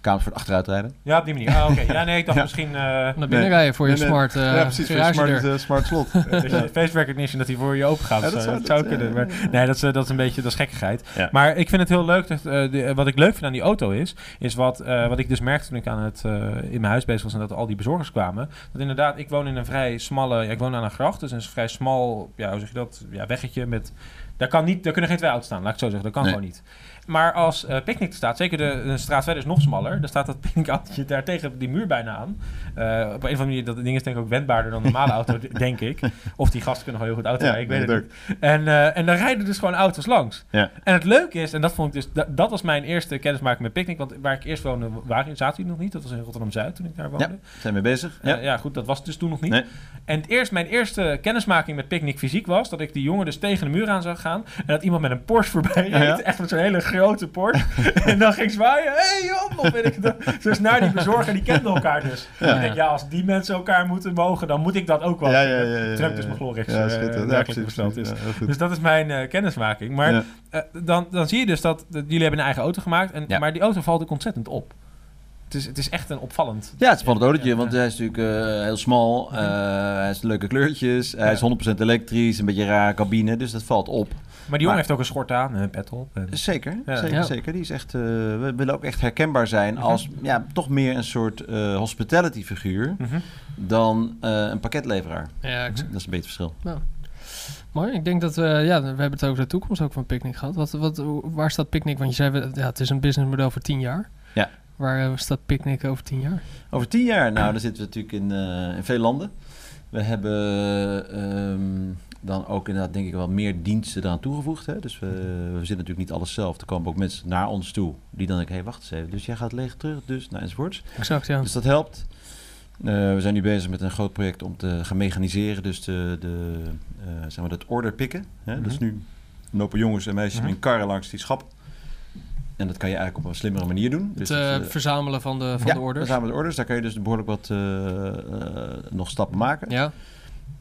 Speaker 4: Camera's voor het achteruitrijden.
Speaker 2: Ja, op die manier. Ah, oké. Ja, nee, ik dacht
Speaker 4: Ja.
Speaker 2: misschien... eh
Speaker 1: Naar binnen
Speaker 4: Nee.
Speaker 1: rijden voor je
Speaker 4: Nee, nee.
Speaker 1: smart uh,
Speaker 4: smart slot. [laughs]
Speaker 2: je face recognition dat hij voor je open gaat.
Speaker 4: Ja,
Speaker 2: dat
Speaker 4: dat
Speaker 2: zou,
Speaker 4: zou-
Speaker 2: dat zou
Speaker 4: dat,
Speaker 2: kunnen. Maar, nee, dat is, dat is een beetje dat is gekkigheid.
Speaker 4: Ja.
Speaker 2: Maar ik vind het heel leuk. Dat, eh, de- wat ik leuk vind aan die auto is, is wat, eh, wat ik dus merkte toen ik aan het, eh, in mijn huis bezig was en dat al die bezorgers kwamen. Dat inderdaad, ik woon in een vrij smalle, ja, ik woon aan een gracht, dus een vrij smal, ja, hoe zeg je dat, ja, weggetje met, daar, kan niet, daar kunnen geen twee auto's staan, laat ik het zo zeggen. Dat kan
Speaker 4: Nee.
Speaker 2: gewoon niet. Maar als eh Picnic staat, zeker de, de straat verder is nog smaller, dan staat dat [laughs] Picnic-autootje daar tegen die muur bijna aan. Eh, op een of andere manier, dat ding is denk ik ook wendbaarder dan een normale auto, [laughs] denk ik. Of die gasten kunnen gewoon heel goed auto rijden, ik weet het niet. En, eh, en dan rijden dus gewoon auto's langs.
Speaker 4: Ja.
Speaker 2: En het leuke is, en dat vond ik dus, dat, dat was mijn eerste kennismaking met Picnic, want waar ik eerst woonde, waren, zaten die nog niet. Dat was in Rotterdam-Zuid toen ik daar woonde.
Speaker 4: Ja. Zijn we bezig?
Speaker 2: Ja. ja, goed, dat was dus toen nog niet.
Speaker 4: Nee.
Speaker 2: En het eerst, mijn eerste kennismaking met Picnic fysiek was dat ik die jongen dus tegen de muur aan zag gaan. En dat iemand met een Porsche voorbij reed. Echt met zo'n hele grote Porsche. [laughs] en dan ging zwaaien. Hé hey, Jan! Of weet ik het. Dus naar die bezorger, die kenden elkaar dus.
Speaker 4: Ja.
Speaker 2: Ik denk, ja, als die mensen elkaar moeten mogen, dan moet ik dat ook wel.
Speaker 4: Ja, ja, ja, ja,
Speaker 2: Trump
Speaker 4: ja,
Speaker 2: is
Speaker 4: ja.
Speaker 2: werkelijk besteld is. Dus dat is mijn eh, kennismaking. Maar
Speaker 4: Ja.
Speaker 2: eh, dan, dan zie je dus dat, dat jullie hebben een eigen auto gemaakt. En,
Speaker 4: Ja.
Speaker 2: Maar die auto valt ook ontzettend op. Het is, het is echt een opvallend.
Speaker 4: Ja, het is een spannend autootje,
Speaker 2: Ja,
Speaker 4: want
Speaker 2: ja.
Speaker 4: hij is natuurlijk eh, heel smal. eh, hij heeft leuke kleurtjes. Hij
Speaker 2: Ja.
Speaker 4: is 100% elektrisch, een beetje rare cabine, dus dat valt op.
Speaker 2: Maar die jongen heeft ook een schort aan, een pet op. En...
Speaker 4: Zeker,
Speaker 2: Ja.
Speaker 4: zeker,
Speaker 1: Ja.
Speaker 4: zeker. Die is echt, eh, we willen ook echt herkenbaar zijn
Speaker 2: Mhm.
Speaker 4: als ja, toch meer een soort eh, hospitality figuur
Speaker 2: Mhm.
Speaker 4: dan eh, een pakketleveraar.
Speaker 1: Ja, exact.
Speaker 4: Dat is een beetje het verschil.
Speaker 1: Mooi. Ik denk dat we, ja, we hebben het over de toekomst ook van Picnic gehad. Wat, wat, waar staat Picnic? Want je zei, we- ja, het is een businessmodel voor tien jaar.
Speaker 4: Ja.
Speaker 1: Waar staat Picnic over tien jaar?
Speaker 4: Over tien jaar, nou, dan zitten we natuurlijk in, eh, in veel landen. We hebben ehm, dan ook inderdaad denk ik wel meer diensten eraan toegevoegd. Hè? Dus we, we zitten natuurlijk niet alles zelf. Er komen ook mensen naar ons toe die dan denken, hé, wacht eens even. Dus jij gaat leeg terug, dus, nou, enzovoorts.
Speaker 1: Exact, ja.
Speaker 4: Dus dat helpt. Eh, we zijn nu bezig met een groot project om te gaan mechaniseren. Dus de, de, zeg maar het order pikken. Hè? Dat
Speaker 2: Mhm.
Speaker 4: nu Dan lopen jongens en meisjes
Speaker 2: Mhm.
Speaker 4: in karren langs die schap. En dat kan je eigenlijk op een slimmere manier doen.
Speaker 1: Het
Speaker 4: Dus dat, eh,
Speaker 1: verzamelen van de, van
Speaker 4: ja,
Speaker 1: de orders.
Speaker 4: verzamelen de orders. Daar kan je dus behoorlijk wat nog stappen maken.
Speaker 1: Ja.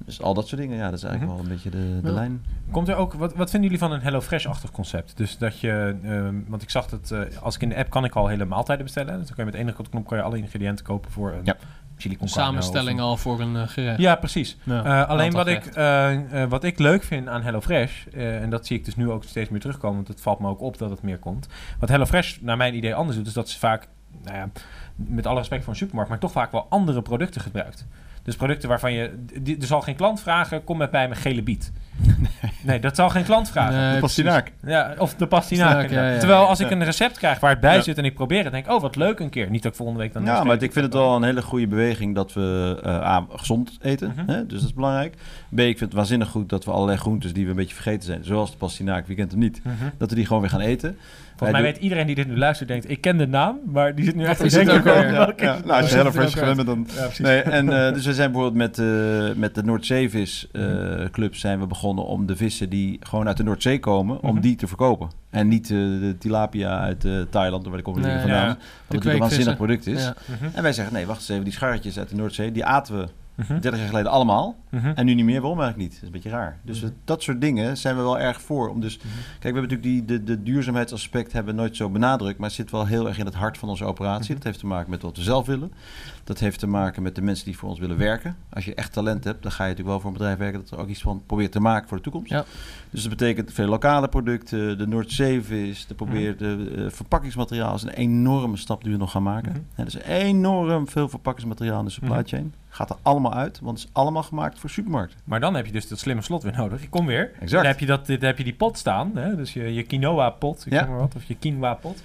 Speaker 4: Dus al dat soort dingen, ja, dat is eigenlijk
Speaker 2: Mhm.
Speaker 4: wel een beetje de, de
Speaker 1: Ja.
Speaker 4: lijn.
Speaker 2: Komt er ook, wat, wat vinden jullie van een HelloFresh-achtig concept? Dus dat je, ehm, want ik zag dat, eh, als ik in de app kan ik al hele maaltijden bestellen. Dus dan kan je met één drukke knop kan je alle ingrediënten kopen voor een
Speaker 4: Ja.
Speaker 2: chili con
Speaker 1: samenstelling al voor een eh, gerecht.
Speaker 2: Ja, precies.
Speaker 1: Ja,
Speaker 2: Eh, alleen wat ik, eh, eh, wat ik leuk vind aan HelloFresh, eh en dat zie ik dus nu ook steeds meer terugkomen, want het valt me ook op dat het meer komt. Wat HelloFresh naar mijn idee anders doet, is dat ze vaak, nou ja, met alle respect voor een supermarkt, maar toch vaak wel andere producten gebruikt. Dus producten waarvan je, die, er zal geen klant vragen, kom met bij mijn gele biet. [laughs] Nee, dat zal geen klant vragen.
Speaker 1: Nee,
Speaker 4: de pastinaak.
Speaker 2: Ja, of de pastinaak.
Speaker 1: Ja, ja.
Speaker 2: Terwijl als ik een recept krijg waar het bij
Speaker 4: Ja.
Speaker 2: zit en ik probeer het, denk ik, oh wat leuk een keer. Niet dat ik volgende week dan...
Speaker 4: Ja, maar ik vind het wel een hele goede beweging dat we eh, A, gezond eten.
Speaker 2: Mhm.
Speaker 4: hè? Dus dat is belangrijk. B, ik vind het waanzinnig goed dat we allerlei groentes die we een beetje vergeten zijn, zoals de pastinaak, wie kent hem niet,
Speaker 2: Mhm.
Speaker 4: dat we die gewoon weer gaan eten.
Speaker 2: Volgens mij weet iedereen die dit nu luistert, denkt, ik ken de naam, maar die zit nu echt te
Speaker 1: het
Speaker 2: denken,
Speaker 4: Ja,
Speaker 2: is het?
Speaker 4: nou, als je hele
Speaker 2: zit
Speaker 4: fresh
Speaker 2: ook
Speaker 4: gewend bent, dan...
Speaker 2: Ja, precies.
Speaker 4: Nee, en eh, dus we zijn bijvoorbeeld met, eh, met de Noordzeevis eh
Speaker 2: Mhm.
Speaker 4: Club zijn we begonnen om de vissen die gewoon uit de Noordzee komen, om
Speaker 2: Mhm.
Speaker 4: die te verkopen. En niet eh, de tilapia uit eh, Thailand, waar de komt
Speaker 1: Nee,
Speaker 4: vandaan.
Speaker 2: ja.
Speaker 4: Wat natuurlijk een waanzinnig product is.
Speaker 1: Ja.
Speaker 2: Mhm.
Speaker 4: En wij zeggen, nee, wacht eens even, die scharretjes uit de Noordzee, die aten we
Speaker 2: Mhm.
Speaker 4: 30 jaar geleden allemaal.
Speaker 2: Mhm.
Speaker 4: En nu niet meer, waarom eigenlijk niet? Dat is een beetje raar. Dus
Speaker 2: Mhm.
Speaker 4: dat soort dingen zijn we wel erg voor. Om dus,
Speaker 2: Mhm.
Speaker 4: Kijk, we hebben natuurlijk die, de, de duurzaamheidsaspect hebben we nooit zo benadrukt, maar het zit wel heel erg in het hart van onze operatie.
Speaker 2: Mhm.
Speaker 4: Dat heeft te maken met wat we zelf willen. Dat heeft te maken met de mensen die voor ons willen werken. Als je echt talent hebt, dan ga je natuurlijk wel voor een bedrijf werken dat er ook iets van probeert te maken voor de toekomst.
Speaker 1: Ja.
Speaker 4: Dus dat betekent veel lokale producten, de Noordzeevis, de probeer de eh, verpakkingsmateriaal is een enorme stap die we nog gaan maken.
Speaker 2: Mhm.
Speaker 4: Hè, dus enorm veel verpakkingsmateriaal in de supply
Speaker 2: Mhm.
Speaker 4: chain. Gaat er allemaal uit, want het is allemaal gemaakt voor supermarkten.
Speaker 2: Maar dan heb je dus dat slimme slot weer nodig. Ik kom weer.
Speaker 4: Exact.
Speaker 2: Dan heb je, dat, dit, heb je die pot staan. Hè? Dus je, je quinoa-pot, ik
Speaker 4: Ja.
Speaker 2: zeg maar wat. Of je quinoa-pot.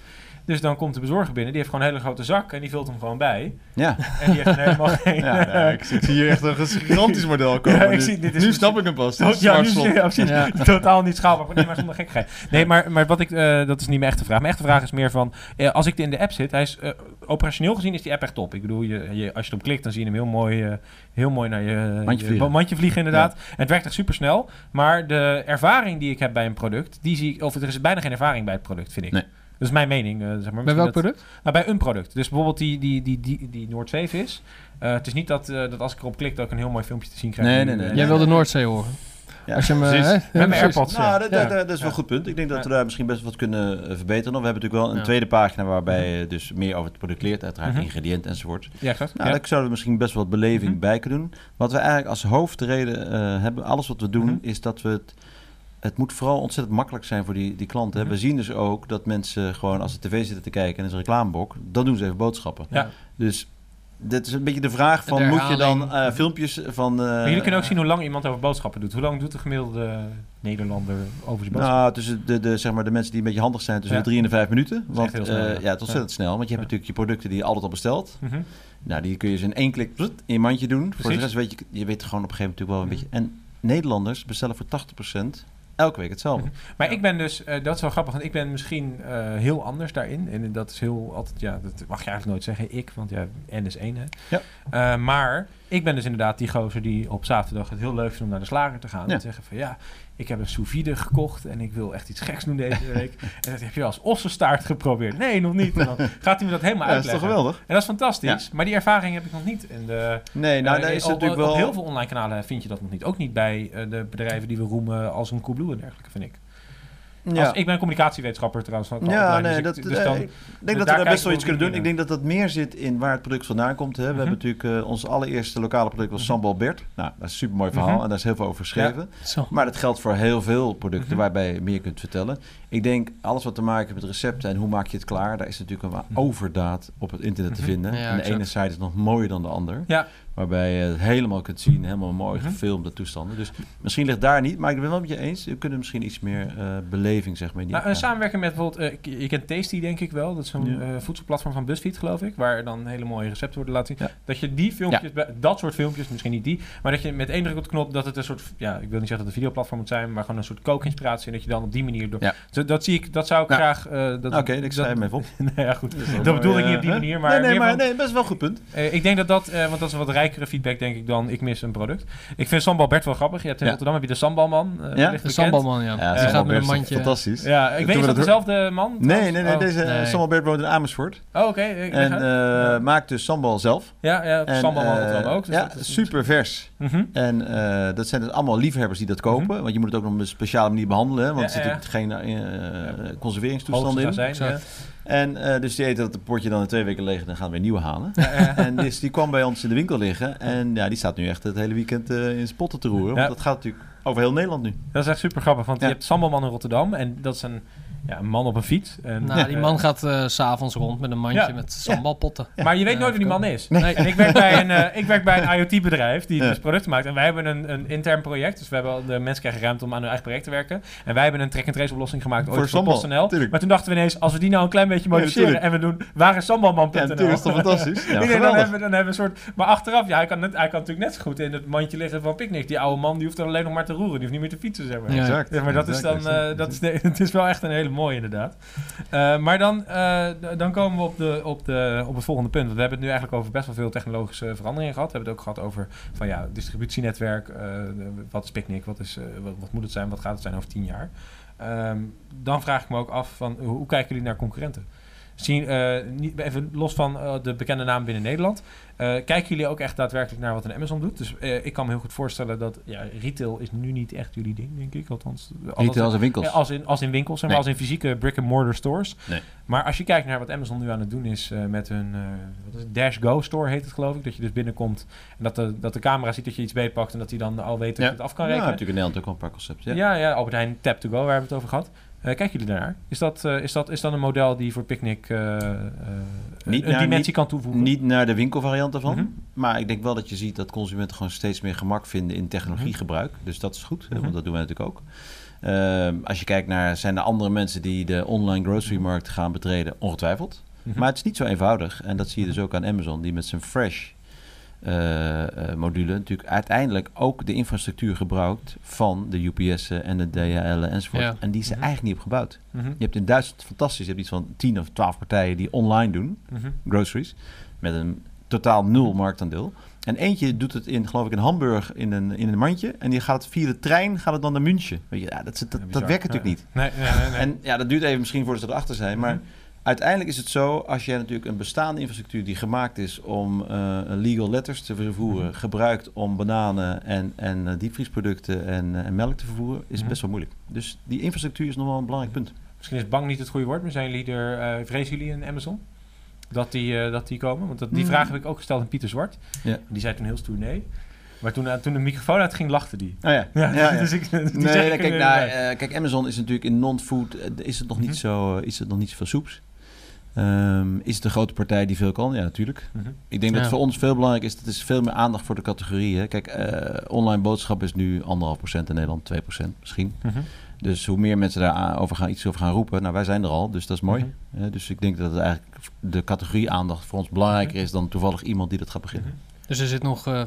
Speaker 2: Dus dan komt de bezorger binnen. Die heeft gewoon een hele grote zak. En die vult hem gewoon bij.
Speaker 4: Ja,
Speaker 2: En die heeft helemaal [laughs] geen...
Speaker 4: ja, ja, ik, zie hier echt een gigantisch model [laughs] komen.
Speaker 2: Ja, ik
Speaker 4: Nu-
Speaker 2: zie- dit is
Speaker 4: nu
Speaker 2: dus-
Speaker 4: snap ik hem pas.
Speaker 2: Oh, ja, nu, precies. [laughs] Totaal niet schaalbaar. Nee, maar zonder gekkigheid. Nee, maar, maar wat ik, eh, dat is niet mijn echte vraag. Mijn echte vraag is meer van, eh, als ik in de app zit, hij is, eh, operationeel gezien is die app echt top. Ik bedoel, je, je, als je erop klikt, dan zie je hem heel mooi, eh, heel mooi naar je
Speaker 4: Mandje
Speaker 2: je
Speaker 4: vliegen.
Speaker 2: mandje vliegen inderdaad. En het werkt echt super snel. Maar de ervaring die ik heb bij een product, die zie ik, of er is bijna geen ervaring bij het product, vind ik.
Speaker 4: Nee.
Speaker 2: Dat is mijn mening. eh, zeg maar.
Speaker 1: Bij welk
Speaker 2: dat-
Speaker 1: product?
Speaker 2: nou, bij een product. Dus bijvoorbeeld die, die, die, die, die Noordzeevis. Eh het is niet dat, eh, dat als ik erop klik, dat ik een heel mooi filmpje te zien krijg.
Speaker 4: Nee, nee, nee,
Speaker 1: Jij wil de Noordzee horen.
Speaker 4: Ja,
Speaker 1: Als je hem, eh,
Speaker 4: precies.
Speaker 1: hè?
Speaker 2: Met mijn
Speaker 1: precies.
Speaker 2: AirPods.
Speaker 4: Nou, dat, dat, dat is wel een goed punt. Ik denk dat we daar misschien best wat kunnen verbeteren. nog. We hebben natuurlijk wel een
Speaker 1: Ja.
Speaker 4: tweede pagina waarbij je dus meer over het product leert. Uiteraard
Speaker 2: Mhm.
Speaker 4: ingrediënten enzovoort.
Speaker 2: Ja, exact.
Speaker 4: Nou,
Speaker 2: ja.
Speaker 4: daar zouden we misschien best wel wat beleving
Speaker 2: Mhm.
Speaker 4: bij kunnen doen. Wat we eigenlijk als hoofdreden eh, hebben, alles wat we doen,
Speaker 2: Mhm.
Speaker 4: is dat we het... Het moet vooral ontzettend makkelijk zijn voor die, die klanten.
Speaker 2: Mhm.
Speaker 4: We zien dus ook dat mensen gewoon als ze tv zitten te kijken en er is een reclamebok, dan doen ze even boodschappen.
Speaker 2: Ja.
Speaker 4: Dus dit is een beetje de vraag van,
Speaker 1: De
Speaker 4: moet je dan eh, filmpjes van... eh,
Speaker 2: Maar jullie kunnen ook zien hoe lang iemand over boodschappen doet. Hoe lang doet de gemiddelde Nederlander over zijn boodschappen?
Speaker 4: Nou, tussen de, de, zeg maar, de mensen die een beetje handig zijn, tussen
Speaker 2: Ja.
Speaker 4: de drie en de vijf minuten. Want
Speaker 2: snel,
Speaker 4: eh,
Speaker 2: ja.
Speaker 4: ja. het is ontzettend snel. Want je hebt
Speaker 2: Ja.
Speaker 4: natuurlijk je producten die je altijd al bestelt.
Speaker 2: Mhm.
Speaker 4: Nou, die kun je dus in één klik in je mandje doen. Voor de rest weet je, je weet gewoon op een gegeven moment natuurlijk wel een
Speaker 2: Mhm.
Speaker 4: beetje. En Nederlanders bestellen voor 80% elke week hetzelfde. [laughs]
Speaker 2: Maar ik ben dus, eh, dat is wel grappig, want ik ben misschien eh, heel anders daarin. En dat is heel altijd, ja, dat mag je eigenlijk nooit zeggen, ik, want ja, N is één, hè.
Speaker 4: Ja.
Speaker 2: Eh, maar ik ben dus inderdaad die gozer die op zaterdag het heel leuk vindt om naar de slager te gaan.
Speaker 4: Ja.
Speaker 2: En zeggen van, ja, ik heb een sous vide gekocht en ik wil echt iets geks doen deze week. en dat heb je als ossenstaart geprobeerd. Nee, nog niet. En dan [laughs] gaat hij me dat helemaal
Speaker 4: Ja, dat is toch
Speaker 2: uitleggen.
Speaker 4: geweldig?
Speaker 2: En dat is fantastisch. Maar die ervaring heb ik nog niet. En de,
Speaker 4: Nee, nou,
Speaker 2: eh,
Speaker 4: daar is
Speaker 2: op,
Speaker 4: natuurlijk
Speaker 2: op
Speaker 4: wel...
Speaker 2: heel veel online kanalen vind je dat nog niet. Ook niet bij eh, de bedrijven die we roemen als een Coolblue en dergelijke, vind ik.
Speaker 4: Ja.
Speaker 2: Als, ik ben communicatiewetenschapper trouwens. van
Speaker 4: Ja, nee,
Speaker 2: dus
Speaker 4: dat,
Speaker 2: ik- dus
Speaker 4: eh,
Speaker 2: dan,
Speaker 4: ik denk
Speaker 2: daar
Speaker 4: dat we daar best wel iets kunnen doen. Ik denk dat dat meer zit in waar het product vandaan komt. Hè. We
Speaker 2: Mhm.
Speaker 4: hebben natuurlijk eh, ons allereerste lokale product was
Speaker 2: Mhm.
Speaker 4: Sambal Bert. Nou, dat is een super mooi verhaal
Speaker 2: Mhm.
Speaker 4: en daar is heel veel over geschreven. Maar dat geldt voor heel veel producten waarbij je meer kunt vertellen. Ik denk, alles wat te maken heeft met recepten en hoe maak je het klaar, daar is natuurlijk een overdaad op het internet te vinden.
Speaker 1: Ja,
Speaker 4: en de
Speaker 1: exact.
Speaker 4: ene site is nog mooier dan de ander.
Speaker 2: Ja.
Speaker 4: Waarbij je het helemaal kunt zien, helemaal mooi
Speaker 2: Mhm.
Speaker 4: gefilmde toestanden. Dus misschien ligt daar niet, maar ik ben wel met je eens. We kunnen misschien iets meer eh, beleving, zeg maar.
Speaker 2: nou, samenwerking met bijvoorbeeld, eh, je kent Tasty denk ik wel. Dat is zo'n
Speaker 4: Ja.
Speaker 2: eh, voedselplatform van BuzzFeed geloof ik. Waar dan hele mooie recepten worden laten zien.
Speaker 4: Ja.
Speaker 2: Dat je die filmpjes, bij- dat soort filmpjes, misschien niet die. Maar dat je met één druk op de knop, dat het een soort, ja ik wil niet zeggen dat het een videoplatform moet zijn. Maar gewoon een soort kookinspiratie. En dat je dan op die manier door...
Speaker 4: Ja.
Speaker 2: Zo, dat zie ik, dat zou ik
Speaker 4: Ja.
Speaker 2: graag... dat-
Speaker 4: Oké, ik
Speaker 2: dat-
Speaker 4: schrijf hem even op. [laughs]
Speaker 2: nou ja, goed.
Speaker 4: Dat
Speaker 2: Dat bedoel ik niet op die manier, maar
Speaker 4: Nee, nee, maar nee, best wel een goed punt.
Speaker 2: Ik denk dat dat, want dat is wat rijkere belangrijkere feedback, denk ik, dan ik mis een product. Ik vind Sambal Bert wel grappig. Je hebt in
Speaker 4: Ja.
Speaker 2: Rotterdam heb je de Sambalman. eh, wellicht
Speaker 1: De sambalman, ja.
Speaker 4: Ja,
Speaker 1: Die gaat met een mandje.
Speaker 4: Fantastisch.
Speaker 2: Ja, ik
Speaker 4: Toen
Speaker 2: weet
Speaker 4: we
Speaker 2: niet of
Speaker 4: dat
Speaker 2: dezelfde man?
Speaker 4: Nee, nee, nee.
Speaker 2: Oh.
Speaker 4: Deze
Speaker 1: nee.
Speaker 4: Sambal Bert woont in Amersfoort.
Speaker 2: Oh, oké.
Speaker 4: En eh, maakt dus sambal zelf.
Speaker 2: ja, ja,
Speaker 4: En,
Speaker 2: Sambalman
Speaker 4: eh,
Speaker 2: ook. dus
Speaker 4: ja, super vers.
Speaker 2: Mhm.
Speaker 4: En eh, dat zijn dus allemaal liefhebbers die dat kopen. Want je moet het ook nog op een speciale manier behandelen. Want
Speaker 2: Ja,
Speaker 4: er zit
Speaker 2: ja.
Speaker 4: geen eh conserveringstoestand in. En eh, dus die eten dat potje dan in twee weken leeg en dan gaan we weer nieuwe halen.
Speaker 2: Ja, ja.
Speaker 4: En dus die kwam bij ons in de winkel liggen. En ja, die staat nu echt het hele weekend eh, in spotten te roeren.
Speaker 2: Ja.
Speaker 4: Want dat gaat natuurlijk over heel Nederland nu.
Speaker 2: Dat is echt super grappig, want je hebt Sambalman in Rotterdam en dat is een, ja, een man op een fiets. En,
Speaker 1: Nou, die man [laughs] gaat eh, s s'avonds rond met een mandje
Speaker 2: Ja.
Speaker 1: met sambalpotten.
Speaker 2: Maar je weet nooit wie die man is.
Speaker 1: Nee.
Speaker 2: En ik werk bij een, eh, ik werk bij een [laughs] IoT-bedrijf die
Speaker 4: Ja.
Speaker 2: dus producten maakt. En wij hebben een, een intern project. Dus we hebben, de mensen krijgen ruimte om aan hun eigen project te werken. En wij hebben een track-and-trace oplossing gemaakt ooit
Speaker 4: Voor
Speaker 2: voor, PostNL. Maar toen dachten we ineens, als we die nou een klein beetje modificeren en we doen, waar is sambalman.nl?
Speaker 4: Ja, natuurlijk is toch fantastisch. [laughs] Ja,
Speaker 2: denk, dan, hebben, we- dan hebben we een soort... Maar achteraf, ja, hij kan, net, hij kan natuurlijk net zo goed in het mandje liggen van Picnic. Die oude man, die hoeft er alleen nog maar te roeren. Die hoeft niet meer te fietsen, zeg maar.
Speaker 1: Ja.
Speaker 4: Exact.
Speaker 2: Ja, maar dat is dan,
Speaker 4: exact.
Speaker 2: eh, dat is de, het is wel echt een hele [laughs] mooie inderdaad. Eh, maar dan, eh, dan komen we op, de, op, de, op het volgende punt. Want we hebben het nu eigenlijk over best wel veel technologische veranderingen gehad. We hebben het ook gehad over van ja, distributienetwerk. de- wat is Picnic? Wat, is, wat, wat moet het zijn? Wat gaat het zijn over tien jaar? Ehm, dan vraag ik me ook af van hoe, hoe kijken jullie naar concurrenten? Zien, eh, niet, even los van eh, de bekende naam binnen Nederland. eh, kijken jullie ook echt daadwerkelijk naar wat een Amazon doet? Dus ik kan me heel goed voorstellen dat ja, retail is nu niet echt jullie ding, denk ik. Althans,
Speaker 4: Retail als een winkels.
Speaker 2: ja, als, in, als in winkels, zeg maar,
Speaker 4: Nee.
Speaker 2: als in fysieke brick-and-mortar stores.
Speaker 4: Nee.
Speaker 2: Maar als je kijkt naar wat Amazon nu aan het doen is met hun wat is het? Dash Go store, heet het geloof ik. Dat je dus binnenkomt en dat de, dat de camera ziet dat je iets beetpakt en dat hij dan al weet dat
Speaker 4: Ja.
Speaker 2: je het af kan
Speaker 4: Ja,
Speaker 2: rekenen.
Speaker 4: natuurlijk in Nederland ook een paar concepten.
Speaker 2: Ja,
Speaker 4: Ja.
Speaker 2: ja, Albert Heijn Tap to Go, waar hebben we het over gehad. Eh kijken jullie daarnaar? Is dat, eh, is, dat, is dat een model die voor Picnic eh,
Speaker 4: Niet
Speaker 2: een
Speaker 4: naar-
Speaker 2: dimensie
Speaker 4: niet-
Speaker 2: kan toevoegen?
Speaker 4: Niet naar de winkelvariant daarvan.
Speaker 2: Mhm.
Speaker 4: Maar ik denk wel dat je ziet dat consumenten gewoon steeds meer gemak vinden in technologiegebruik. Dus dat is goed,
Speaker 2: Mhm.
Speaker 4: want dat doen wij natuurlijk ook. Ehm, als je kijkt naar, zijn er andere mensen die de online grocerymarkt gaan betreden? Ongetwijfeld.
Speaker 2: Mhm.
Speaker 4: Maar het is niet zo eenvoudig. En dat zie je dus ook aan Amazon, die met zijn Fresh module natuurlijk uiteindelijk ook de infrastructuur gebruikt van de UPS'en en de DHL'en enzovoort.
Speaker 1: Ja.
Speaker 4: En die is er
Speaker 2: Mhm.
Speaker 4: eigenlijk niet op gebouwd.
Speaker 2: Mhm.
Speaker 4: Je hebt in Duitsland fantastisch, je hebt iets van 10 of 12 partijen die online doen,
Speaker 2: Mhm.
Speaker 4: groceries, met een totaal nul marktaandeel. En eentje doet het in, geloof ik, in Hamburg in een, in een mandje. En die gaat het via de trein, gaat het dan naar München. Weet je, ja, dat, dat, werkt natuurlijk niet.
Speaker 2: Nee, nee, nee. nee.
Speaker 4: En ja, dat duurt even misschien voordat ze erachter zijn. Maar. Uiteindelijk is het zo, als jij natuurlijk een bestaande infrastructuur die gemaakt is om eh, legal letters te vervoeren,
Speaker 2: Mhm.
Speaker 4: gebruikt om bananen en, en eh, diepvriesproducten en, eh, en melk te vervoeren, is het
Speaker 2: Mhm.
Speaker 4: best wel moeilijk. Dus die infrastructuur is nog wel een belangrijk punt.
Speaker 2: Misschien is bang niet het goede woord, maar zijn jullie er, vrezen jullie in Amazon? Dat die, dat die komen? Want dat, die
Speaker 4: Mm.
Speaker 2: vraag heb ik ook gesteld aan Pieter Zwart.
Speaker 4: Ja.
Speaker 2: Die zei toen heel stoer nee. Maar toen, toen de microfoon uitging, lachte die.
Speaker 4: Oh ja, [laughs]
Speaker 2: Ja,
Speaker 4: ja, ja.
Speaker 2: dus ik, die
Speaker 4: Nee, kijk, nou, kijk, Amazon is natuurlijk in non-food is het nog
Speaker 2: Mhm.
Speaker 4: niet zo, is het nog niet zoveel soeps. Ehm, is het een grote partij die veel kan? Ja, natuurlijk.
Speaker 2: Mhm.
Speaker 4: Ik denk dat
Speaker 1: Ja.
Speaker 4: voor ons veel belangrijk is, dat is veel meer aandacht voor de categorieën. Kijk, eh, online boodschap is nu anderhalf procent in Nederland, 2 procent misschien.
Speaker 2: Mhm.
Speaker 4: Dus hoe meer mensen daar over gaan, iets over gaan roepen, nou wij zijn er al, dus dat is mooi.
Speaker 2: Mhm.
Speaker 4: Dus ik denk dat het eigenlijk de categorie aandacht voor ons belangrijker is dan toevallig iemand die dat gaat beginnen.
Speaker 2: Mhm.
Speaker 1: Dus er zit nog eh,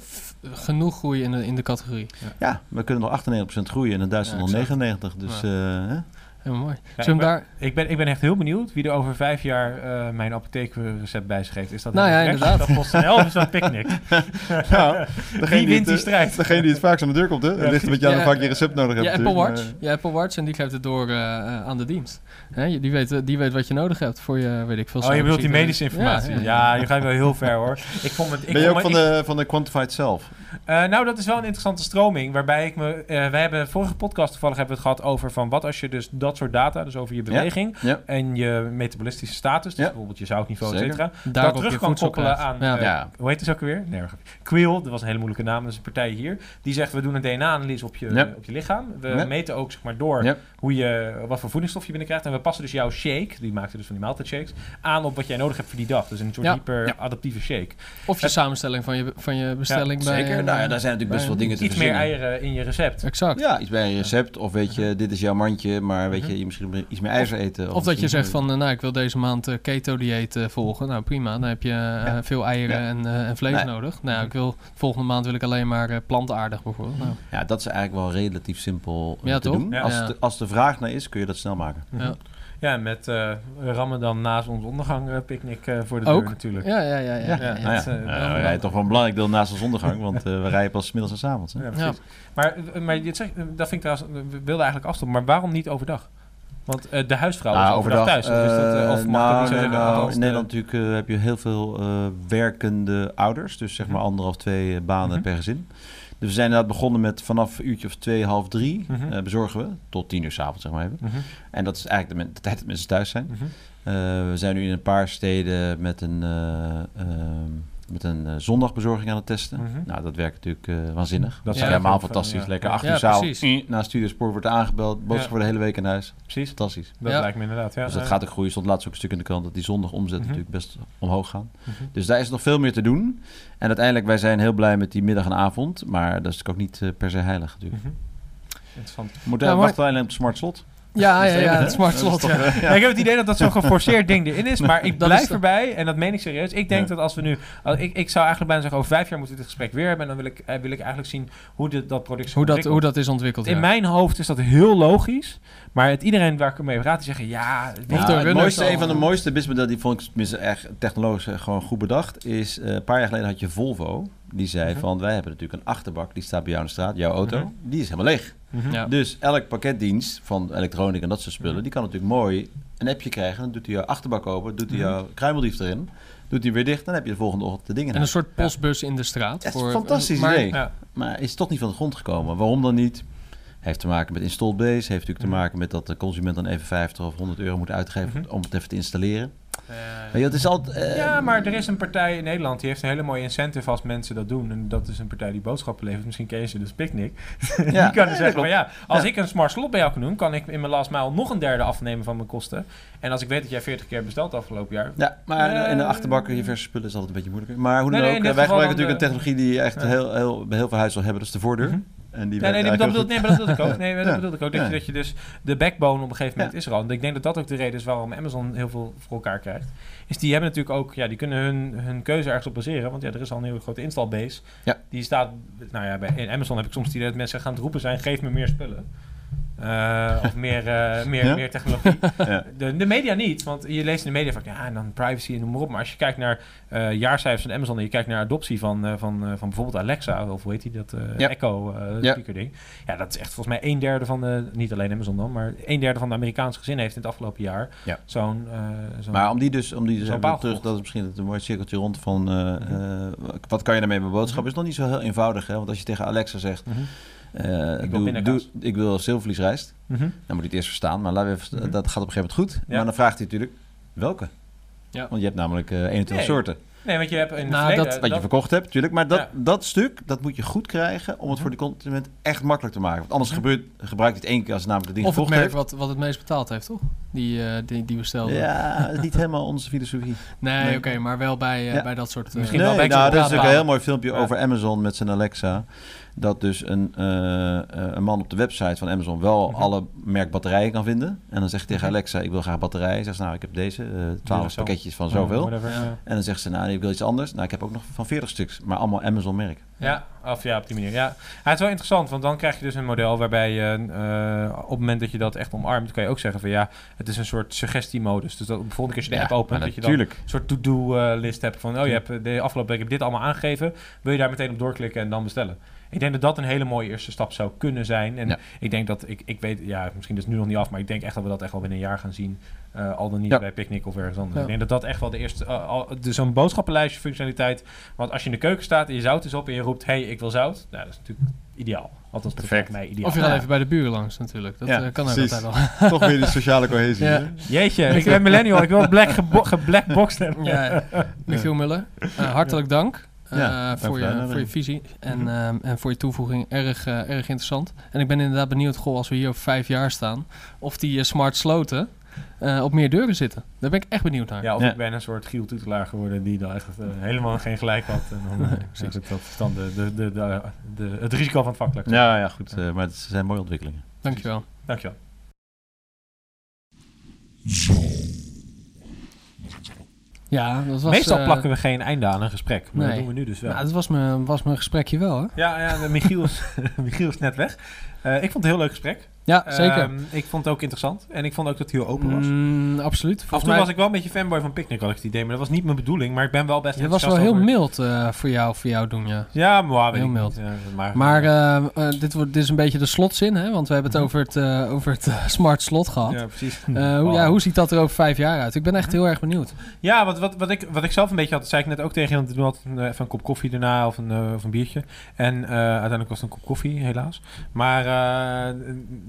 Speaker 1: genoeg groei in de, in de categorie.
Speaker 4: Ja, we kunnen nog 98% groeien en in Duitsland
Speaker 1: Ja,
Speaker 4: nog
Speaker 1: exact.
Speaker 4: 99. Dus eh, hè?
Speaker 1: Helemaal mooi.
Speaker 2: Ja,
Speaker 1: we
Speaker 2: ik
Speaker 1: daar...
Speaker 2: Ik ben, ik ben echt heel benieuwd wie er over vijf jaar eh, mijn apotheekrecept bijschreef. Is dat
Speaker 1: Nou ja, inderdaad.
Speaker 2: Is dat PostNL of is dat Picnic? [laughs]
Speaker 4: Nou,
Speaker 2: Wie wint die strijd?
Speaker 4: Degene die het vaakst aan de deur komt, hè? Het ligt een beetje aan
Speaker 1: Ja,
Speaker 4: hoe vaak je recept nodig hebt.
Speaker 1: Je Apple Watch.
Speaker 4: maar-
Speaker 1: Je Apple Watch en die geeft het door eh, eh, aan de dienst. Hè, die, weet, die weet wat je nodig hebt voor je, weet ik veel.
Speaker 2: Oh, je bedoelt die medische informatie. Ja,
Speaker 1: Ja, ja.
Speaker 2: je gaat wel heel ver hoor. Ik vond het, ik
Speaker 4: ben je ook van
Speaker 2: ik-
Speaker 4: de, van de Quantified Self?
Speaker 2: Eh, nou, dat is wel een interessante stroming. Waarbij ik me. eh, wij hebben vorige podcast toevallig hebben we het gehad over van wat als je dus dat soort data, dus over je beweging
Speaker 4: Ja.
Speaker 2: en je metabolische status, dus
Speaker 4: Ja.
Speaker 2: bijvoorbeeld je zoutniveau, et cetera, dat
Speaker 1: je
Speaker 2: terug kan koppelen aan.
Speaker 1: Ja.
Speaker 2: eh,
Speaker 4: Ja.
Speaker 2: Hoe heet het ook weer? Nee, dat was een hele moeilijke naam, dat is een partij hier. Die zegt we doen een DNA-analyse op, je op je lichaam. We
Speaker 4: Ja.
Speaker 2: meten ook zeg maar door
Speaker 4: Ja.
Speaker 2: hoe je, wat voor voedingsstof je binnenkrijgt. En we passen dus jouw shake, die maakte dus van die maaltijdshakes, aan op wat jij nodig hebt voor die dag. Dus een soort
Speaker 1: Ja.
Speaker 2: hyper-adaptieve shake.
Speaker 1: Of je samenstelling van je, van je bestelling bij...
Speaker 4: Zeker.
Speaker 1: eh,
Speaker 4: nou ja, daar zijn natuurlijk best wel dingen te
Speaker 2: Iets meer eieren in je recept.
Speaker 1: Exact.
Speaker 4: Ja, iets bij een recept. Of weet je, dit is jouw mandje, maar weet. Je, je misschien iets meer ijzer eten.
Speaker 1: Of dat je zegt van, eh, nou, ik wil deze maand eh, keto-dieet eh, volgen. Nou, prima. Dan heb je veel eieren
Speaker 4: Ja.
Speaker 1: en, en vlees
Speaker 4: Nee.
Speaker 1: nodig. Nou, ja, ik wil, volgende maand wil ik alleen maar plantaardig bijvoorbeeld. Nou,
Speaker 4: Ja, dat is eigenlijk wel relatief simpel
Speaker 1: Ja,
Speaker 4: te
Speaker 1: toch?
Speaker 4: doen. Als, de, als de vraag naar is, kun je dat snel maken.
Speaker 2: Mhm.
Speaker 1: Ja.
Speaker 2: Ja, met eh Ramadan na zonsondergang eh, picknick eh, voor de
Speaker 1: Ook?
Speaker 2: deur natuurlijk.
Speaker 1: Ja, ja, ja. ja,
Speaker 4: Ja,
Speaker 1: ja,
Speaker 4: nou ja,
Speaker 2: het, wel
Speaker 4: we rijden toch wel een belangrijk deel naast zonsondergang, want eh, we rijden pas middags en avonds. Hè?
Speaker 2: Ja. Maar, maar je zegt, eh, dat vind ik trouwens, we wilden eigenlijk afstoppen, maar waarom niet overdag? Want eh, de huisvrouw is
Speaker 4: Ah,
Speaker 2: overdag, thuis. Of, is dat, of mag
Speaker 4: nou,
Speaker 2: zeggen,
Speaker 4: nou, in
Speaker 2: de-
Speaker 4: Nederland natuurlijk heb je heel veel eh, werkende ouders. Dus zeg maar
Speaker 2: Mhm.
Speaker 4: anderhalf, twee banen
Speaker 2: Mhm.
Speaker 4: per gezin. Dus we zijn inderdaad begonnen met vanaf een uurtje of twee, half drie
Speaker 2: Mhm.
Speaker 4: eh, bezorgen we. Tot tien uur s'avonds, zeg maar even.
Speaker 2: Mhm,
Speaker 4: En dat is eigenlijk de, tijd dat mensen thuis zijn.
Speaker 2: mhm.
Speaker 4: Eh, we zijn nu in een paar steden met een, eh, ehm, met een eh, zondagbezorging aan het testen.
Speaker 2: Mhm.
Speaker 4: Nou, dat werkt natuurlijk eh, waanzinnig. Dat is
Speaker 1: Ja.
Speaker 4: helemaal
Speaker 2: Ja.
Speaker 4: fantastisch.
Speaker 2: Ja.
Speaker 4: Lekker
Speaker 2: Ja.
Speaker 4: acht
Speaker 1: Ja,
Speaker 4: uur
Speaker 1: precies.
Speaker 4: Na wordt aangebeld. Boodschap
Speaker 2: Ja.
Speaker 4: voor de hele week in huis.
Speaker 2: Precies,
Speaker 4: Fantastisch.
Speaker 2: dat
Speaker 1: Ja.
Speaker 2: lijkt me inderdaad. Ja,
Speaker 4: dus dat gaat ook groeien. Stond laatst ook een stuk in de krant dat die zondag omzet
Speaker 2: Mhm.
Speaker 4: natuurlijk best omhoog gaan.
Speaker 2: Mhm.
Speaker 4: Dus daar is nog veel meer te doen. En uiteindelijk, wij zijn heel blij met die middag en avond. Maar dat is natuurlijk ook niet eh, per se heilig natuurlijk.
Speaker 2: Interessant.
Speaker 1: Ja, maar-
Speaker 4: wachten alleen op het smart slot.
Speaker 1: Ja, ja, ja, het smart slot. ja.
Speaker 4: eh,
Speaker 2: Ja, ik heb het idee dat dat zo'n [laughs] geforceerd ding erin is, maar ik
Speaker 1: Dat
Speaker 2: blijf erbij en dat meen ik serieus. Ik denk dat als we nu, als- ik, ik zou eigenlijk bijna zeggen over vijf jaar moeten we dit gesprek weer hebben en dan wil ik, eh, wil ik eigenlijk zien hoe dit, dat product
Speaker 1: Hoe dat, hoe dat is ontwikkeld.
Speaker 2: In mijn hoofd is dat heel logisch, maar het, iedereen waar ik mee praat, die zeggen ja,
Speaker 4: het mooiste, een van de mooiste businessmodellen, die vond ik tenminste echt technologisch eh, gewoon goed bedacht, is een paar jaar geleden had je Volvo. Die zei
Speaker 2: Mhm.
Speaker 4: van, wij hebben natuurlijk een achterbak, die staat bij jou in de straat, jouw auto,
Speaker 2: Mhm.
Speaker 4: die is helemaal leeg.
Speaker 2: Mhm.
Speaker 1: Ja.
Speaker 4: Dus elk pakketdienst van elektronica en dat soort spullen, die kan natuurlijk mooi een appje krijgen. Dan doet hij jouw achterbak open, doet hij jouw kruimeldief erin, doet hij weer dicht, dan heb je de volgende ochtend de dingen.
Speaker 1: En een soort postbus in de straat.
Speaker 4: Ja,
Speaker 1: voor-
Speaker 4: fantastisch
Speaker 1: maar-
Speaker 4: idee.
Speaker 2: Ja.
Speaker 4: Maar is toch niet van de grond gekomen. Waarom dan niet? Heeft te maken met installed base. Heeft natuurlijk te maken met dat de consument dan even 50 of 100 euro moet uitgeven om het even te installeren.
Speaker 2: Eh,
Speaker 4: je, is eh,
Speaker 2: ja, maar er is een partij in Nederland die heeft een hele mooie incentive als mensen dat doen. En dat is een partij die boodschappen levert. Misschien ken je ze, dus Picnic. [laughs] die
Speaker 4: Ja,
Speaker 2: kan dus zeggen van ja, als
Speaker 4: Ja.
Speaker 2: ik een smart slot bij jou kan doen, kan ik in mijn last mile nog een derde afnemen van mijn kosten. En als ik weet dat jij 40 keer bestelt afgelopen jaar.
Speaker 4: Ja, maar in de- in de
Speaker 2: Eh,
Speaker 4: achterbakken, diverse spullen is altijd een beetje moeilijker. Maar hoe dan
Speaker 2: Nee,
Speaker 4: ook, eh, wij gebruiken natuurlijk een technologie die echt heel, heel, bij heel veel huizen hebben. Dat is de voordeur.
Speaker 2: Mhm.
Speaker 4: En die
Speaker 2: Nee, nee, dat bedoel, nee, maar dat bedoel ik ook. [laughs] Nee, dat
Speaker 4: Ja.
Speaker 2: bedoel ik ook. Dat,
Speaker 4: Ja.
Speaker 2: je, dat je dus de backbone op een gegeven moment
Speaker 4: Ja.
Speaker 2: is er al. En ik denk dat dat ook de reden is waarom Amazon heel veel voor elkaar krijgt. Is die hebben natuurlijk ook, ja, die kunnen hun, hun keuze ergens op baseren. Want ja, er is al een hele grote installbase.
Speaker 4: Ja.
Speaker 2: Die staat, nou ja, bij Amazon heb ik soms idee dat mensen gaan roepen zijn, geef me meer spullen. Eh, of meer, eh, [laughs] meer,
Speaker 4: Ja?
Speaker 2: meer technologie. [laughs]
Speaker 4: Ja.
Speaker 2: De, de media niet, want je leest in de media van ja, en dan privacy en noem maar op. Maar als je kijkt naar eh, jaarcijfers van Amazon en je kijkt naar adoptie van, van, van bijvoorbeeld Alexa, of hoe heet die, dat eh,
Speaker 4: Ja.
Speaker 2: Echo
Speaker 4: Ja.
Speaker 2: speaker ding. Ja, dat is echt volgens mij een derde van de, niet alleen Amazon dan, maar een derde van de Amerikaanse gezinnen heeft in het afgelopen jaar
Speaker 4: Ja.
Speaker 2: zo'n... zo'n
Speaker 4: Maar om die dus, om die dus terug,
Speaker 2: gevolgd.
Speaker 4: dat is misschien het een mooi cirkeltje rond van eh, wat kan je daarmee met boodschap? Is nog niet zo heel eenvoudig, hè? Want als je tegen Alexa zegt,
Speaker 2: Mhm.
Speaker 4: Eh,
Speaker 2: Ik wil
Speaker 4: doe, ik wil zilvervliesrijst,
Speaker 2: Mhm.
Speaker 4: dan moet hij het eerst verstaan. Maar laten we even,
Speaker 2: Mhm.
Speaker 4: dat gaat op een gegeven moment goed.
Speaker 2: Ja.
Speaker 4: Maar dan vraagt hij natuurlijk, welke?
Speaker 1: Ja.
Speaker 4: Want je hebt namelijk eh 21
Speaker 2: Nee.
Speaker 4: soorten.
Speaker 2: Nee, want je hebt in het
Speaker 1: Nou,
Speaker 2: verleden...
Speaker 1: dat-
Speaker 4: Wat je verkocht hebt, natuurlijk. Maar dat,
Speaker 2: Ja.
Speaker 4: dat stuk, dat moet je goed krijgen om het voor de consument echt makkelijk te maken. Want anders
Speaker 2: Mhm.
Speaker 4: gebeurt, gebruikt hij het één keer als hij namelijk het ding
Speaker 1: Of het merk
Speaker 4: heeft.
Speaker 1: wat, wat het meest betaald heeft, toch? Die, eh, die, die bestelde.
Speaker 4: Ja, niet helemaal onze filosofie.
Speaker 1: Nee,
Speaker 4: Nee.
Speaker 1: oké, maar wel bij, eh,
Speaker 4: Ja.
Speaker 1: bij dat soort... eh,
Speaker 2: Misschien
Speaker 4: nee,
Speaker 2: wel bij
Speaker 4: nou, dat is ook een heel mooi filmpje
Speaker 2: Ja.
Speaker 4: over Amazon met zijn Alexa. Dat dus een, eh, eh, een man op de website van Amazon wel
Speaker 2: Mhm.
Speaker 4: alle merk batterijen kan vinden. En dan zegt hij tegen
Speaker 2: Mhm.
Speaker 4: Alexa, ik wil graag batterijen. Zegt ze, nou, ik heb deze, eh 12
Speaker 2: zo.
Speaker 4: pakketjes van zoveel.
Speaker 2: Whatever,
Speaker 1: Ja.
Speaker 2: ja.
Speaker 4: En dan zegt ze, nou, ik wil iets anders. Nou, ik heb ook nog van 40 stuks, maar allemaal Amazon merk.
Speaker 2: Ja, of ja, op die manier. Ja. Het is wel interessant, want dan krijg je dus een model waarbij je op het moment dat je dat echt omarmt, kan je ook zeggen van ja, het is een soort suggestiemodus. Dus dat bijvoorbeeld als je de app opent, dat je dan een soort to-do-list hebt van oh, je hebt de afgelopen week heb dit allemaal aangegeven, wil je daar meteen op doorklikken en dan bestellen. Ik denk dat dat een hele mooie eerste stap zou kunnen zijn. En
Speaker 4: Ja.
Speaker 2: ik denk dat, ik, ik weet, ja, misschien is het nu nog niet af, maar ik denk echt dat we dat echt wel binnen een jaar gaan zien. eh, al dan niet
Speaker 4: Ja.
Speaker 2: bij Picnic of ergens anders.
Speaker 1: Ja.
Speaker 2: Ik denk dat dat echt wel de eerste, uh, al- dus zo'n boodschappenlijstje functionaliteit. Want als je in de keuken staat en je zout is op en je roept, hey, ik wil zout. Nou, dat is natuurlijk ideaal. Althans, dat
Speaker 4: Perfect.
Speaker 2: mij ideaal.
Speaker 1: Of je gaat
Speaker 4: Ja.
Speaker 1: even bij de buren langs natuurlijk. Dat
Speaker 4: Ja,
Speaker 1: eh, kan ook
Speaker 4: precies.
Speaker 1: altijd wel. [laughs]
Speaker 4: Toch weer die sociale cohesie.
Speaker 1: Ja.
Speaker 2: Jeetje, ik ben millennial. Ik wil black geblackboxed hebben.
Speaker 1: Ja, [laughs] Michiel Muller, hartelijk dank. Eh,
Speaker 4: Ja, dank
Speaker 1: voor, je, voor je visie en,
Speaker 2: Mhm.
Speaker 1: ehm, en voor je toevoeging. Erg, eh, erg interessant. En ik ben inderdaad benieuwd, goh, als we hier over vijf jaar staan, of die eh, smart sloten eh, op meer deuren zitten. Daar ben ik echt benieuwd naar.
Speaker 2: Ja, of
Speaker 4: Ja.
Speaker 2: ik ben een soort Giel Toetelaar geworden die dan echt eh, helemaal geen gelijk had. En dan, [laughs] eh,
Speaker 1: precies.
Speaker 2: ja, dat dan de, de, de, de, de- het risico van het vak. ik
Speaker 4: Ja, ja, goed. eh, maar het zijn mooie ontwikkelingen.
Speaker 1: Dankjewel.
Speaker 2: Dankjewel.
Speaker 1: Ja, dat was...
Speaker 2: Meestal
Speaker 1: eh,
Speaker 2: plakken we geen einde aan een gesprek. Maar
Speaker 1: nee.
Speaker 2: dat doen we nu dus wel.
Speaker 1: Nou, dat was mijn, was mijn gesprekje wel, hè?
Speaker 2: Ja, ja Michiel, is, [laughs] Michiel is net weg. Eh, ik vond het een heel leuk gesprek.
Speaker 1: Ja, zeker.
Speaker 2: Ehm, ik vond het ook interessant. En ik vond ook dat hij heel open was.
Speaker 1: Mm, absoluut.
Speaker 2: Af en toe
Speaker 1: mij,
Speaker 2: was ik wel een beetje fanboy van Picnic, had ik het idee. Maar dat was niet mijn bedoeling. Maar ik ben wel best
Speaker 1: je was wel heel
Speaker 2: over-
Speaker 1: mild eh, voor, jou, voor jou doen, ja.
Speaker 2: Ja, maar
Speaker 1: Heel
Speaker 2: ik
Speaker 1: mild.
Speaker 2: niet. Maar
Speaker 1: Maar eh, dit, wordt, dit is een beetje de slotzin, hè? Want we hebben het
Speaker 2: Mhm.
Speaker 1: over het, over het smart slot gehad.
Speaker 2: ja, precies.
Speaker 1: Hoe, ja, hoe ziet dat er over vijf jaar uit? Ik ben echt heel erg benieuwd.
Speaker 2: Ja, wat, wat, wat, ik, wat ik zelf een beetje had, dat zei ik net ook tegen doen altijd een, even een kop koffie daarna of een, of een biertje. En uiteindelijk was het een kop koffie, helaas. Maar,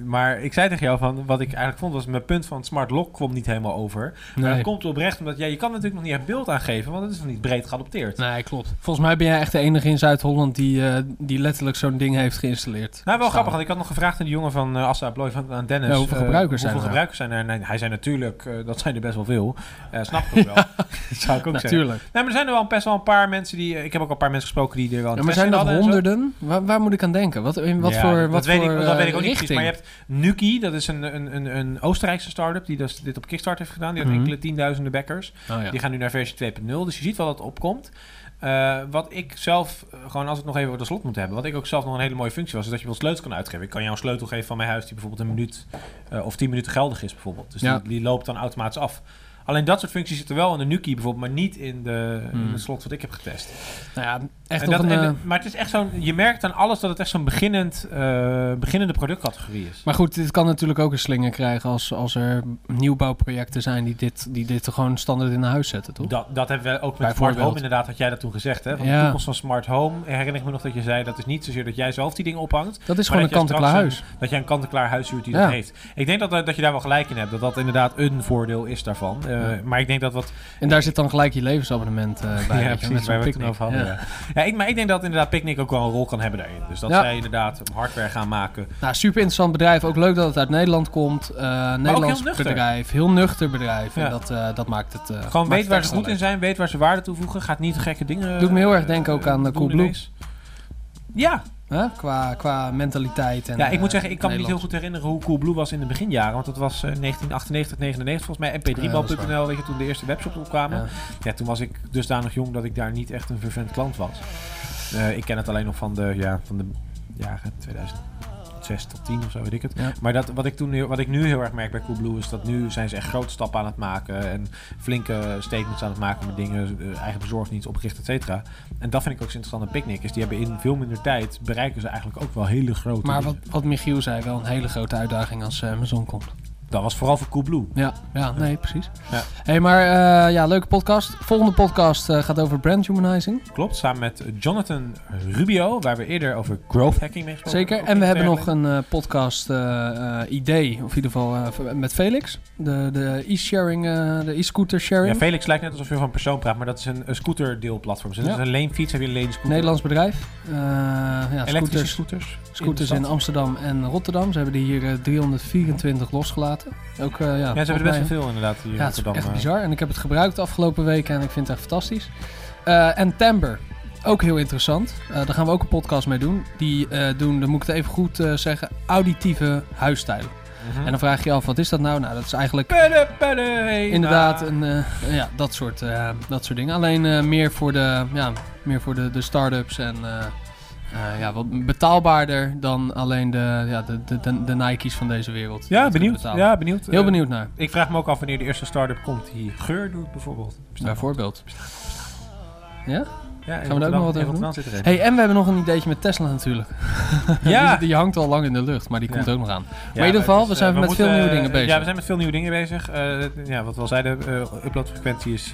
Speaker 2: maar ik zei tegen jou van, wat ik eigenlijk vond, was mijn punt van het smart lock kwam niet helemaal over. Maar
Speaker 1: Nee.
Speaker 2: dat komt oprecht, omdat ja, je kan natuurlijk nog niet echt beeld aangeven, want het is nog niet breed geadopteerd.
Speaker 1: Nee, klopt. Volgens mij ben jij echt de enige in Zuid-Holland die, eh, die letterlijk zo'n ding heeft geïnstalleerd.
Speaker 2: Nou, wel
Speaker 1: Staan.
Speaker 2: grappig, want ik had nog gevraagd aan die jongen van uh, Assa Abloy, van aan Dennis.
Speaker 1: Ja, hoeveel
Speaker 2: eh,
Speaker 1: gebruikers zijn
Speaker 2: hoeveel
Speaker 1: er?
Speaker 2: gebruikers zijn er? Nee, hij zei natuurlijk, eh, dat zijn er best wel veel. Eh, snap ik ook wel. [laughs] dat zou ik ook zeggen.
Speaker 1: Natuurlijk.
Speaker 2: Nee, maar er zijn er wel best wel een paar mensen die... Ik heb ook al een paar mensen gesproken die er wel
Speaker 1: Ja, maar zijn dat honderden? Waar, waar moet ik aan denken? Wat, in wat
Speaker 2: Ja,
Speaker 1: voor,
Speaker 2: dat,
Speaker 1: wat
Speaker 2: weet
Speaker 1: voor
Speaker 2: ik, dat
Speaker 1: eh,
Speaker 2: weet ik ook niet precies. Maar je hebt Nuki, dat is een, een, een, een Oostenrijkse start-up die dus dit op Kickstarter heeft gedaan. Die had
Speaker 1: Mhm.
Speaker 2: enkele tienduizenden backers.
Speaker 1: Oh, ja.
Speaker 2: Die gaan nu naar versie 2.0. Dus je ziet wel dat het opkomt. Eh, wat ik zelf, eh, gewoon als het nog even over de slot moeten hebben. Wat ik ook zelf nog een hele mooie functie was, is dat je wel sleutel kan uitgeven. Ik kan jou een sleutel geven van mijn huis die bijvoorbeeld een minuut of tien minuten geldig is bijvoorbeeld. Dus
Speaker 1: Ja.
Speaker 2: die, die loopt dan automatisch af. Alleen dat soort functies zitten wel in de Nuki bijvoorbeeld, maar niet in, de, in
Speaker 1: Hmm.
Speaker 2: het slot wat ik heb getest.
Speaker 1: Nou ja, echt
Speaker 2: En
Speaker 1: nog
Speaker 2: dat,
Speaker 1: een...
Speaker 2: en-
Speaker 1: eh,
Speaker 2: maar het is echt zo'n, je merkt aan alles dat het echt zo'n beginnend, eh, beginnende productcategorie is.
Speaker 1: Maar goed, dit kan natuurlijk ook een slinger krijgen als, als er nieuwbouwprojecten zijn die dit, die dit gewoon standaard in huis zetten, toch?
Speaker 2: Dat, dat hebben we ook met. Smart Home inderdaad, had jij dat toen gezegd. Hè? Van
Speaker 1: Ja.
Speaker 2: de toekomst van Smart Home, herinner ik me nog dat je zei, dat is niet zozeer dat jij zelf die dingen ophangt,
Speaker 1: Dat is gewoon een
Speaker 2: dat
Speaker 1: kant-en-klaar huis.
Speaker 2: dat jij een kant-en-klaar huis huurt die
Speaker 1: Ja.
Speaker 2: dat heeft. Ik denk dat, dat je daar wel gelijk in hebt, dat dat inderdaad een voordeel is daarvan.
Speaker 1: Ja.
Speaker 2: Maar ik denk dat wat...
Speaker 1: En daar zit dan gelijk je levensabonnement eh, [laughs] bij.
Speaker 2: ja, precies, waar we het over hadden.
Speaker 1: Ja.
Speaker 2: Ja. Ik, maar ik denk dat inderdaad Picnic ook wel een rol kan hebben daarin. Dus dat zij inderdaad hardware gaan maken.
Speaker 1: Nou, super interessant bedrijf. Ook leuk dat het uit Nederland komt. Eh Nederlands
Speaker 2: heel
Speaker 1: bedrijf. Heel nuchter bedrijf. En dat, eh, dat maakt het... eh,
Speaker 2: Gewoon weet
Speaker 1: het
Speaker 2: waar ze goed in zijn, weet waar ze waarde toevoegen. Gaat niet gekke dingen
Speaker 1: Doet me heel erg
Speaker 2: eh,
Speaker 1: denken ook aan, eh, Coolblue.
Speaker 2: Ja,
Speaker 1: Hè? Qua, qua mentaliteit. En,
Speaker 2: ja, ik moet
Speaker 1: eh,
Speaker 2: zeggen, ik kan me niet heel goed herinneren hoe Coolblue was in de beginjaren. Want dat was eh, 1998, 99 volgens mij.
Speaker 1: Ja, dat is
Speaker 2: mp3bal.nl, weet je, toen de eerste webshops opkwamen.
Speaker 1: Ja.
Speaker 2: Ja, toen was ik dusdanig jong dat ik daar niet echt een vervent klant was. Eh, ik ken het alleen nog van de, ja, van de jaren 2006 tot 10 of zo, weet ik het.
Speaker 1: Ja.
Speaker 2: Maar dat, wat, ik toen, wat ik nu heel erg merk bij Coolblue is dat nu zijn ze echt grote stappen aan het maken. En flinke statements aan het maken met dingen, eh, eigen bezorgdienst opgericht, et cetera. En dat vind ik ook zo interessant aan Picnic. Is die hebben in veel minder tijd bereiken ze eigenlijk ook wel hele grote
Speaker 1: Maar wat, wat Michiel zei, wel een hele grote uitdaging als eh, Amazon komt.
Speaker 2: Dat was vooral voor Coolblue.
Speaker 1: Ja, ja nee, precies.
Speaker 2: Ja.
Speaker 1: hey, maar eh, ja, leuke podcast. Volgende podcast eh, gaat over brand humanizing.
Speaker 2: Klopt, samen met Jonathan Rubio, waar we eerder over growth hacking mee gesproken
Speaker 1: Zeker. En we hebben nog een eh, podcast idee, of in ieder geval met Felix. De, de e-sharing, de e-scooter sharing.
Speaker 2: Ja, Felix lijkt net alsof je van een persoon praat, maar dat is een, een scooterdeelplatform. Dus dat
Speaker 1: Ja.
Speaker 2: is een leenfiets, heb je een leenscooter.
Speaker 1: Nederlands bedrijf. Ja, scooters,
Speaker 2: scooters.
Speaker 1: scooters in
Speaker 2: stad.
Speaker 1: Amsterdam en Rotterdam. Ze hebben er hier eh, 324 losgelaten. Ook, eh, ja,
Speaker 2: Ja, ze hebben er best wel veel inderdaad hier in
Speaker 1: Ja, het is
Speaker 2: Rotterdam.
Speaker 1: echt
Speaker 2: eh.
Speaker 1: bizar. En ik heb het gebruikt de afgelopen weken en ik vind het echt fantastisch. Eh, en Timber, ook heel interessant. Daar gaan we ook een podcast mee doen. Die doen, dan moet ik het even goed zeggen, auditieve huisstijlen.
Speaker 2: Mhm.
Speaker 1: En dan vraag je je af, wat is dat nou? Nou, dat is eigenlijk inderdaad een, eh, ja, dat, soort, dat soort dingen. Alleen meer voor de, ja, meer voor de, de start-ups en... eh, ja, wat betaalbaarder dan alleen de, ja, de, de, de, de Nike's van deze wereld.
Speaker 2: Ja, benieuwd. Ja, benieuwd.
Speaker 1: Heel
Speaker 2: Eh,
Speaker 1: benieuwd naar,
Speaker 2: Ik vraag me ook af wanneer de eerste start-up komt die geur doet, bijvoorbeeld.
Speaker 1: bijvoorbeeld. Ja?
Speaker 2: Ja,
Speaker 1: Gaan we daar ook nog wat over doen? Hey, en we hebben nog een ideetje met Tesla natuurlijk. [laughs]
Speaker 2: Ja.
Speaker 1: die, die hangt al lang in de lucht, maar die
Speaker 2: Ja.
Speaker 1: komt ook nog aan.
Speaker 2: Ja,
Speaker 1: in ieder geval, we zijn
Speaker 2: eh,
Speaker 1: met veel
Speaker 2: moeten,
Speaker 1: nieuwe dingen bezig.
Speaker 2: Ja, we zijn met veel nieuwe dingen bezig. Ja, wat we al zeiden, eh uploadfrequentie is...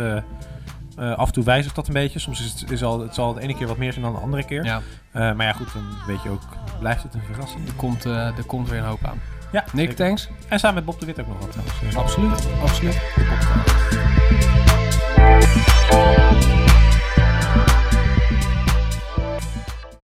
Speaker 2: Eh, af en toe wijzigt dat een beetje. Soms is het, is al, het zal de ene keer wat meer zijn dan de andere keer.
Speaker 1: Ja.
Speaker 2: Eh, maar ja, goed, dan weet je ook, blijft het een verrassing.
Speaker 1: Er komt, eh, er komt weer een hoop aan.
Speaker 2: Ja,
Speaker 1: Nick, thanks.
Speaker 2: En samen met Bob de Wit ook nog wat.
Speaker 1: Absoluut, absoluut.